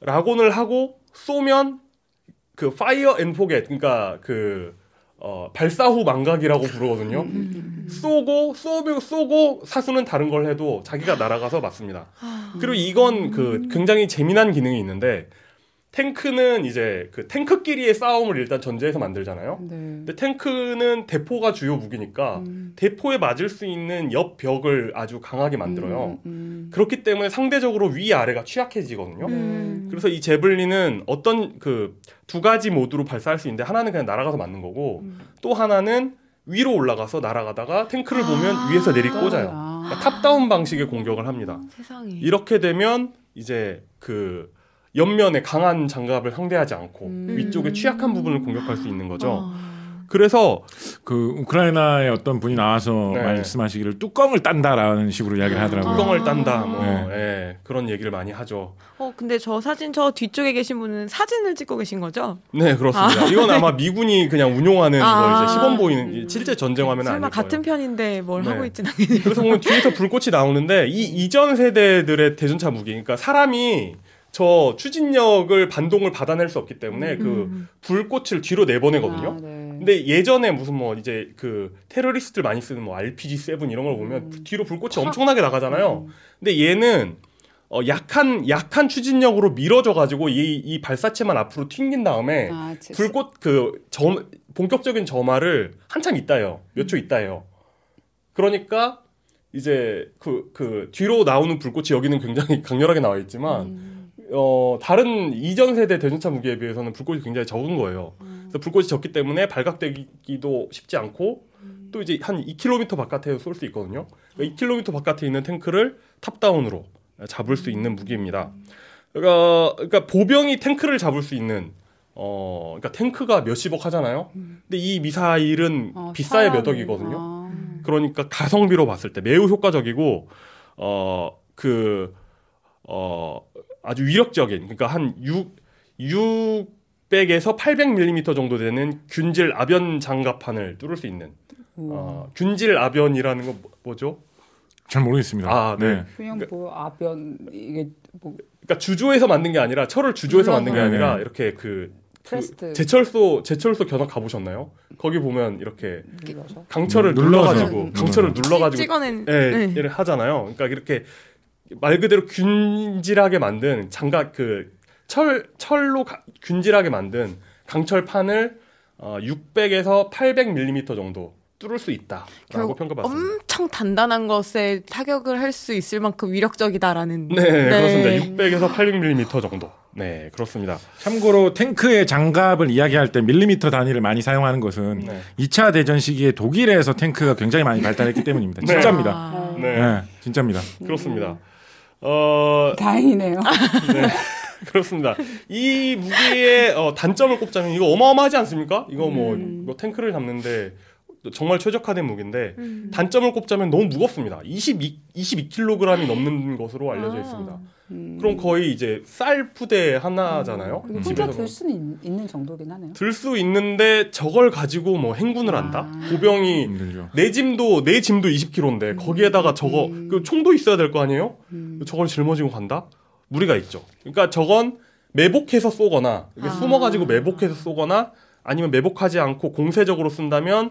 lock on을 하고 쏘면 그 fire and forget 그러니까 그 어, 발사 후 망각이라고 부르거든요. 음. 쏘고 쏘고 쏘고 사수는 다른 걸 해도 자기가 날아가서 맞습니다. 아. 그리고 이건 그 굉장히 재미난 기능이 있는데 탱크는 이제 그 탱크끼리의 싸움을 일단 전제해서 만들잖아요. 네. 근데 탱크는 대포가 주요 무기니까 음. 대포에 맞을 수 있는 옆 벽을 아주 강하게 만들어요. 음, 음. 그렇기 때문에 상대적으로 위 아래가 취약해지거든요. 음. 그래서 이 제블린은 어떤 그 두 가지 모드로 발사할 수 있는데 하나는 그냥 날아가서 맞는 거고 음. 또 하나는 위로 올라가서 날아가다가 탱크를 보면 아. 위에서 내리 꽂아요. 아. 그러니까 탑다운 방식의 공격을 합니다. 세상에. 이렇게 되면 이제 그 옆면에 강한 장갑을 상대하지 않고 음. 위쪽에 취약한 부분을 공격할 수 있는 거죠. 아. 그래서 그 우크라이나의 어떤 분이 나와서 네. 말씀하시기를 뚜껑을 딴다라는 식으로 이야기를 하더라고요. 뚜껑을 아. 딴다, 뭐 네. 예, 그런 얘기를 많이 하죠. 어, 근데 저 사진 저 뒤쪽에 계신 분은 사진을 찍고 계신 거죠? 네, 그렇습니다. 이건 아마 미군이 그냥 운용하는 아. 거 이제 시범 보이는 실제 전쟁 화면은 설마 아닐 거예요. 같은 편인데 뭘 네. 하고 있진 않겠네요. 그래서 보면 뒤에서 불꽃이 나오는데 이 이전 세대들의 대전차 무기, 그러니까 사람이 저 추진력을 반동을 받아낼 수 없기 때문에 그 음. 불꽃을 뒤로 내보내거든요. 아, 네. 근데 예전에 무슨 뭐 이제 그 테러리스트들 많이 쓰는 뭐 RPG7 이런 걸 보면 음. 뒤로 불꽃이 엄청나게 나가잖아요. 근데 얘는 어 약한 약한 추진력으로 밀어져 가지고 이, 이 발사체만 앞으로 튕긴 다음에 아, 제- 불꽃 그 점 본격적인 점화를 한참 있다 해요. 몇 초 있다 해요. 그러니까 이제 그, 그 뒤로 나오는 불꽃이 여기는 굉장히 강렬하게 나와 있지만 음. 어 다른 이전 세대 대전차 무기에 비해서는 불꽃이 굉장히 적은 거예요. 그래서 불꽃이 적기 때문에 발각되기도 쉽지 않고 또 이제 한 2km 바깥에 쏠 수 있거든요. 그러니까 2km 바깥에 있는 탱크를 탑다운으로 잡을 수 있는 무기입니다. 그러니까, 그러니까 보병이 탱크를 잡을 수 있는 어, 그러니까 탱크가 몇십억 하잖아요. 근데 이 미사일은 어, 비싸야 몇 억이거든요. 아. 그러니까 가성비로 봤을 때 매우 효과적이고 어 그 어 아주 위력적인 그러니까 한 6, 600에서 800mm 정도 되는 균질 압연 장갑판을 뚫을 수 있는 어, 균질 압연이라는 건 뭐- 뭐죠? 잘 모르겠습니다. 아, 네. 그냥 뭐 압연 이게 뭐 그러니까 주조해서 만든 게 아니라 철을 주조해서 만든 게 네, 아니라 네. 이렇게 그, 그 pressed 제철소 제철소 견학 가보셨나요? 거기 보면 이렇게 눌러서 강철을 음, 눌러서. 눌러가지고 음, 강철을 눌러서. 눌러가지고 찍어낸 예, 네. 하잖아요. 그러니까 이렇게 말 그대로 균질하게 만든 장갑 그 철 철로 가- 균질하게 만든 강철판을 어, 600에서 800mm 정도 뚫을 수 있다라고 평가받습니다. 엄청 단단한 것에 타격을 할 수 있을 만큼 위력적이다라는. 네, 그렇습니다. 600에서 800mm 정도. 네, 그렇습니다. 참고로 탱크의 장갑을 이야기할 때 밀리미터 단위를 많이 사용하는 것은 네. 2차 대전 시기에 독일에서 탱크가 굉장히 많이 발달했기 때문입니다. 네. 진짜입니다. 아. 네, 네, 진짜입니다. 그렇습니다. 어, 다행이네요. 그렇습니다. 이 무기의 어, 단점을 꼽자면 이거 어마어마하지 않습니까? 이거 뭐, 음. 뭐 탱크를 잡는데 정말 최적화된 무기인데 음. 단점을 꼽자면 너무 무겁습니다. 22 22kg이 넘는 것으로 알려져 아. 있습니다. 음. 그럼 거의 이제 쌀 푸대 하나잖아요. 그리고 혼자 들 수는 있, 는 정도긴 하네요. 들 수 있는데 저걸 가지고 뭐 행군을 한다? 아. 보병이 힘들죠. 내 짐도 내 짐도 20kg인데 거기에다가 저거 음. 그 총도 있어야 될 거 아니에요? 음. 저걸 짊어지고 간다? 무리가 있죠. 그러니까 저건 매복해서 쏘거나 아. 숨어가지고 매복해서 쏘거나 아니면 매복하지 않고 공세적으로 쓴다면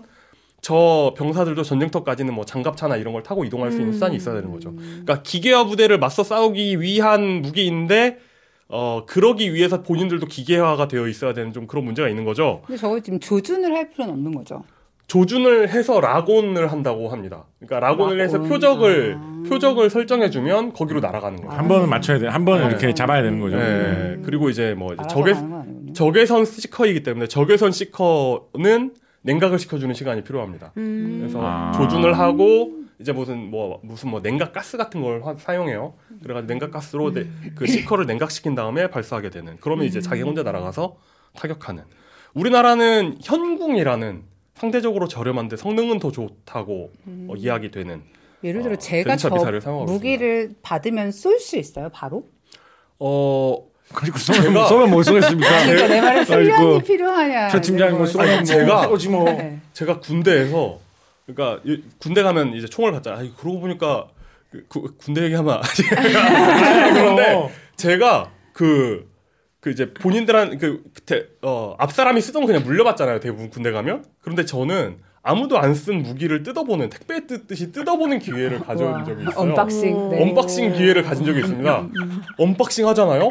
저 병사들도 전쟁터까지는 뭐 장갑차나 이런 걸 타고 이동할 수 있는 음. 수단이 있어야 되는 거죠. 그러니까 기계화 부대를 맞서 싸우기 위한 무기인데 어 그러기 위해서 본인들도 기계화가 되어 있어야 되는 좀 그런 문제가 있는 거죠. 근데 저거 지금 조준을 할 필요는 없는 거죠. 조준을 해서 라곤을 한다고 합니다. 그러니까 라곤을 해서 라곤. 표적을 아. 표적을 설정해 주면 거기로 날아가는 거예요. 아. 한 번은 맞춰야 돼. 한 번은 네. 이렇게 잡아야 되는 거죠. 네. 그리고 이제 뭐 적외. 적외선 시커이기 때문에 적외선 시커는 냉각을 시켜주는 시간이 필요합니다. 음. 그래서 아. 조준을 하고 이제 무슨 뭐 무슨 뭐 냉각 가스 같은 걸 화- 사용해요. 그래가지고 냉각 가스로 네- 그 시커를 냉각시킨 다음에 발사하게 되는. 그러면 이제 자기 혼자 날아가서 타격하는. 우리나라는 현궁이라는 상대적으로 저렴한데 성능은 더 좋다고 어, 이야기되는. 예를 들어 어, 제가 저 무기를 받으면 쏠 수 있어요, 바로? 어 그리고 쏘면, 쏘면 못 쏘겠습니까? 그러니까 내 말에 아이고, 훈련이 필요하냐. 표 팀장님 뭐 쏘면 아니, 제가- 뭐 쏘지 뭐. 네. 제가 군대에서 그러니까 이- 군대 가면 이제 총을 받잖아. 아, 그러고 보니까 그, 그- 군대 얘기하면 그런데 제가 그, 그 이제 본인들한 그, 그때, 어, 앞 사람이 쓰던 거 그냥 물려받잖아요. 대부분 군대 가면. 그런데 저는 아무도 안 쓴 무기를 뜯어보는 택배 뜯듯이 뜯어보는 기회를 가져온. 적이 있어요. Unboxing. 네. Unboxing 기회를 가진 적이 있습니다. Unboxing 하잖아요.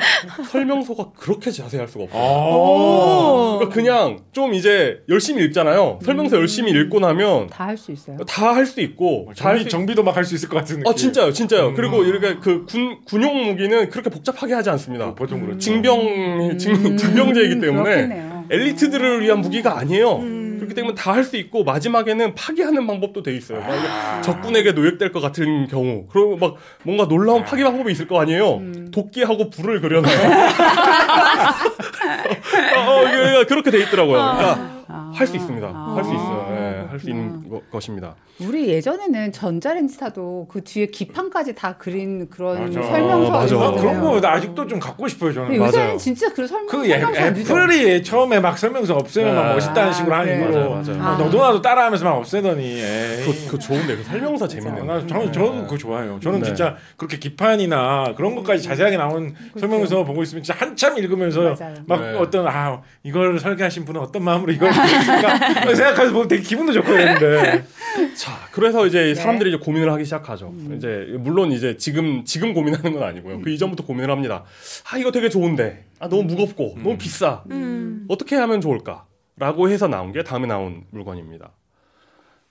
설명서가 그렇게 자세할 수가 없어요. 아. 그러니까 그냥 좀 이제 열심히 읽잖아요. 설명서 열심히 읽고 나면 다 할 수 있어요. 다 할 수 있고 다할 정비, 수 정비도 막 할 수 있을 것 같은 느낌. 아 진짜요, 진짜요. 음. 그리고 이렇게 그 군 군용 무기는 그렇게 복잡하게 하지 않습니다. 어, 보통 그렇죠. 징병 징, 징병제이기 때문에 음, 그렇겠네요. 엘리트들을 위한 무기가 아니에요. 음. 그렇기 때문에 다 할 수 있고 마지막에는 파괴하는 방법도 돼 있어요. 막 이게 적군에게 노획될 것 같은 경우, 그리고 막 뭔가 놀라운 파괴 방법이 있을 거 아니에요. 음. 도끼하고 불을 그려놔요. 어, 어, 그렇게 돼 있더라고요. 그러니까 아. 할수 있습니다. 아. 할수 있어요. 예, 할 수. 있는 거- 것입니다. 우리 예전에는 전자레인지 타도 그 뒤에 기판까지 다 그린 그런 맞아. 설명서 맞아. 아, 있었어요. 그런 거 나 아직도 좀 갖고 싶어요 저는. 근데 요새는 맞아요. 진짜 그 설명, 그 애- 설명서 안 주죠. 애플이 처음에 막 설명서 없애면 막 네. 멋있다는 식으로 아, 하는 그래. 이유로 맞아요, 맞아요. 아, 너도 나도 따라하면서 막 없애더니. 그, 그 좋은데 그 설명서 재밌는. 나 저는 저는 그거 좋아해요. 저는 네. 진짜 그렇게 기판이나 그런 것까지 자세하게 나온 설명서 보고 있으면 진짜 한참 읽으면서 맞아요. 막 네. 어떤 아 이걸 설계하신 분은 어떤 마음으로 이걸 생각해서 보면 되게 기분도 좋고 그러는데 자, 그래서 이제 네. 사람들이 이제 고민을 하기 시작하죠. 음. 이제 물론 이제 지금 지금 고민하는 건 아니고요. 그 이전부터 고민을 합니다. 아 이거 되게 좋은데, 아 너무 무겁고 너무 비싸. 음. 어떻게 하면 좋을까?라고 해서 나온 게 다음에 나온 물건입니다.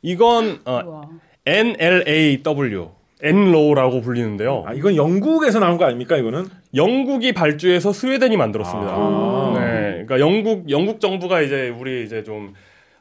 이건 어. NLAW, NLAW라고 불리는데요. 아 이건 영국에서 나온 거 아닙니까 이거는? 영국이 발주해서 스웨덴이 만들었습니다. 아. 네, 그러니까 영국 영국 정부가 이제 우리 이제 좀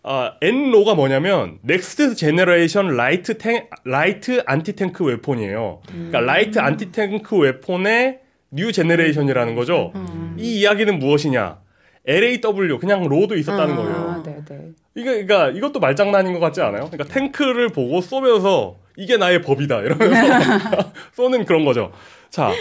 아, NLAW가 뭐냐면 next generation light tan- light anti tank weapon이에요. 그러니까 light anti tank weapon의 new generation이라는 거죠. 이 이야기는 무엇이냐? LAW 그냥 LAW도 있었다는 아. 거예요. 아, 네, 네. 이게 그러니까 이것도 말장난인 것 같지 않아요? 그러니까 탱크를 보고 쏘면서 이게 나의 법이다 이러면서 쏘는 그런 거죠. 자,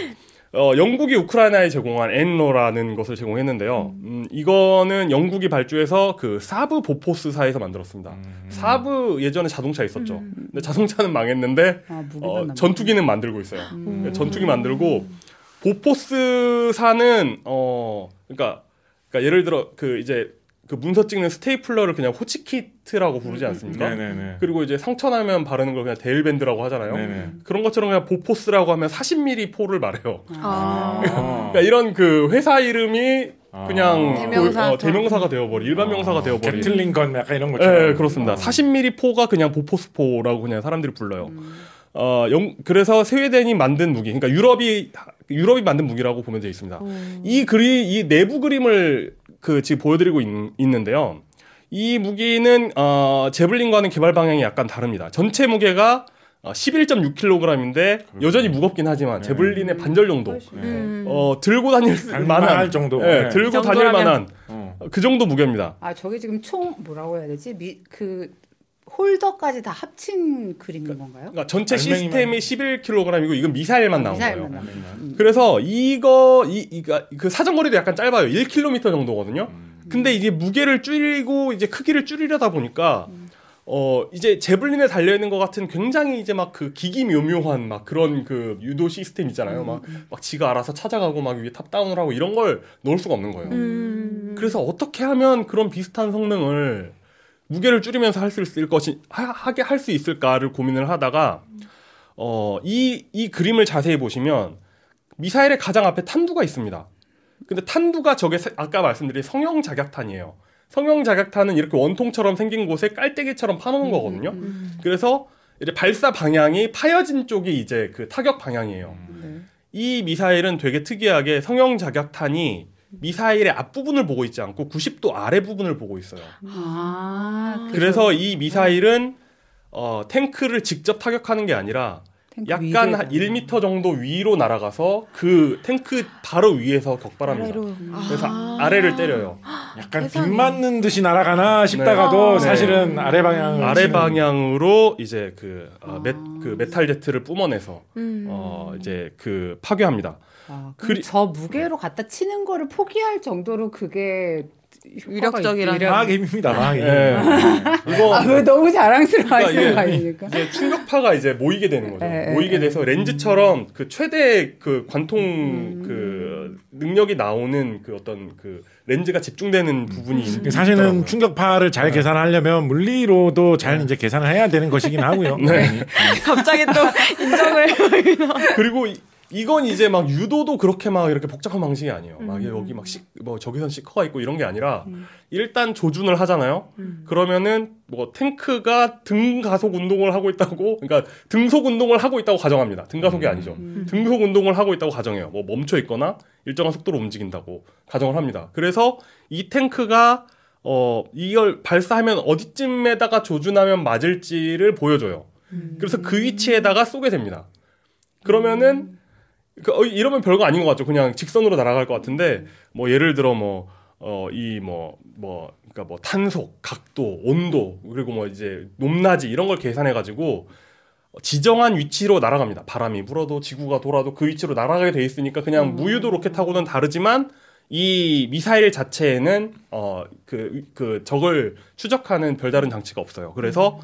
어, 영국이 우크라이나에 제공한 NLAW라는 것을 제공했는데요. 음, 이거는 영국이 발주해서 그 Saab Bofors사에서 만들었습니다. 음. Saab 예전에 자동차 있었죠. 근데 자동차는 망했는데 아, 어. 전투기는 만들고 있어요. 음. 네, 전투기 만들고 Bofors사는 어 그러니까 그러니까 예를 들어 그 이제 그 문서 찍는 스테이플러를 그냥 호치키스라고 부르지 않습니까? 네네네. 그리고 이제 상처 나면 바르는 걸 그냥 대일밴드라고 하잖아요. 네네. 그런 것처럼 그냥 Bofors라고 하면 40mm 포를 말해요. 아. 그러니까 이런 그 회사 이름이 그냥 아. 대명사. 어, 대명사가 되어버리 일반 명사가 되어버리. 게틀링건 약간 이런 예, 것처럼. 그렇습니다. 어. 40mm 포가 그냥 보포스포라고 그냥 사람들이 불러요. 어, 영, 그래서 스웨덴이 만든 무기, 그러니까 유럽이 유럽이 만든 무기라고 보면 되어 있습니다. 이 그리 이 내부 그림을 그 지금 보여드리고 있, 는데요 이 무기는 어, 제블린과는 개발 방향이 약간 다릅니다. 전체 무게가 어, 11.6kg인데 여전히 무겁긴 하지만 네. 제블린의 반절 정도. 훨씬. 음. 어, 들고 다닐 만한 정도. 예, 네. 들고 이 다닐 정도라면- 만한 어. 그 정도 무게입니다. 아, 저게 지금 총 뭐라고 해야 되지? 미, 그 홀더까지 다 합친 그림인 건가요? 그러니까 전체 시스템이 11kg이고 이건 미사일만 나온 미사일만 거예요. 나온 그래서 이거 이, 이가 그 사정거리도 약간 짧아요. 1km 정도거든요. 근데 이제 무게를 줄이고 이제 크기를 줄이려다 보니까 어 이제 Javelin에 달려 있는 것 같은 굉장히 이제 막 그 기기 묘묘한 막 그런 그 유도 시스템 있잖아요. 막막 지가 알아서 찾아가고 막 위에 top down을 하고 이런 걸 넣을 수가 없는 거예요. 음. 그래서 어떻게 하면 그런 비슷한 성능을 무게를 줄이면서 할 수 있을 것이 하, 하게 할 수 있을까를 고민을 하다가 어이 이 그림을 자세히 보시면 미사일의 가장 앞에 탄두가 있습니다. 근데 탄두가 저게 세- 아까 말씀드린 성형 자격탄이에요. 성형 자격탄은 이렇게 원통처럼 생긴 곳에 깔때기처럼 파놓은 거거든요. 음. 그래서 이제 발사 방향이 파여진 쪽이 이제 그 타격 방향이에요. 네. 이 미사일은 되게 특이하게 성형 작약탄이 미사일의 앞부분을 보고 있지 않고 90도 아래 부분을 보고 있어요. 아, 그래서 이 미사일은 어, 탱크를 직접 타격하는 게 아니라 약간 한 1m 정도 위로 날아가서 그 탱크 바로 위에서 격발합니다. 아래로. 그래서 아. 아래를 때려요. 약간 빗. 맞는 듯이 날아가나 싶다가도 네. 사실은 아래 방향 아래 방향으로 이제 그, 어, 아. 메, 그 metal jet를 뿜어내서 음. 어, 이제 그 파괴합니다. 아, 그리- 저 무게로 갖다 치는 거를 포기할 정도로 그게 위력적이라는-. 마의 힘. 예. 이거 아, 왜 너무 자랑스러워하시는 그러니까 거 아닙니까? 이제 충격파가 이제 모이게 되는 거죠. 에, 에, 모이게 에. 돼서 렌즈처럼 그 최대 그 관통 음. 그 능력이 나오는 그 어떤 그 렌즈가 집중되는 부분이 있- 음. 사실은 있더라고요. 충격파를 잘 계산하려면 물리로도 잘 이제 계산을 해야 되는 것이긴 하고요. 네. 갑자기 또 인정을. 그리고 이, 이건 이제 막 유도도 그렇게 막 이렇게 복잡한 방식이 아니에요. 막 음. 여기 막 시, 뭐 저기선 시커가 있고 이런 게 아니라 일단 조준을 하잖아요. 음. 그러면은 뭐 탱크가 등 가속 운동을 하고 있다고 그러니까 등속 운동을 하고 있다고 가정합니다. 등 가속이 아니죠. 등속 운동을 하고 있다고 가정해요. 뭐 멈춰 있거나 일정한 속도로 움직인다고 가정을 합니다. 그래서 이 탱크가 어 이걸 발사하면 어디쯤에다가 조준하면 맞을지를 보여줘요. 그래서 그 위치에다가 쏘게 됩니다. 그러면은 그, 어, 이러면 별거 아닌 것 같죠. 그냥 직선으로 날아갈 것 같은데 뭐 예를 들어 뭐 어이뭐뭐 그러니까 뭐 탄속, 각도, 온도 그리고 뭐 이제 높낮이 이런 걸 계산해 가지고 지정한 위치로 날아갑니다. 바람이 불어도 지구가 돌아도 그 위치로 날아가게 돼 있으니까 그냥 무유도 로켓하고는 다르지만 이 미사일 자체에는 어그 그 적을 추적하는 별다른 장치가 없어요. 그래서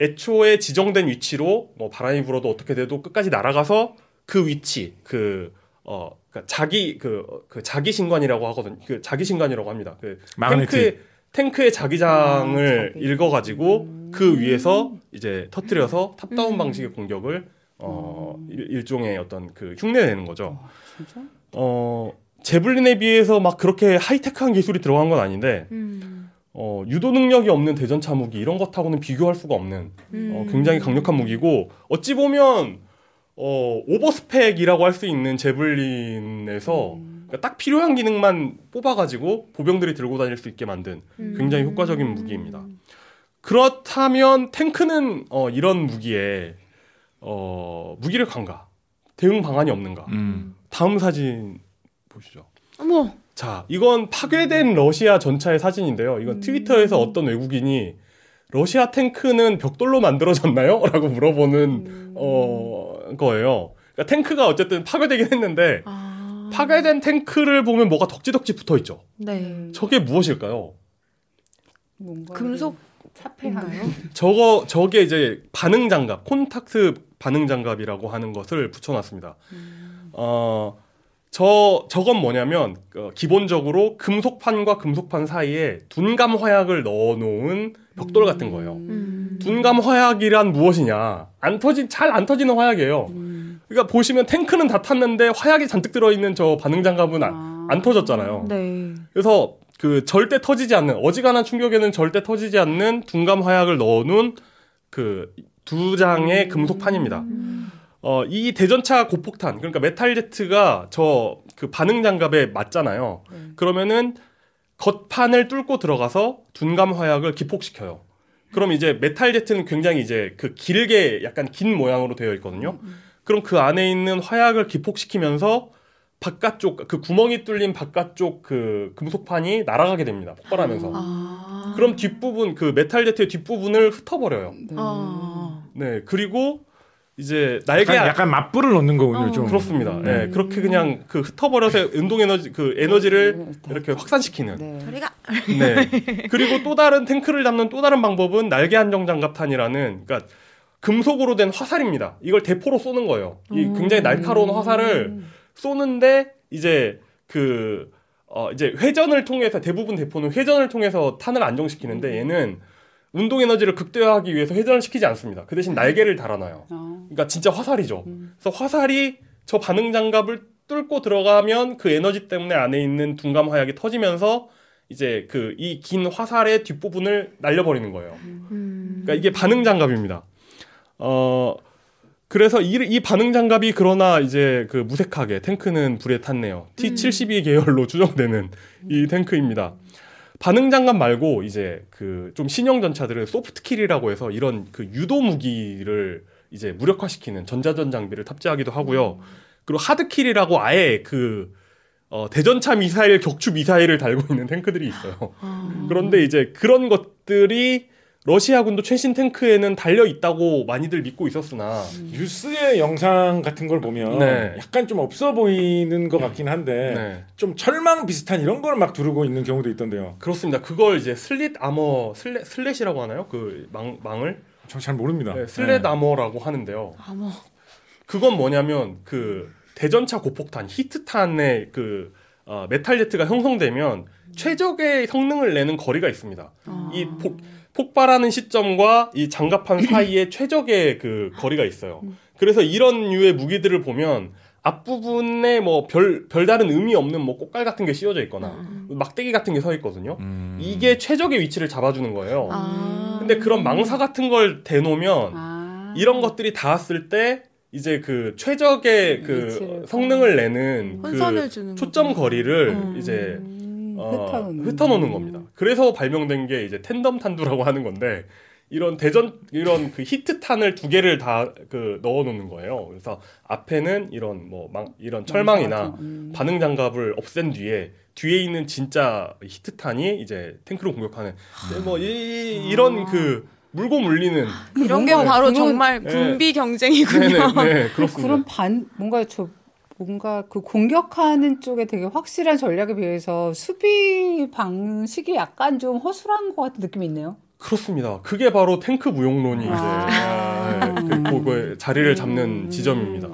애초에 지정된 위치로 뭐 바람이 불어도 어떻게 돼도 끝까지 날아가서 그 위치 그 어, 그러니까 자기 그, 그 자기 신관이라고 하거든. 그 자기 신관이라고 합니다. 그. 탱크의 탱크의 자기장을 아, 자기. 읽어가지고 음. 그 위에서 이제 터뜨려서 top down 음. 방식의 공격을 어 일, 일종의 어떤 그 흉내내는 거죠. 아, 진짜? 어 Javelin에 비해서 막 그렇게 하이테크한 기술이 들어간 건 아닌데 음. 어 유도 능력이 없는 대전차 무기 이런 것하고는 비교할 수가 없는 음. 어, 굉장히 강력한 무기고 어찌 보면 어, 오버스펙이라고 할 수 있는 제블린에서 음. 그러니까 딱 필요한 기능만 뽑아가지고 보병들이 들고 다닐 수 있게 만든 굉장히 효과적인 무기입니다. 그렇다면 탱크는 어, 이런 무기에 어, 무기를 강가 대응 방안이 없는가? 음. 다음 사진 보시죠. 어머. 자, 이건 파괴된 러시아 전차의 사진인데요. 이건 트위터에서 어떤 외국인이 러시아 탱크는 벽돌로 만들어졌나요? 라고 물어보는 어 거예요. 그러니까 탱크가 어쨌든 파괴되긴 했는데 아. 파괴된 탱크를 보면 뭐가 덕지덕지 붙어 있죠. 네. 저게 무엇일까요? 뭔가 금속 차폐하나요? 저거 저게 이제 반응 장갑, 콘탁트 반응 장갑이라고 하는 것을 붙여놨습니다. 어, 저 저건 뭐냐면 어, 기본적으로 금속판과 금속판 사이에 둔감 화약을 넣어놓은 벽돌 같은 거예요. 음. 둔감 화약이란 무엇이냐? 안 터진 잘안 터지는 화약이에요. 그러니까 보시면 탱크는 다 탔는데 화약이 잔뜩 들어있는 저 반응 장갑은 안, 아. 안 터졌잖아요. 네. 그래서 그 절대 터지지 않는 어지간한 충격에는 절대 터지지 않는 둔감 화약을 넣어놓은 그 두 장의 금속판입니다. 어, 이 대전차 고폭탄 그러니까 metal jet가 저 그 반응 장갑에 맞잖아요. 네. 그러면은 겉판을 뚫고 들어가서 둔감 화약을 기폭시켜요. 그럼 이제 metal jet는 굉장히 이제 그 길게 약간 긴 모양으로 되어 있거든요. 그럼 그 안에 있는 화약을 기폭시키면서 바깥쪽 그 구멍이 뚫린 바깥쪽 그 금속판이 날아가게 됩니다. 폭발하면서. 아. 그럼 뒷부분 그 metal jet의 뒷부분을 흩어버려요. 네. 아. 네 그리고 이제 날개 약간, 약간 맞불을 넣는 거군요. 어. 좀. 그렇습니다. 음. 네 그렇게 그냥 그 흩어버려서 운동 에너지 그 에너지를 이렇게 확산시키는. 네. 저리가. 네. 그리고 또 다른 탱크를 잡는 또 다른 방법은 날개 안정 철갑탄이라는 그러니까 금속으로 된 화살입니다. 이걸 대포로 쏘는 거예요. 이 굉장히 날카로운 화살을 쏘는데 이제 그 어, 이제 회전을 통해서 대부분 대포는 회전을 통해서 탄을 안정시키는데 얘는 운동 에너지를 극대화하기 위해서 회전을 시키지 않습니다. 그 대신 날개를 달아놔요. 아. 그러니까 진짜 화살이죠. 음. 그래서 화살이 저 반응 장갑을 뚫고 들어가면 그 에너지 때문에 안에 있는 둔감 화약이 터지면서 이제 그 이 긴 화살의 뒷부분을 날려버리는 거예요. 음. 그러니까 이게 반응 장갑입니다. 어 그래서 이, 이 반응 장갑이 그러나 이제 그 무색하게 탱크는 불에 탔네요. T72 계열로 추정되는 이 탱크입니다. 반응 장갑 말고 이제 그 좀 신형 전차들은 소프트 킬이라고 해서 이런 그 유도 무기를 이제 무력화시키는 전자전 장비를 탑재하기도 하고요. 그리고 하드 킬이라고 아예 그 어, 대전차 미사일 격추 미사일을 달고 있는 탱크들이 있어요. 아. 그런데 이제 그런 것들이 러시아군도 최신 탱크에는 달려 있다고 많이들 믿고 있었으나 뉴스의 영상 같은 걸 보면 네. 약간 좀 없어 보이는 것 같긴 한데 네. 좀 철망 비슷한 이런 걸 막 두르고 있는 경우도 있던데요. 그렇습니다. 그걸 이제 슬릿 아머 슬랫 슬랫이라고 하나요? 그 망, 망을 저 잘 모릅니다. 네, 슬랫 네. 아머라고 하는데요. 아머. 그건 뭐냐면 그 대전차 고폭탄 히트탄의 그 어, metal jet가 형성되면 최적의 성능을 내는 거리가 있습니다. 아. 이 폭, 폭발하는 시점과 이 장갑판 사이에 최적의 그 거리가 있어요. 그래서 이런 류의 무기들을 보면 앞부분에 뭐 별 별다른 의미 없는 뭐 고깔 같은 게 씌워져 있거나 막대기 같은 게 서 있거든요. 음. 이게 최적의 위치를 잡아주는 거예요. 아. 근데 그런 망사 같은 걸 대놓으면 아. 이런 것들이 닿았을 때 이제 그 최적의 그 위치를 성능을 내는 혼선을 그 주는 초점. 거리를 음. 이제 음, 어, 흩어놓는. 흩어놓는 겁니다. 그래서 발명된 게 이제 텐덤 탄두라고 하는 건데 이런 대전 이런 그 히트탄을 두 개를 다 그 넣어놓는 거예요. 그래서 앞에는 이런 뭐 망, 이런 철망이나 음. 반응 장갑을 없앤 뒤에 뒤에 있는 진짜 히트탄이 이제 탱크를 공격하는 네, 뭐 이, 이런 그 물고 물리는 이런 게 바로 정말 네. 군비 경쟁이군요. 네네 네, 그렇습니다. 그런 반 뭔가 저 뭔가 그 공격하는 쪽에 되게 확실한 전략에 비해서 수비 방식이 약간 좀 허술한 것 같은 느낌이 있네요. 그렇습니다. 그게 바로 탱크 무용론이 이제 아. 네, 그, 그거에 자리를 잡는 음. 지점입니다.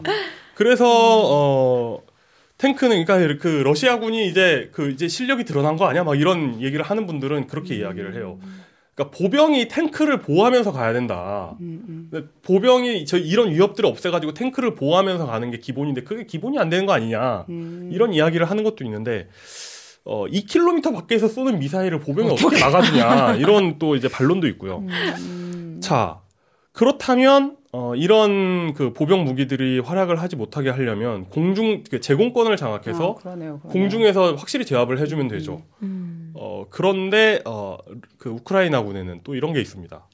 그래서 어 탱크는 그러니까 그 러시아군이 이제 그 이제 실력이 드러난 거 아니야? 막 이런 얘기를 하는 분들은 그렇게 이야기를 해요. 그러니까 보병이 탱크를 보호하면서 가야 된다. 음, 음. 보병이 저 이런 위협들을 없애가지고 탱크를 보호하면서 가는 게 기본인데 그게 기본이 안 되는 거 아니냐? 음. 이런 이야기를 하는 것도 있는데 어 2km 밖에서 쏘는 미사일을 보병이 어떻게 막아주냐 이런 또 이제 반론도 있고요. 음. 자 그렇다면 어, 이런 그 보병 무기들이 활약을 하지 못하게 하려면 공중 그 제공권을 장악해서 아, 그러네요, 그러네요. 공중에서 확실히 제압을 해주면 되죠. 음. 어, 그런데 어, 그 우크라이나군에는 또 이런 게 있습니다.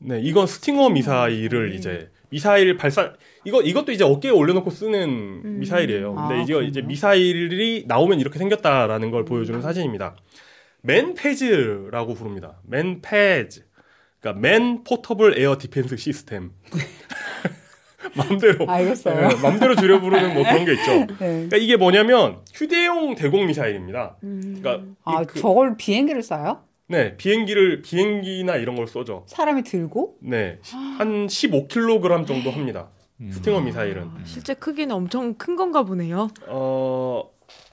네, 이건 스팅어 미사일을 이제 미사일 발사 이거 이것도 이제 어깨에 올려놓고 쓰는 음. 미사일이에요. 근데 아, 이제 그렇구나. 이제 미사일이 나오면 이렇게 생겼다라는 걸 보여주는 사진입니다. MANPADS라고 부릅니다. MANPADS. 그러니까 Man-Portable Air Defense System. 마음대로 알겠어요. 네, 마음대로 줄여 부르는 뭐 그런 게 있죠. 네. 그러니까 이게 뭐냐면 휴대용 대공 미사일입니다. 음. 그러니까 아, 이 그- 저걸 비행기를 쏴요? 네, 비행기를 비행기나 이런 걸 쏘죠. 사람이 들고? 네, 한 15kg 정도 합니다. 음. 스팅어 미사일은 실제 크기는 엄청 큰 건가 보네요. 어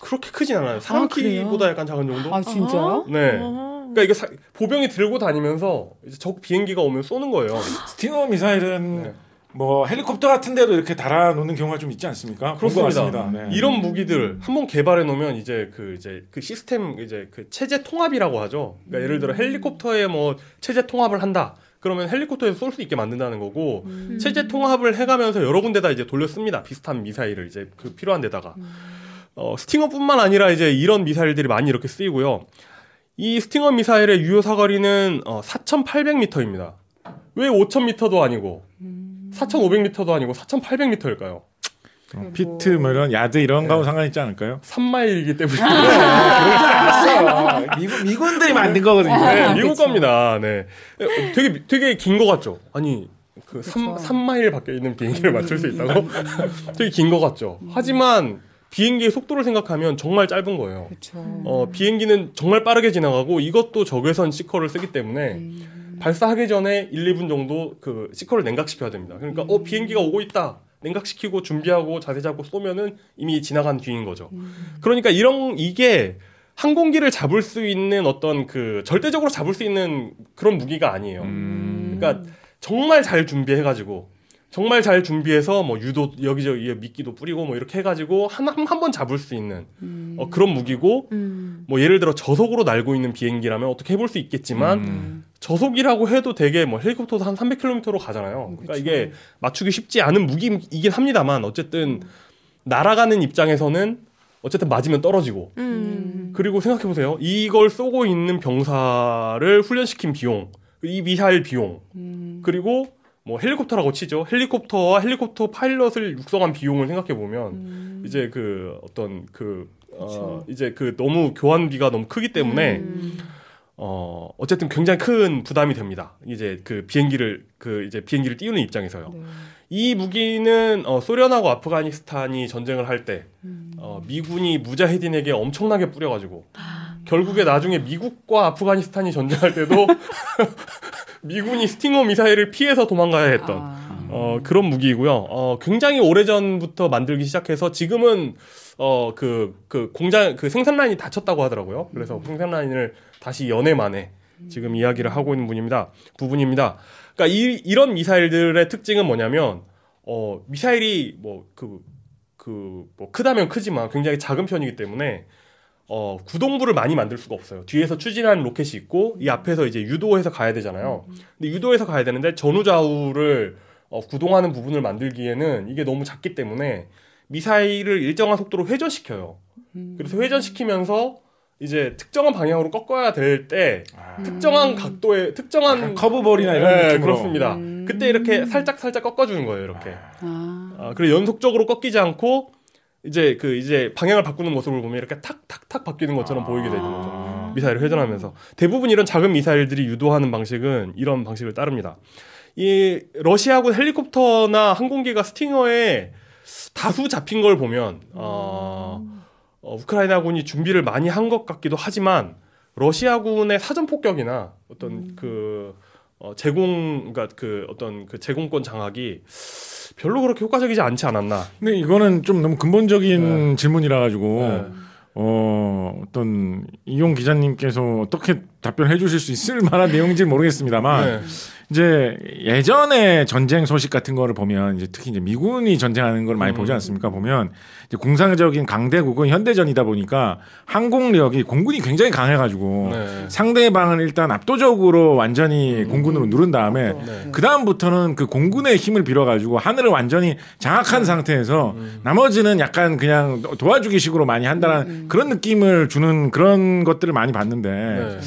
그렇게 크진 않아요. 사람 아? 키보다 약간 작은 정도. 아, 진짜요? 네. 어. 그러니까 이게 사- 보병이 들고 다니면서 이제 적 비행기가 오면 쏘는 거예요. 스팅어 미사일은 네. 뭐 헬리콥터 같은 데도 이렇게 달아 놓는 경우가 좀 있지 않습니까? 그렇습니다. 네. 이런 무기들 한번 개발해 놓으면 이제 그 이제 그 시스템 이제 그 체제 통합이라고 하죠. 그러니까 예를 들어 헬리콥터에 뭐 체제 통합을 한다. 그러면 헬리콥터에서 쏠 수 있게 만든다는 거고 음. 체제 통합을 해가면서 여러 군데다 이제 돌려 씁니다. 비슷한 미사일을 이제 그 필요한 데다가 어, 스팅어뿐만 아니라 이제 이런 미사일들이 많이 이렇게 쓰이고요. 이 스팅어 미사일의 유효 사거리는 어, 4,800m입니다. 왜 5,000m도 아니고 4,500m도 아니고 4,800m일까요? 어, 피트 뭐 이런 야드 이런 거하고 상관 있지 않을까요? 3마일이기 때문에 알았어요. 미군 미군들이 만든 거거든요. 네, 아, 미국 그쵸. 겁니다. 네. 되게 되게 긴 거 같죠? 아니 그 그쵸. 3, 3마일 밖에 있는 비행기를 맞출 수 있다고? 되게 긴 거 같죠? 하지만 비행기의 속도를 생각하면 정말 짧은 거예요. 어, 비행기는 정말 빠르게 지나가고 이것도 적외선 시커를 쓰기 때문에 발사하기 전에 1, 2분 정도 그 시커를 냉각시켜야 됩니다. 그러니까 어 비행기가 오고 있다. 냉각시키고 준비하고 자세 잡고 쏘면은 이미 지나간 뒤인 거죠. 그러니까 이런 이게 항공기를 잡을 수 있는 어떤 그 절대적으로 잡을 수 있는 그런 무기가 아니에요. 음. 그러니까 정말 잘 준비해가지고 정말 잘 준비해서 뭐 유도 여기저기 미끼도 뿌리고 뭐 이렇게 해가지고 한한 번 잡을 수 있는 어, 그런 무기고 음. 뭐 예를 들어 저속으로 날고 있는 비행기라면 어떻게 해볼 수 있겠지만 음. 저속이라고 해도 되게 뭐 헬리콥터도 한 300km로 가잖아요. 그러니까 그쵸. 이게 맞추기 쉽지 않은 무기이긴 합니다만 어쨌든 날아가는 입장에서는 어쨌든 맞으면 떨어지고 음. 그리고 생각해 보세요. 이걸 쏘고 있는 병사를 훈련시킨 비용, 이 미사일 비용, 음. 그리고 뭐 헬리콥터라고 치죠. 헬리콥터와 헬리콥터 파일럿을 육성한 비용을 생각해 보면 이제 그 어떤 그 어, 그쵸. 이제 그 너무 교환비가 너무 크기 때문에 음. 어 어쨌든 굉장히 큰 부담이 됩니다. 이제 그 비행기를 그 이제 비행기를 띄우는 입장에서요. 네. 이 무기는 어, 소련하고 아프가니스탄이 전쟁을 할때 음. 어, 미군이 무자헤딘에게 엄청나게 뿌려가지고 결국에 나중에 미국과 아프가니스탄이 전쟁할 때도 미군이 스팅어 미사일을 피해서 도망가야 했던 아. 어, 그런 무기이고요. 어, 굉장히 오래전부터 만들기 시작해서 지금은 어, 그, 그 공장, 그 생산 라인이 닫혔다고 하더라고요. 그래서 생산 라인을 다시 연애 만에 지금 이야기를 하고 있는 분입니다. 부분입니다. 그러니까 이, 이런 미사일들의 특징은 뭐냐면, 어, 미사일이 뭐, 그, 그, 뭐, 크다면 크지만 굉장히 작은 편이기 때문에, 어, 구동부를 많이 만들 수가 없어요. 뒤에서 추진하는 로켓이 있고, 이 앞에서 이제 유도해서 가야 되잖아요. 근데 유도해서 가야 되는데, 전후좌우를 어, 구동하는 부분을 만들기에는 이게 너무 작기 때문에 미사일을 일정한 속도로 회전시켜요. 음. 그래서 회전시키면서 이제 특정한 방향으로 꺾어야 될때 아, 특정한 각도의 특정한 커브볼이나 이런 네, 느낌으로. 그렇습니다. 음. 그때 이렇게 살짝 살짝 꺾어주는 거예요. 이렇게. 아. 아, 그리고 연속적으로 꺾이지 않고 이제 그 이제 방향을 바꾸는 모습을 보면 이렇게 탁탁탁 바뀌는 것처럼 보이게 되는 거죠. 아. 미사일을 회전하면서 대부분 이런 작은 미사일들이 유도하는 방식은 이런 방식을 따릅니다. 이 러시아군 헬리콥터나 항공기가 스팅어에 다수 잡힌 걸 보면 어, 어, 우크라이나군이 준비를 많이 한 것 같기도 하지만 러시아군의 사전 폭격이나 어떤 그 어, 제공 그러니까 그 어떤 그 제공권 장악이 별로 그렇게 효과적이지 않지 않았나. 근데 이거는 좀 너무 근본적인 네. 질문이라 가지고 네. 어, 어떤 이용 기자님께서 어떻게 답변해 주실 수 있을 만한 내용인지 모르겠습니다만 네. 이제 예전에 전쟁 소식 같은 거를 보면 이제 특히 이제 미군이 전쟁하는 걸 많이 보지 않습니까? 보면 이제 공상적인 강대국은 현대전이다 보니까 항공력이 공군이 굉장히 강해가지고 네. 상대방을 일단 압도적으로 완전히 공군으로 누른 다음에 네. 그 다음부터는 그 공군의 힘을 빌어가지고 하늘을 완전히 장악한 상태에서 나머지는 약간 그냥 도와주기 식으로 많이 한다는 그런 느낌을 주는 그런 것들을 많이 봤는데 네.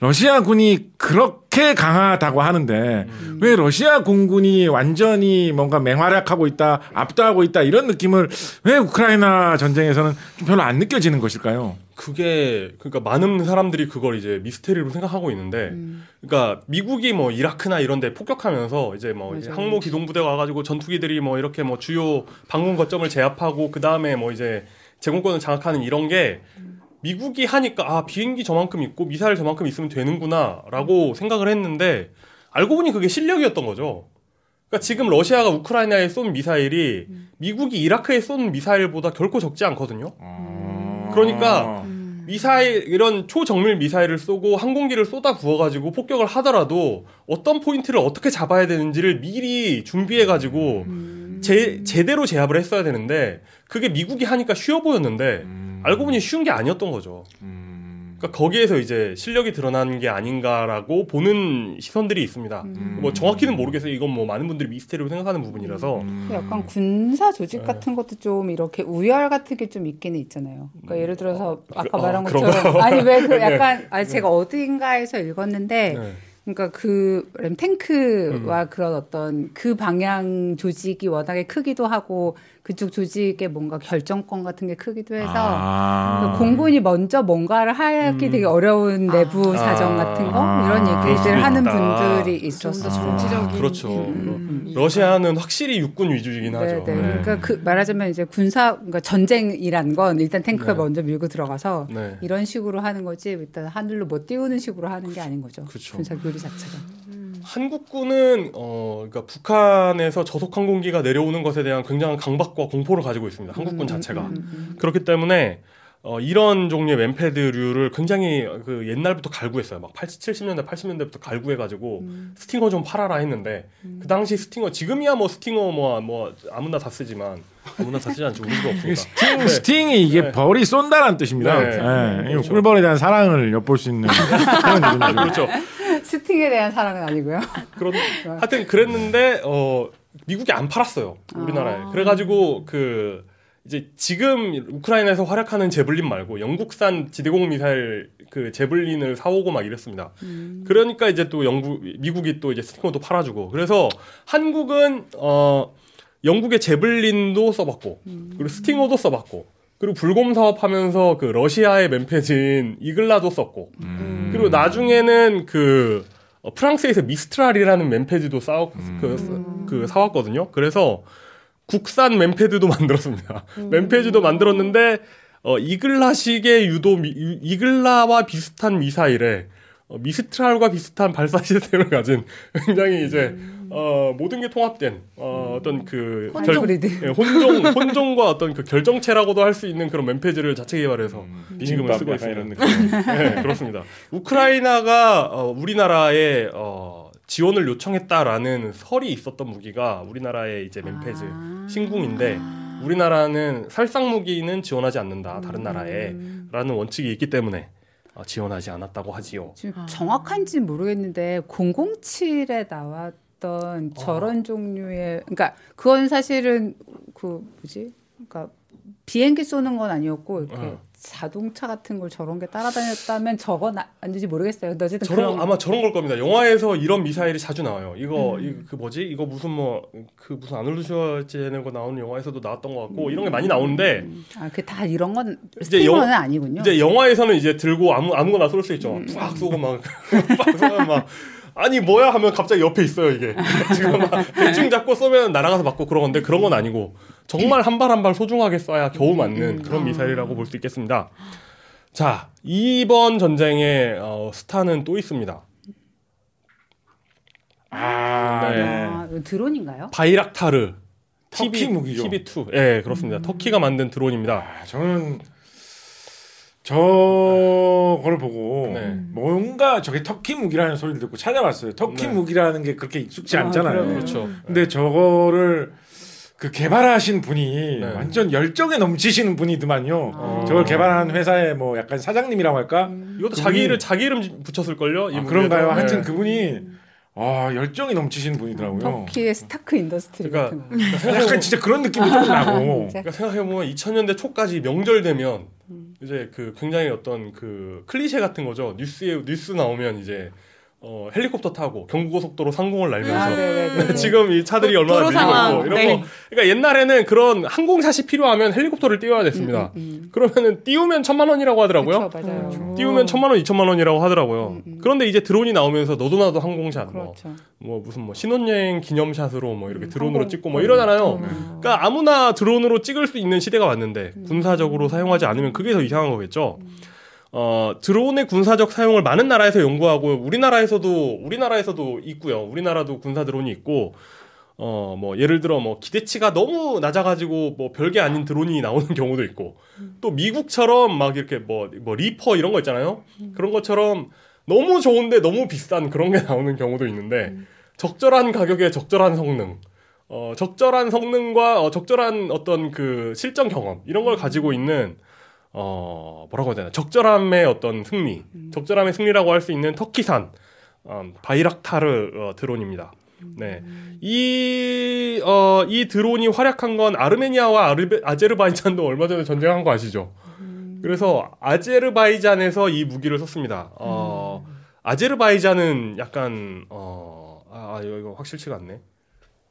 러시아군이 그렇게 강하다고 하는데 왜 러시아 공군이 완전히 뭔가 맹활약하고 있다, 압도하고 있다 이런 느낌을 왜 우크라이나 전쟁에서는 좀 별로 안 느껴지는 것일까요? 그게 그러니까 많은 사람들이 그걸 이제 미스테리로 생각하고 있는데 그러니까 미국이 뭐 이라크나 이런 데 폭격하면서 이제 뭐 이제 맞아요. 항모 기동 부대가 와 가지고 전투기들이 뭐 이렇게 뭐 주요 방공 거점을 제압하고 그다음에 뭐 이제 제공권을 장악하는 이런 게 미국이 하니까 아 비행기 저만큼 있고 미사일 저만큼 있으면 되는구나라고 생각을 했는데 알고 보니 그게 실력이었던 거죠. 그러니까 지금 러시아가 우크라이나에 쏜 미사일이 미국이 이라크에 쏜 미사일보다 결코 적지 않거든요. 그러니까 미사일 이런 초정밀 미사일을 쏘고 항공기를 쏟아 부어가지고 폭격을 하더라도 어떤 포인트를 어떻게 잡아야 되는지를 미리 준비해가지고 제, 제대로 제압을 했어야 되는데 그게 미국이 하니까 쉬워 보였는데 알고 보니 쉬운 게 아니었던 거죠. 그러니까 거기에서 이제 실력이 드러난 게 아닌가라고 보는 시선들이 있습니다. 뭐 정확히는 모르겠어요. 이건 뭐 많은 분들이 미스테리로 생각하는 부분이라서. 약간 군사 조직 같은 것도 좀 이렇게 우열 같은 게 좀 있기는 있잖아요. 그러니까 예를 들어서 아까 어, 말한? 것처럼 아니 왜 그 약간 아니 제가 어딘가에서 읽었는데 네. 그러니까 그 탱크와 그런 어떤 그 방향 조직이 워낙에 크기도 하고 그쪽 조직의 뭔가 결정권 같은 게 크기도 해서 아. 그 공군이 먼저 뭔가를 하기 되게 어려운 내부 사정 같은 거 아. 이런 얘기들 하는. 분들이 있었어요. 정치적인 그렇죠. 음. 러시아는 확실히 육군 위주이긴 네, 하죠. 네. 네. 그러니까 그 말하자면 이제 군사 그러니까 전쟁이란 건 일단 탱크가 네. 먼저 밀고 들어가서 네. 이런 식으로 하는 거지 일단 하늘로 못 띄우는 식으로 하는 게 아닌 거죠. 그쵸. 군사 교리 자체가. 한국군은 어 그러니까 북한에서 저속 항공기가 내려오는 것에 대한 굉장한 강박과 공포를 가지고 있습니다. 한국군 자체가 그렇기 때문에 어 이런 종류의 맨패드류를 굉장히 그 옛날부터 갈구했어요. 막 80, 70년대, 80년대부터 갈구해가지고 스팅어 좀 팔아라 했는데 그 당시 스팅어 지금이야 뭐 스팅어 뭐, 뭐 아무나 다 쓰지만 아무나 다 쓰지 않죠. 우리도 없으니까. Sting, sting이 이게 네. 벌이 쏜다라는 뜻입니다. 네. 예, 이 그렇죠. 꿀벌에 대한 사랑을 엿볼 수 있는 그런 이름이죠. 그렇죠. 스팅에 대한 사랑은 아니고요. 그런 하여튼 그랬는데 어 미국이 안 팔았어요 우리나라에 아. 그래가지고 그 이제 지금 우크라이나에서 활약하는 제블린 말고 영국산 지대공 미사일 그 제블린을 사오고 막 이랬습니다. 그러니까 이제 또 영국 미국이 또 이제 스팅어도 팔아주고 그래서 한국은 어 영국의 제블린도 써봤고 그리고 스팅어도 써봤고 그리고 불곰 사업하면서 그 러시아의 맨패진 이글라도 썼고 음. 그리고 나중에는 그 어, 프랑스에서 미스트랄이라는 맨패드도 싸워 그, 그 사왔거든요. 그래서 국산 맨패드도 만들었습니다. 맨패드도 만들었는데 어, 이글라식의 유도 미, 유- 이글라와 비슷한 미사일에 어, 미스트랄과 비슷한 발사 시스템을 가진 굉장히 이제 어, 모든 게 통합된 어, 어떤 그 혼종 그리드. 예, 혼종 혼종과 어떤 그 결정체라고도 할 수 있는 그런 맨패드를 자체 개발해서 지금은 비빔밥 쓰고 약간 있습니다. 이런 느낌. 네, 그렇습니다. 우크라이나가 어, 우리나라에 어, 지원을 요청했다라는 설이 있었던 무기가 우리나라의 이제 맨패즈 아. 신궁인데 우리나라는 살상 무기는 지원하지 않는다 다른 나라에라는 원칙이 있기 때문에 어, 지원하지 않았다고 하지요. 지금 아. 정확한지 는 모르겠는데 007에 나왔 던 저런 종류의 그러니까 그건 사실은 그 뭐지? 그러니까 비행기 쏘는 건 아니었고 이렇게 어. 자동차 같은 걸 저런 게 따라다녔다면 저건 아- 아닌지 모르겠어요. 근데 어쨌든 저런 그런 아마 저런 걸 겁니다. 영화에서 이런 미사일이 자주 나와요. 이거 음. 이- 그 뭐지? 이거 무슨 뭐 그 무슨 아놀드 슈왈제네거 나오는 영화에서도 나왔던 것 같고 이런 게 많이 나오는데 아, 그 다 이런 건 이제 스티머는 영- 아니군요. 이제 영화에서는 이제 들고 아무 아무거나 쏠 수 있죠. 음. 팍 쏘고 막, 팍 쏘면 막 아니 뭐야 하면 갑자기 옆에 있어요 이게. 지금 막 대충 잡고 쏘면 날아가서 맞고 그런 건데 그런 건 아니고 정말 한 발 한 발 소중하게 쏴야 겨우 음. 맞는 그런 미사일이라고 볼 수 있겠습니다. 자 이번 전쟁의 어, 스타는 또 있습니다. 아, 네. 네. 아, 드론인가요? 바이락타르 터키 무기죠. TB2. 예, 그렇습니다. 터키가 만든 드론입니다. 아, 저는 저걸 보고 네. 뭔가 저게 터키 무기라는 소리를 듣고 찾아봤어요. 터키 네. 무기라는 게 그렇게 익숙치 아, 않잖아요. 그렇죠. 근데 저거를 그 개발하신 분이 네. 완전 열정에 넘치시는 분이더만요. 아. 저걸 개발한 회사의 뭐 약간 사장님이라고 할까? 이것도 그분이- 자기 이름 자기 이름 붙였을 걸요. 아, 그런가요? 하여튼 그 그분이 아 열정이 넘치시는 분이더라고요. 터키의 스타크 인더스트리 그러니까 같은 거. 약간 진짜 그런 느낌이 좀 나고. 그러니까 생각해 보면 2000년대 초까지 명절 되면 이제 그 굉장히 어떤 그 클리셰 같은 거죠. 뉴스에 뉴스 나오면 이제 어, 헬리콥터 타고 경부고속도로 상공을 날면서 아, 네네네. 지금 이 차들이 도- 얼마나 밀리고 상황, 있고 이런 네. 거. 그러니까 옛날에는 그런 항공샷이 필요하면 헬리콥터를 띄워야 됐습니다. 음, 음, 그러면은 띄우면 천만 원이라고 음. 하더라고요. 맞아요. 음. 띄우면 천만 원, 이천만 원이라고 하더라고요. 음, 음. 그런데 이제 드론이 나오면서 너도 나도 항공샷, 뭐, 그렇죠. 뭐 무슨 뭐 신혼여행 기념샷으로 뭐 이렇게 음, 드론으로 항공- 찍고 뭐 이러잖아요. 음. 그러니까 아무나 드론으로 찍을 수 있는 시대가 왔는데 음. 군사적으로 사용하지 않으면 그게 더 이상한 거겠죠. 어, 드론의 군사적 사용을 많은 나라에서 연구하고 우리나라에서도 우리나라에서도 있고요. 우리나라도 군사 드론이 있고 어, 뭐 예를 들어 뭐 기대치가 너무 낮아가지고 뭐 별게 아닌 드론이 나오는 경우도 있고 또 미국처럼 막 이렇게 뭐, 뭐 리퍼 이런 거 있잖아요. 그런 것처럼 너무 좋은데 너무 비싼 그런 게 나오는 경우도 있는데 적절한 가격에 적절한 성능 어, 적절한 성능과 어, 적절한 어떤 그 실전 경험 이런 걸 가지고 있는 어, 뭐라고 해야 되나 적절함의 어떤 승리, 적절함의 승리라고 할 수 있는 터키산 어, 바이락타르 어, 드론입니다. 네, 이, 어, 이 드론이 활약한 건 아르메니아와 아르베, 아제르바이잔도 얼마 전에 전쟁한 거 아시죠? 그래서 아제르바이잔에서 이 무기를 썼습니다. 어, 아제르바이잔은 약간 어, 아, 아, 이거, 이거 확실치가 않네.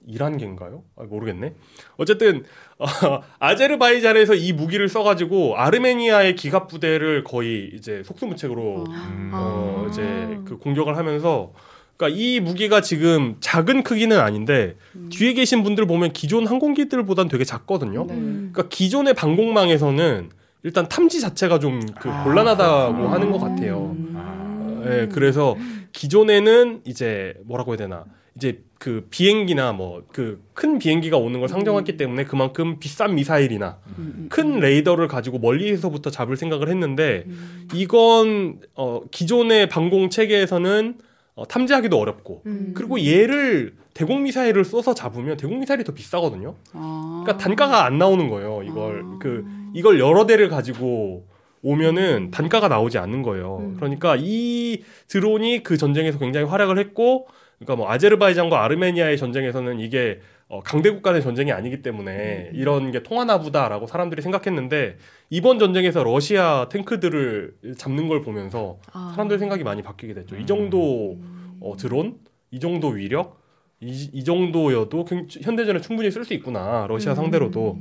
이란계인가요? 아, 모르겠네. 어쨌든 어, 아제르바이잔에서 이 무기를 써가지고 아르메니아의 기갑 부대를 거의 이제 속수무책으로 음. 어, 아. 이제 그 공격을 하면서 그러니까 이 무기가 지금 작은 크기는 아닌데 뒤에 계신 분들 보면 기존 항공기들보단 되게 작거든요. 네. 그러니까 기존의 방공망에서는 일단 탐지 자체가 좀그 아, 곤란하다고 그렇구나. 하는 것 같아요. 아. 예, 그래서 기존에는 이제 뭐라고 해야 되나 이제 그 비행기나 뭐 그 큰 비행기가 오는 걸 상정했기 때문에 그만큼 비싼 미사일이나 음, 큰 레이더를 가지고 멀리서부터 잡을 생각을 했는데 이건 어 기존의 방공 체계에서는 어, 탐지하기도 어렵고 음. 그리고 얘를 대공 미사일을 써서 잡으면 대공 미사일이 더 비싸거든요. 아. 그러니까 단가가 안 나오는 거예요. 이걸 아. 그 이걸 여러 대를 가지고 오면은 단가가 나오지 않는 거예요. 음. 그러니까 이 드론이 그 전쟁에서 굉장히 활약을 했고, 그러니까 뭐 아제르바이잔과 아르메니아의 전쟁에서는 이게 어, 강대국 간의 전쟁이 아니기 때문에 이런 게 통하나 보다라고 사람들이 생각했는데 이번 전쟁에서 러시아 탱크들을 잡는 걸 보면서 아. 사람들 생각이 많이 바뀌게 됐죠. 이 정도 어, 드론, 이 정도 위력, 이, 이 정도여도 굉- 현대전에 충분히 쓸 수 있구나. 러시아 음. 상대로도.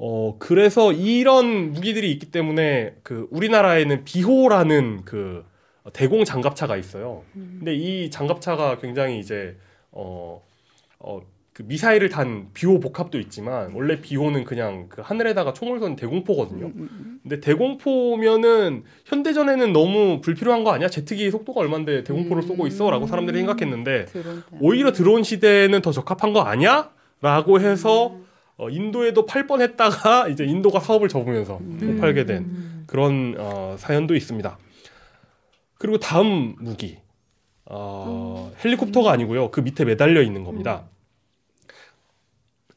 어, 그래서 이런 무기들이 있기 때문에 그 우리나라에는 비호라는 그 대공 장갑차가 있어요. 근데 이 장갑차가 굉장히 이제 어, 어, 그 미사일을 단 비호 복합도 있지만 원래 비호는 그냥 그 하늘에다가 총을 쏜 대공포거든요. 음, 근데 대공포면은 현대전에는 너무 불필요한 거 아니야? 제트기의 속도가 얼만데 대공포를 쏘고 있어라고 사람들이 생각했는데. 오히려 드론 시대에는 더 적합한 거 아니야? 라고 해서 어, 인도에도 팔 뻔했다가 이제 인도가 사업을 접으면서 못 팔게 된 음. 그런 어, 사연도 있습니다. 그리고 다음 무기 어, 헬리콥터가 아니고요. 그 밑에 매달려 있는 겁니다.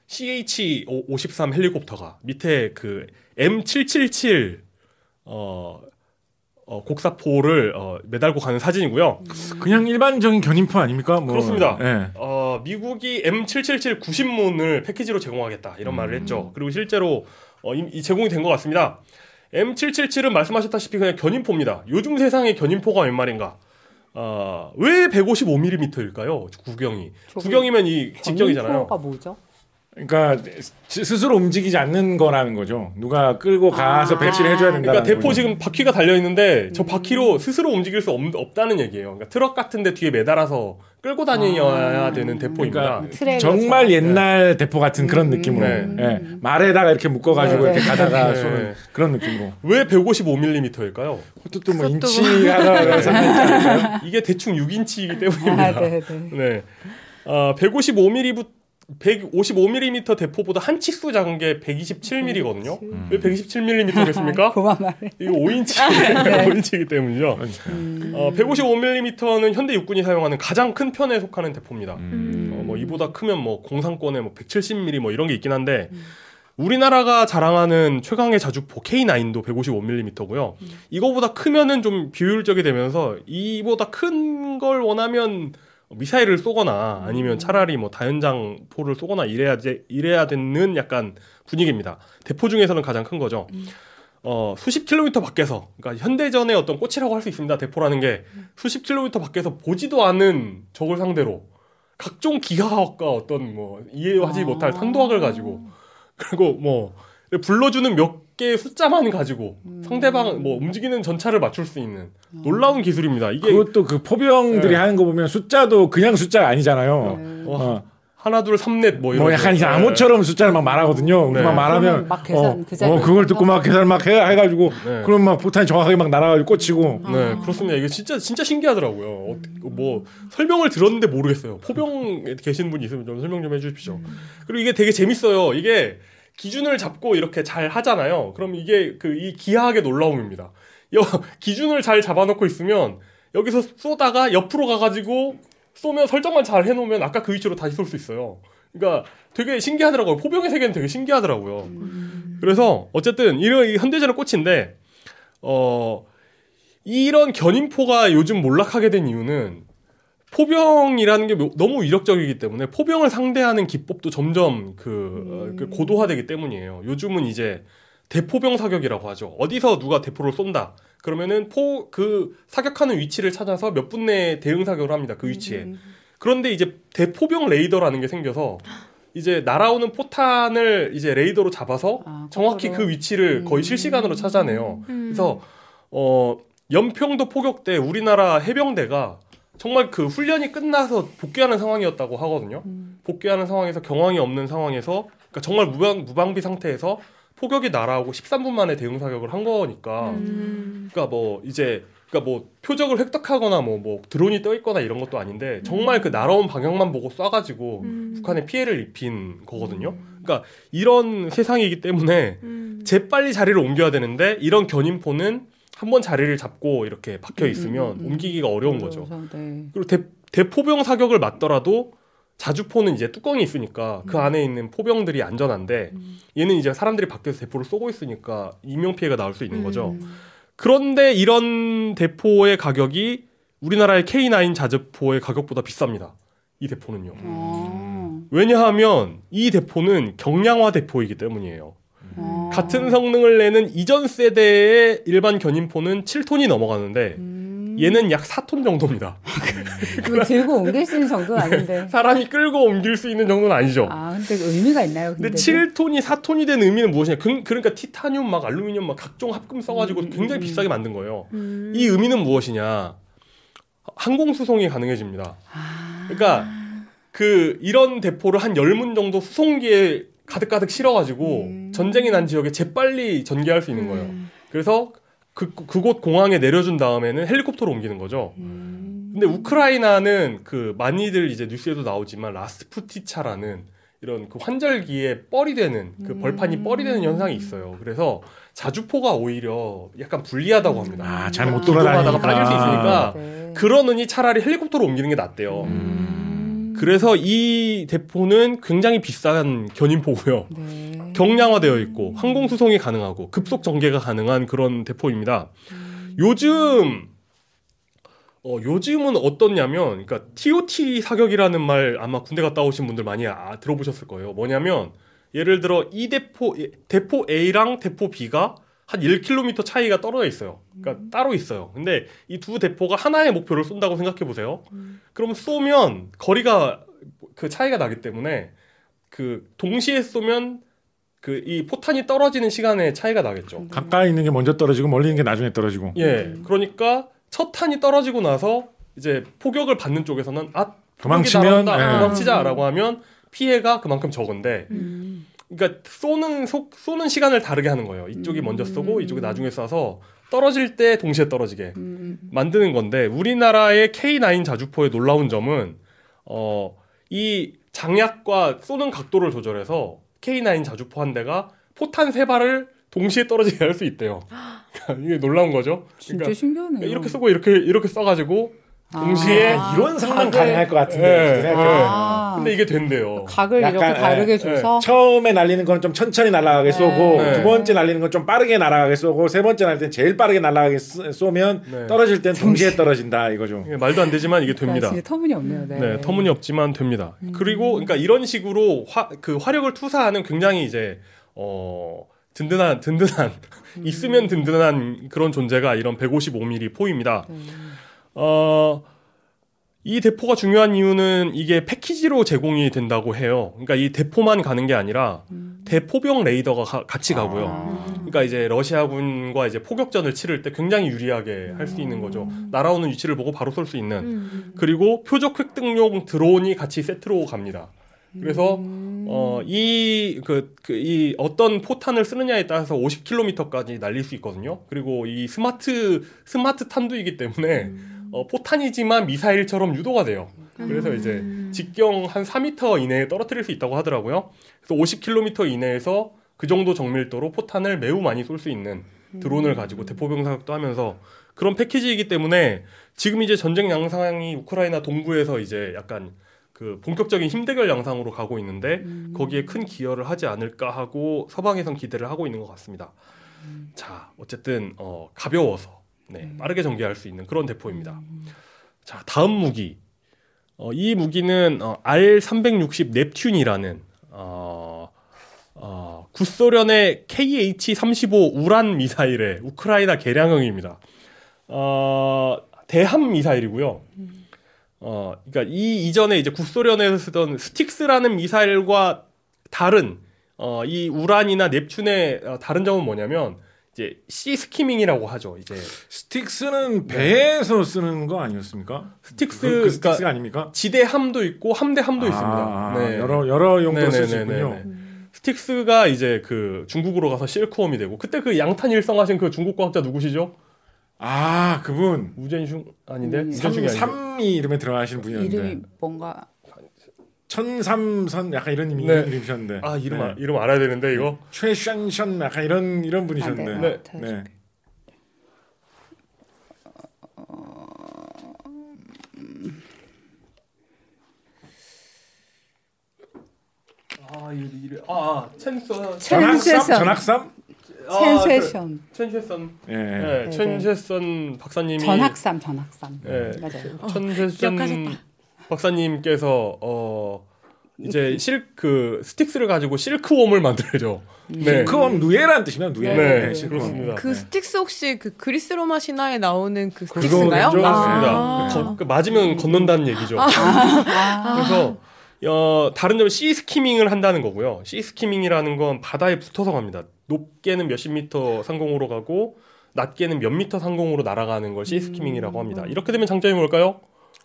CH-53 헬리콥터가 밑에 그 M777 어, 어, 곡사포를 어, 매달고 가는 사진이고요. 그냥 일반적인 견인포 아닙니까? 뭐, 그렇습니다. 예. 어, 미국이 M777 90문을 패키지로 제공하겠다 이런 말을 했죠. 그리고 실제로 어, 이, 이 제공이 된 것 같습니다. M777은 말씀하셨다시피 그냥 견인포입니다. 요즘 세상의 견인포가 웬 말인가? 어, 왜 155mm일까요? 구경이. 구경이면 이 직경이잖아요. 견인포가 뭐죠? 그러니까 스- 스스로 움직이지 않는 거라는 거죠. 누가 끌고 가서 아. 배치를 해줘야 된다. 그러니까 대포 지금 바퀴가 달려 있는데 저 바퀴로 스스로 움직일 수 없, 다는 얘기예요. 그러니까 트럭 같은데 뒤에 매달아서 끌고 다녀야 아. 되는 대포입니다. 그러니까 정말 저- 옛날 대포 같은 그런 음. 느낌으로 네. 예. 말에다가 이렇게 묶어가지고 네, 이렇게 네. 가다가 네. 쏘는 그런 느낌으로. 왜 155mm일까요? 그것도 뭐 인치가 상관있지 이게 대충 6인치이기 때문입니다. 아, 네, 네. 네. 어, 155mm 155mm 대포보다 한 치수 작은 게 127mm거든요. 음. 왜 127mm겠습니까? 그만 말해. 이거 5인치, 5인치이기 때문이죠. 음. 어, 155mm는 현대 육군이 사용하는 가장 큰 편에 속하는 대포입니다. 음. 어, 뭐 이보다 크면 뭐 공상권에 뭐 170mm 뭐 이런 게 있긴 한데 우리나라가 자랑하는 최강의 자주포 K9도 155mm고요. 이거보다 크면은 좀 비효율적이 되면서 이보다 큰 걸 원하면 미사일을 쏘거나 아니면 차라리 뭐 다연장 포를 쏘거나 이래야 돼, 이래야 되는 약간 분위기입니다. 대포 중에서는 가장 큰 거죠. 어, 수십 킬로미터 밖에서, 그러니까 현대전의 어떤 꽃이라고 할 수 있습니다. 대포라는 게 수십 킬로미터 밖에서 보지도 않은 적을 상대로 각종 기하학과 어떤 뭐 이해하지 아. 못할 탄도학을 가지고 그리고 뭐 불러주는 몇 개의 숫자만 가지고 음. 상대방 뭐 움직이는 전차를 맞출 수 있는 놀라운 기술입니다. 이게 그것도 그 포병들이 네. 하는 거 보면 숫자도 그냥 숫자가 아니잖아요. 네. 와, 어. 하나 둘 삼넷 뭐 이런 뭐 약간 이제 거. 암호처럼 숫자를 막 말하거든요. 네. 막 말하면 막 계산 어, 그 어, 그걸 듣고 막 계산 막 해, 해가지고 네. 그럼 막 포탄이 정확하게 막 날아가지고 꽂히고 네, 그렇습니다. 이게 진짜 진짜 신기하더라고요. 어, 뭐 설명을 들었는데 모르겠어요. 포병에 계신 분이 있으면 좀 설명 좀 해주십시오. 그리고 이게 되게 재밌어요. 이게 기준을 잡고 이렇게 잘 하잖아요. 그럼 이게 그 이 기하학의 놀라움입니다. 여, 기준을 잘 잡아놓고 있으면 여기서 쏘다가 옆으로 가가지고 쏘면 설정만 잘 해놓으면 아까 그 위치로 다시 쏠 수 있어요. 그러니까 되게 신기하더라고요. 포병의 세계는 되게 신기하더라고요. 그래서 어쨌든 이런 이 현대전의 꽃인데 어 이런 견인포가 요즘 몰락하게 된 이유는 포병이라는 게 너무 위력적이기 때문에 포병을 상대하는 기법도 점점 그, 어, 그 고도화되기 때문이에요. 요즘은 이제 대포병 사격이라고 하죠. 어디서 누가 대포를 쏜다. 그러면은 포 그 사격하는 위치를 찾아서 몇 분 내에 대응 사격을 합니다. 그 위치에. 그런데 이제 대포병 레이더라는 게 생겨서 이제 날아오는 포탄을 이제 레이더로 잡아서 아, 정확히. 그 위치를 거의 음. 실시간으로 찾아내요. 음. 그래서 어 연평도 포격 때 우리나라 해병대가 정말 그 훈련이 끝나서 복귀하는 상황이었다고 하거든요. 음. 복귀하는 상황에서 경황이 없는 상황에서 그러니까 정말 무방 무방비 상태에서 포격이 날아오고 13분 만에 대응 사격을 한 거니까 음. 그러니까 뭐 이제 그러니까 뭐 표적을 획득하거나 뭐 뭐 드론이 떠 있거나 이런 것도 아닌데 정말 그 날아온 방향만 보고 쏴가지고 음. 북한에 피해를 입힌 거거든요. 그러니까 이런 세상이기 때문에 음. 재빨리 자리를 옮겨야 되는데 이런 견인포는 한 번 자리를 잡고 이렇게 박혀 음, 있으면 음, 음. 옮기기가 어려운 거죠. 네. 그리고 대, 대포병 사격을 맞더라도 자주포는 이제 뚜껑이 있으니까 그 안에 있는 포병들이 안전한데 얘는 이제 사람들이 밖에서 대포를 쏘고 있으니까 인명 피해가 나올 수 있는 거죠. 음. 그런데 이런 대포의 가격이 우리나라의 K9 자주포의 가격보다 비쌉니다. 이 대포는요. 어. 왜냐하면 이 대포는 경량화 대포이기 때문이에요. 어. 같은 성능을 내는 이전 세대의 일반 견인포는 7톤이 넘어가는데 음. 얘는 약 4톤 정도입니다. 이거 들고 옮길 수 있는 정도는 아닌데. 사람이 끌고 옮길 수 있는 정도는 아니죠. 아, 근데 의미가 있나요? 근데 근데도? 7톤이 4톤이 된 의미는 무엇이냐? 그, 그러니까 티타늄 막 알루미늄 막 각종 합금 써가지고 음, 굉장히 음, 비싸게 만든 거예요. 음. 이 의미는 무엇이냐? 항공 수송이 가능해집니다. 아. 그러니까 그 이런 대포를 한 열 문 정도 수송기에 가득가득 실어가지고 음. 전쟁이 난 지역에 재빨리 전개할 수 있는 거예요. 음. 그래서 그 그곳 공항에 내려준 다음에는 헬리콥터로 옮기는 거죠. 음. 근데 우크라이나는 그 많이들 이제 뉴스에도 나오지만 라스푸티차라는 이런 그 환절기에 뻘이 되는 그 벌판이 뻘이 되는 현상이 있어요. 그래서 자주포가 오히려 약간 불리하다고 합니다. 아, 잘못 아. 돌아다니니까. 기동하다가 빠질 수 있으니까 네. 그러느니 차라리 헬리콥터로 옮기는 게 낫대요. 음. 그래서 이 대포는 굉장히 비싼 견인포고요. 네. 경량화되어 있고 항공 수송이 가능하고 급속 전개가 가능한 그런 대포입니다. 요즘 어, 요즘은 어떻냐면 그러니까 TOT 사격이라는 말 아마 군대 갔다 오신 분들 많이 아, 들어보셨을 거예요. 뭐냐면 예를 들어 이 대포 대포 A랑 대포 B가 한 1km 차이가 떨어져 있어요. 그러니까 따로 있어요. 근데 이 두 대포가 하나의 목표를 쏜다고 생각해 보세요. 그럼 쏘면 거리가 그 차이가 나기 때문에 그 동시에 쏘면 그 이 포탄이 떨어지는 시간에 차이가 나겠죠. 가까이 있는 게 먼저 떨어지고 멀리 있는 게 나중에 떨어지고. 예. 그러니까 첫 탄이 떨어지고 나서 이제 포격을 받는 쪽에서는 아 도망치면, 날아온다. 예. 도망치자라고 하면 피해가 그만큼 적은데 음. 그러니까 쏘는 속 쏘는 시간을 다르게 하는 거예요. 이쪽이 먼저 쏘고 이쪽이 나중에 쏴서 떨어질 때 동시에 떨어지게 음. 만드는 건데 우리나라의 K9 자주포의 놀라운 점은 어 이 장약과 쏘는 각도를 조절해서 K9 자주포 한 대가 포탄 세 발을 동시에 떨어지게 할 수 있대요. 이게 놀라운 거죠. 진짜 그러니까 신기하네요. 이렇게 쓰고 이렇게 이렇게 써가지고 동시에 아. 이런 상황 가능할 것 같은데. 예, 생각해. 예. 아. 근데 이게 된대요. 각을 약간, 이렇게 다르게 예, 줘서 처음에 날리는 건 좀 천천히 날아가게 쏘고 네. 두 번째 날리는 건 좀 빠르게 날아가게 쏘고 세 번째 날릴 땐 제일 빠르게 날아가게 쏘- 쏘면 네. 떨어질 땐 동시에 떨어진다 이거죠. 이게 말도 안 되지만 이게 됩니다. 진짜 터무니 없네요. 네. 네, 터무니 없지만 됩니다. 그리고 그러니까 이런 식으로 화, 그 화력을 투사하는 굉장히 이제 어 든든한 든든한 있으면 든든한 그런 존재가 이런 155mm 포입니다. 어. 이 대포가 중요한 이유는 이게 패키지로 제공이 된다고 해요. 그러니까 이 대포만 가는 게 아니라 대포병 레이더가 가- 같이 가고요. 아. 그러니까 이제 러시아군과 이제 포격전을 치를 때 굉장히 유리하게 할 수 있는 거죠. 날아오는 위치를 보고 바로 쏠 수 있는. 음. 그리고 표적 획득용 드론이 같이 세트로 갑니다. 그래서 어, 어이그 그, 이 어떤 포탄을 쓰느냐에 따라서 50km까지 날릴 수 있거든요. 그리고 이 스마트 스마트 탄두이기 때문에 어, 포탄이지만 미사일처럼 유도가 돼요. 그래서 이제 직경 한 4m 이내에 떨어뜨릴 수 있다고 하더라고요. 그래서 50km 이내에서 그 정도 정밀도로 포탄을 매우 많이 쏠 수 있는 드론을 가지고 대포병 사격도 하면서 그런 패키지이기 때문에 지금 이제 전쟁 양상이 우크라이나 동부에서 이제 약간 그 본격적인 힘대결 양상으로 가고 있는데 거기에 큰 기여를 하지 않을까 하고 서방에선 기대를 하고 있는 것 같습니다. 자, 어쨌든 어, 가벼워서 네, 빠르게 전개할 수 있는 그런 대포입니다. 자, 다음 무기. 어, 이 무기는 어, R360 넵튠이라는 어, 어, 구소련의 KH-35 우란 미사일의 우크라이나 개량형입니다. 어, 대함 미사일이고요. 어, 그러니까 이 이전에 이제 구소련에서 쓰던 스틱스라는 미사일과 다른 어, 이 우란이나 넵튠의 어, 다른 점은 뭐냐면 이제 sea skimming이라고 하죠. 이제 스틱스는 배에서 쓰는 거 아니었습니까? 스틱스 그, 그 그러니까 스틱스가 아닙니까? 지대함도 있고 함대함도 아, 있습니다. 네. 여러 여러 네네네네네. 있군요. 스틱스가 이제 그 중국으로 가서 실크웜이 되고 그때 그 양탄 일성하신 그 중국 과학자 누구시죠? 아 그분 우젠슝 아닌데 음, 아니고 삼이 이름에 들어가시는 분이었는데 이름이 뭔가 천삼선 약간 이런 이름 네. 이름이셨는데 아 이름 네. 아, 이름 알아야 되는데 이거 최션션 약간 이런 이런 안 분이셨는데 돼요. 네. 네. 아 이름 아 첸서 전학삼. 전학삼 첸쉐썬. 첸쉐썬 예. 네, 네, 첸쉐썬 박사님이 전학삼 전학삼. 네. 맞아요. 첸쉐썬 기억하셨다. 박사님께서 어 이제 실그 스틱스를 가지고 실크웜을 만들죠. 네. 실크웜 누에라는 뜻이면 누에. 네, 실크웜. 그렇습니다. 그 스틱스 혹시 그 그리스 로마 신화에 나오는 그 스틱스인가요? 그거죠? 맞습니다. 아. 거- 그 맞으면 건넌다는 얘기죠. 그래서 어, 다른 점은 sea skimming을 한다는 거고요. sea skimming이라는 건 바다에 붙어서 갑니다. 높게는 몇십 미터 상공으로 가고 낮게는 몇 미터 상공으로 날아가는 걸 시 스키밍이라고 합니다. 이렇게 되면 장점이 뭘까요?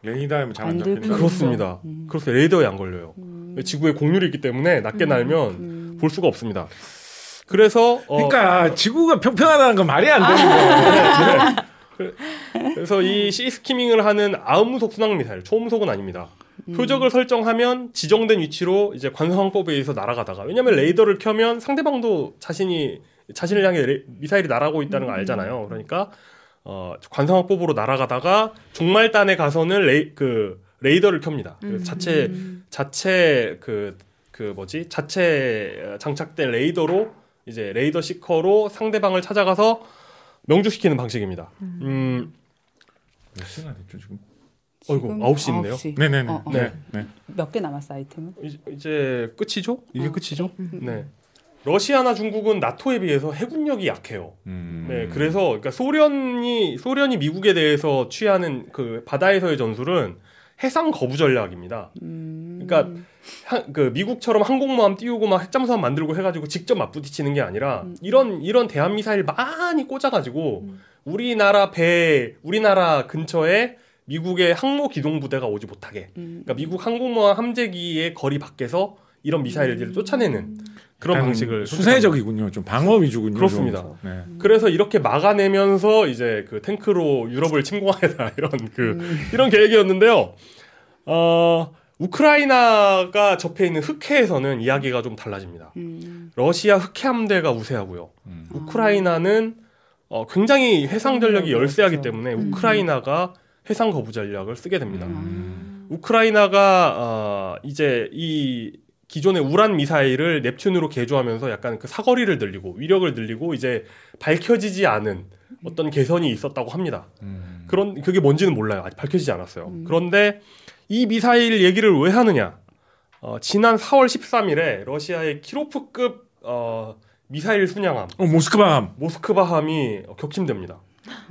레이더에 잘안 안 잡히는. 그렇습니다. 그렇습니다. 레이더에 안 걸려요. 지구에 공률이 있기 때문에 낮게 날면 볼 수가 없습니다. 그래서 어, 그러니까 지구가 평평하다는 건 말이 안 되는 거예요. 그래서 이 시스키밍을 하는 아음무속 순항 미사일, 초음속은 아닙니다. 표적을 설정하면 지정된 위치로 이제 관성항법에 의해서 날아가다가 왜냐하면 레이더를 켜면 상대방도 자신이 자신을 향해 레- 미사일이 날아오고 있다는 걸 알잖아요. 그러니까 어, 관성항법으로 날아가다가 종말단에 가서는 레이, 그 레이더를 켭니다. 그래서 자체 자체 그, 그 뭐지 자체 장착된 레이더로 이제 레이더 시커로 상대방을 찾아가서 명중시키는 방식입니다. 음, 몇 시간 됐죠 지금? 어이구, 지금 9시 있네요. 9시. 네네네. 어, 어. 네. 네. 몇 개 남았어 아이템은? 이제, 이제 끝이죠? 이게 어. 끝이죠? 네. 러시아나 중국은 나토에 비해서 해군력이 약해요. 음. 네, 그래서 그러니까 소련이 소련이 미국에 대해서 취하는 그 바다에서의 전술은 해상 거부 전략입니다. 음. 그러니까 한- 그 미국처럼 항공모함 띄우고 막 핵잠수함 만들고 해가지고 직접 맞부딪히는 게 아니라 이런 이런 대한 미사일 많이 꽂아가지고 우리나라 배 우리나라 근처에 미국의 항모 기동 부대가 오지 못하게 음. 그러니까 미국 항공모함 함재기의 거리 밖에서 이런 미사일들을 쫓아내는 그런 방식을 수세적이군요. 좀 방어 위주군요. 그렇습니다. 좀. 네. 그래서 이렇게 막아내면서 이제 그 탱크로 유럽을 침공하다 이런 그 이런 계획이었는데요. 어 우크라이나가 접해 있는 흑해에서는 이야기가 좀 달라집니다. 음. 러시아 흑해 함대가 우세하고요. 음. 우크라이나는 어, 굉장히 해상 전력이 그렇죠. 열세하기 때문에 음. 우크라이나가 해상 거부 전략을 쓰게 됩니다. 음. 우크라이나가 어, 이제 이 기존의 우란 미사일을 넵튠으로 개조하면서 약간 그 사거리를 늘리고 위력을 늘리고 이제 밝혀지지 않은 어떤 개선이 있었다고 합니다. 음. 그런 그게 뭔지는 몰라요. 아직 밝혀지지 않았어요. 음. 그런데 이 미사일 얘기를 왜 하느냐? 어, 지난 4월 13일에 러시아의 키로프급 어, 미사일 순양함 어, 모스크바함. 모스크바함이 격침됩니다.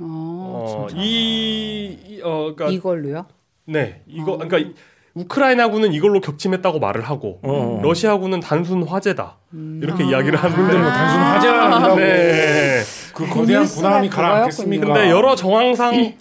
어, 어, 진짜. 이, 이- 어, 그러니까 이걸로요? 네, 이거 어. 그러니까 이- 우크라이나군은 이걸로 격침했다고 말을 하고 어. 러시아군은 단순 화재다 음. 이렇게 아. 이야기를 하는데 근데 뭐 단순 화재라고 네. 그 거대한 군함이 가라앉겠습니까? 근데 여러 정황상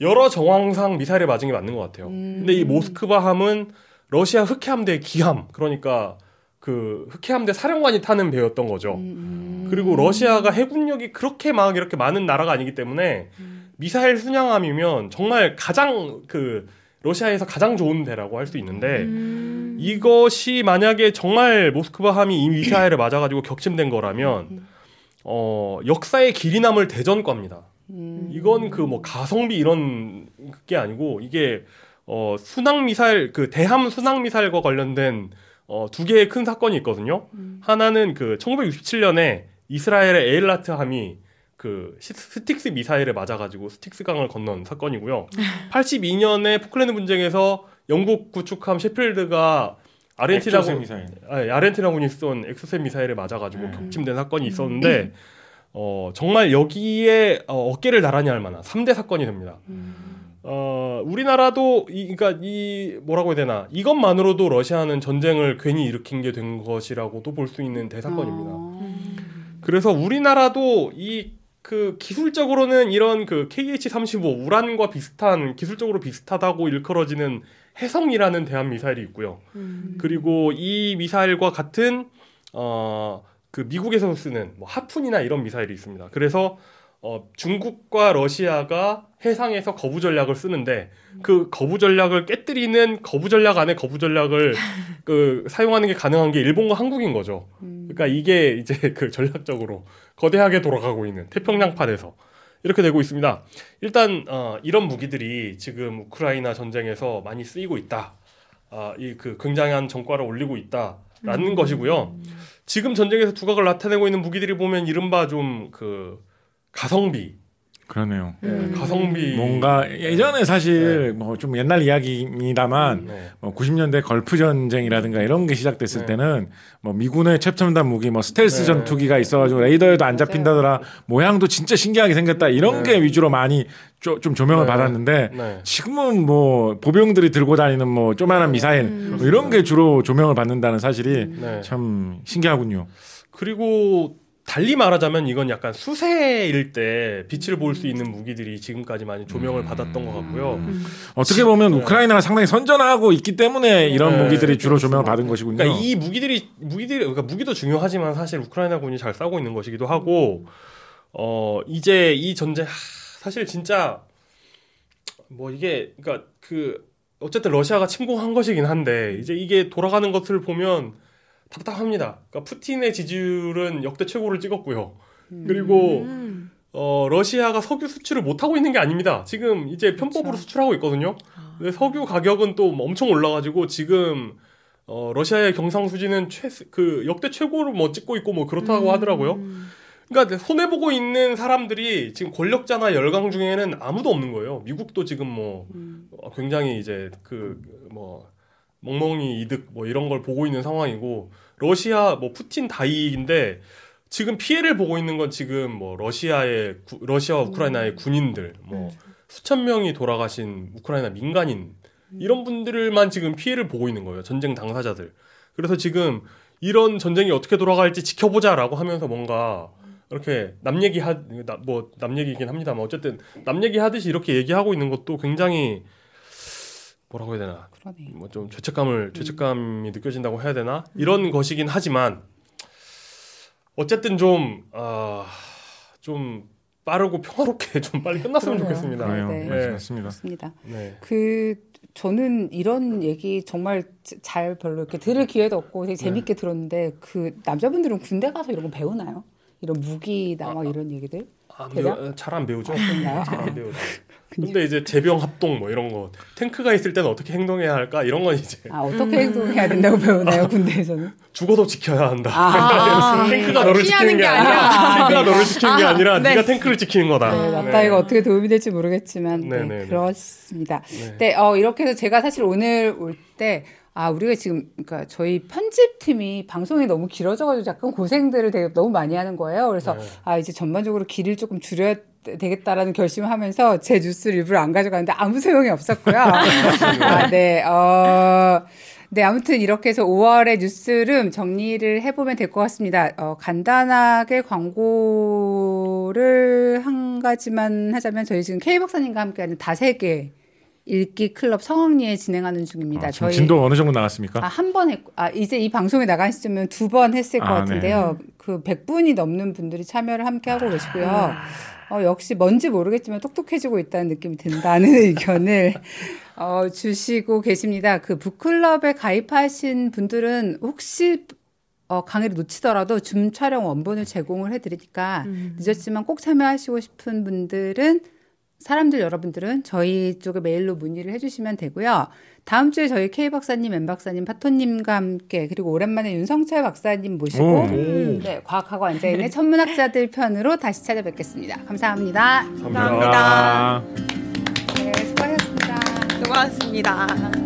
여러 정황상 미사일에 맞은 게 맞는 것 같아요. 음. 근데 이 모스크바함은 러시아 흑해함대의 기함 그러니까 그 흑해함대 사령관이 타는 배였던 거죠. 음. 그리고 러시아가 해군력이 그렇게 막 이렇게 많은 나라가 아니기 때문에 미사일 순양함이면 정말 가장 그 러시아에서 가장 좋은 배라고 할 수 있는데 음. 이것이 만약에 정말 모스크바함이 이 미사일에 맞아가지고 격침된 거라면 어 역사의 길이 남을 대전과입니다. 음. 이건 그 뭐 가성비 이런 게 아니고 이게 어 순항 미사일 그 대함 순항 미사일과 관련된 어 두 개의 큰 사건이 있거든요. 음. 하나는 그 1967년에 이스라엘의 에일라트 함이 그 시- 스틱스 미사일에 맞아가지고 스틱스 강을 건넌 사건이고요. 82년에 포클랜드 분쟁에서 영국 구축함 셰필드가 엑소세 아르헨티나군 미사일. 아니, 아르헨티나군이 쏜 엑소세 미사일에 맞아가지고 음. 격침된 사건이 있었는데 어, 정말 여기에 어, 어깨를 나란히 할 만한 3대 사건이 됩니다. 어, 우리나라도 이 그러니까 이 뭐라고 해야 되나 이것만으로도 러시아는 전쟁을 괜히 일으킨 게 된 것이라고도 볼 수 있는 대사건입니다. 어. 그래서 우리나라도 이 그 기술적으로는 이런 그 KH-35 우란과 비슷한 기술적으로 비슷하다고 일컬어지는 해성이라는 대한 미사일이 있고요. 음. 그리고 이 미사일과 같은 어 그 미국에서 쓰는 뭐 하푼이나 이런 미사일이 있습니다. 그래서 어 중국과 러시아가 해상에서 거부 전략을 쓰는데 그 거부 전략을 깨뜨리는 거부 전략 안에 거부 전략을 그 사용하는 게 가능한 게 일본과 한국인 거죠. 음. 그러니까 이게 이제 그 전략적으로 거대하게 돌아가고 있는 태평양판에서 이렇게 되고 있습니다. 일단 어, 이런 무기들이 지금 우크라이나 전쟁에서 많이 쓰이고 있다. 아, 이 그 굉장한 전과를 올리고 있다라는 것이고요. 지금 전쟁에서 두각을 나타내고 있는 무기들이 보면 이른바 좀그 가성비, 그러네요. 음. 가성비 뭔가 예전에 사실 뭐좀 옛날 이야기입니다만 네. 뭐 90년대 걸프 전쟁이라든가 이런 게 시작됐을 네. 때는 뭐 미군의 최첨단 무기 뭐 스텔스 네. 전투기가 있어가지고 레이더에도 안 잡힌다더라 모양도 진짜 신기하게 생겼다 이런 네. 게 위주로 많이 조- 좀 조명을 네. 받았는데 네. 지금은 뭐 보병들이 들고 다니는 뭐 조만한 미사일 뭐 이런 게 주로 조명을 받는다는 사실이 네. 참 신기하군요. 그리고 달리 말하자면 이건 약간 수세일 때 빛을 볼 수 있는 무기들이 지금까지 많이 조명을 받았던 것 같고요. 음. 어떻게 보면 네. 우크라이나가 상당히 선전하고 있기 때문에 이런 네, 무기들이 주로 조명을 그렇습니다. 받은 것이군요. 그러니까 이 무기들이 무기들이 그러니까 무기도 중요하지만 사실 우크라이나군이 잘 싸고 있는 것이기도 하고 어 이제 이 전쟁 하, 사실 진짜 뭐 이게 그러니까 그 어쨌든 러시아가 침공한 것이긴 한데 이제 이게 돌아가는 것을 보면 답답합니다. 그러니까 푸틴의 지지율은 역대 최고를 찍었고요. 그리고 음. 어, 러시아가 석유 수출을 못 하고 있는 게 아닙니다. 지금 이제 편법으로 그렇죠. 수출하고 있거든요. 근데 석유 가격은 또 엄청 올라가지고 지금 어, 러시아의 경상 수지는 최, 그 역대 최고를 뭐 찍고 있고 뭐 그렇다고 하더라고요. 음. 그러니까 손해 보고 있는 사람들이 지금 권력자나 열강 중에는 아무도 없는 거예요. 미국도 지금 뭐 음. 어, 굉장히 이제 그 뭐 멍멍이 이득 뭐 이런 걸 보고 있는 상황이고 러시아 뭐 푸틴 다이인데 지금 피해를 보고 있는 건 지금 뭐 러시아의 구- 러시아와 우크라이나의 군인들 뭐 수천 명이 돌아가신 우크라이나 민간인 이런 분들만 지금 피해를 보고 있는 거예요. 전쟁 당사자들. 그래서 지금 이런 전쟁이 어떻게 돌아갈지 지켜보자라고 하면서 뭔가 이렇게 남 얘기 하뭐남 얘기이긴 합니다만 어쨌든 남 얘기 하듯이 이렇게 얘기하고 있는 것도 굉장히 뭐라고 해야 되나. 뭐 좀 죄책감을 죄책감이 느껴진다고 해야 되나 이런 것이긴 하지만 어쨌든 좀 아, 좀 빠르고 평화롭게 좀 빨리 끝났으면 그러네요. 좋겠습니다. 그래요. 네. 네. 맞습니다. 맞습니다. 네. 그 저는 이런 얘기 정말 자- 잘 별로 이렇게 들을 기회도 없고 되게 재밌게 들었는데 그 남자분들은 군대 가서 이런 거 배우나요? 이런 무기나 막 이런 얘기들? 안 대략? 배우, 잘안 배우죠. 근데 이제 제병 합동 뭐 이런 거 탱크가 있을 때는 어떻게 행동해야 할까 이런 건 이제 아 어떻게 행동해야 된다고 배우나요 군대에서는? 죽어도 지켜야 한다. 아, 탱크가 너를 지키는 게 게 아니라 탱크가 너를 지키는 게 아, 아니라 네. 네가 탱크를 지키는 거다. 네, 맞다 이거 어떻게 도움이 될지 모르겠지만 네, 네, 네, 네. 그렇습니다. 네. 네, 어, 이렇게 해서 제가 사실 오늘 올 때 아, 우리가 지금, 그러니까 저희 편집팀이 방송이 너무 길어져가지고 약간 고생들을 되게 너무 많이 하는 거예요. 그래서 네. 아, 이제 전반적으로 길을 조금 줄여야 되겠다라는 결심을 하면서 제 뉴스를 일부러 안 가져가는데 아무 소용이 없었고요. 아, 네, 어, 네, 아무튼 이렇게 해서 5월의 뉴스룸 정리를 해보면 될 것 같습니다. 어, 간단하게 광고를 한 가지만 하자면 저희 지금 K 박사님과 함께하는 다세계 읽기 클럽 성황리에 진행하는 중입니다. 아, 지금 진도 어느 정도 나갔습니까? 아, 한 번 했고, 아, 이제 이 방송에 나간 시점은 두 번 했을 것 아, 같은데요. 그 100분이 넘는 분들이 참여를 함께 하고 계시고요. 어, 역시 뭔지 모르겠지만 똑똑해지고 있다는 느낌이 든다는 의견을 어, 주시고 계십니다. 그 북클럽에 가입하신 분들은 혹시 어, 강의를 놓치더라도 줌 촬영 원본을 제공을 해드리니까 늦었지만 꼭 참여하시고 싶은 분들은 사람들 여러분들은 저희 쪽에 메일로 문의를 해주시면 되고요. 다음 주에 저희 K 박사님, M 박사님, 파토님과 함께 그리고 오랜만에 윤성철 박사님 모시고 오. 네, 과학하고 앉아있는 천문학자들 편으로 다시 찾아뵙겠습니다. 감사합니다. 감사합니다. 네, 수고하셨습니다. 수고하셨습니다.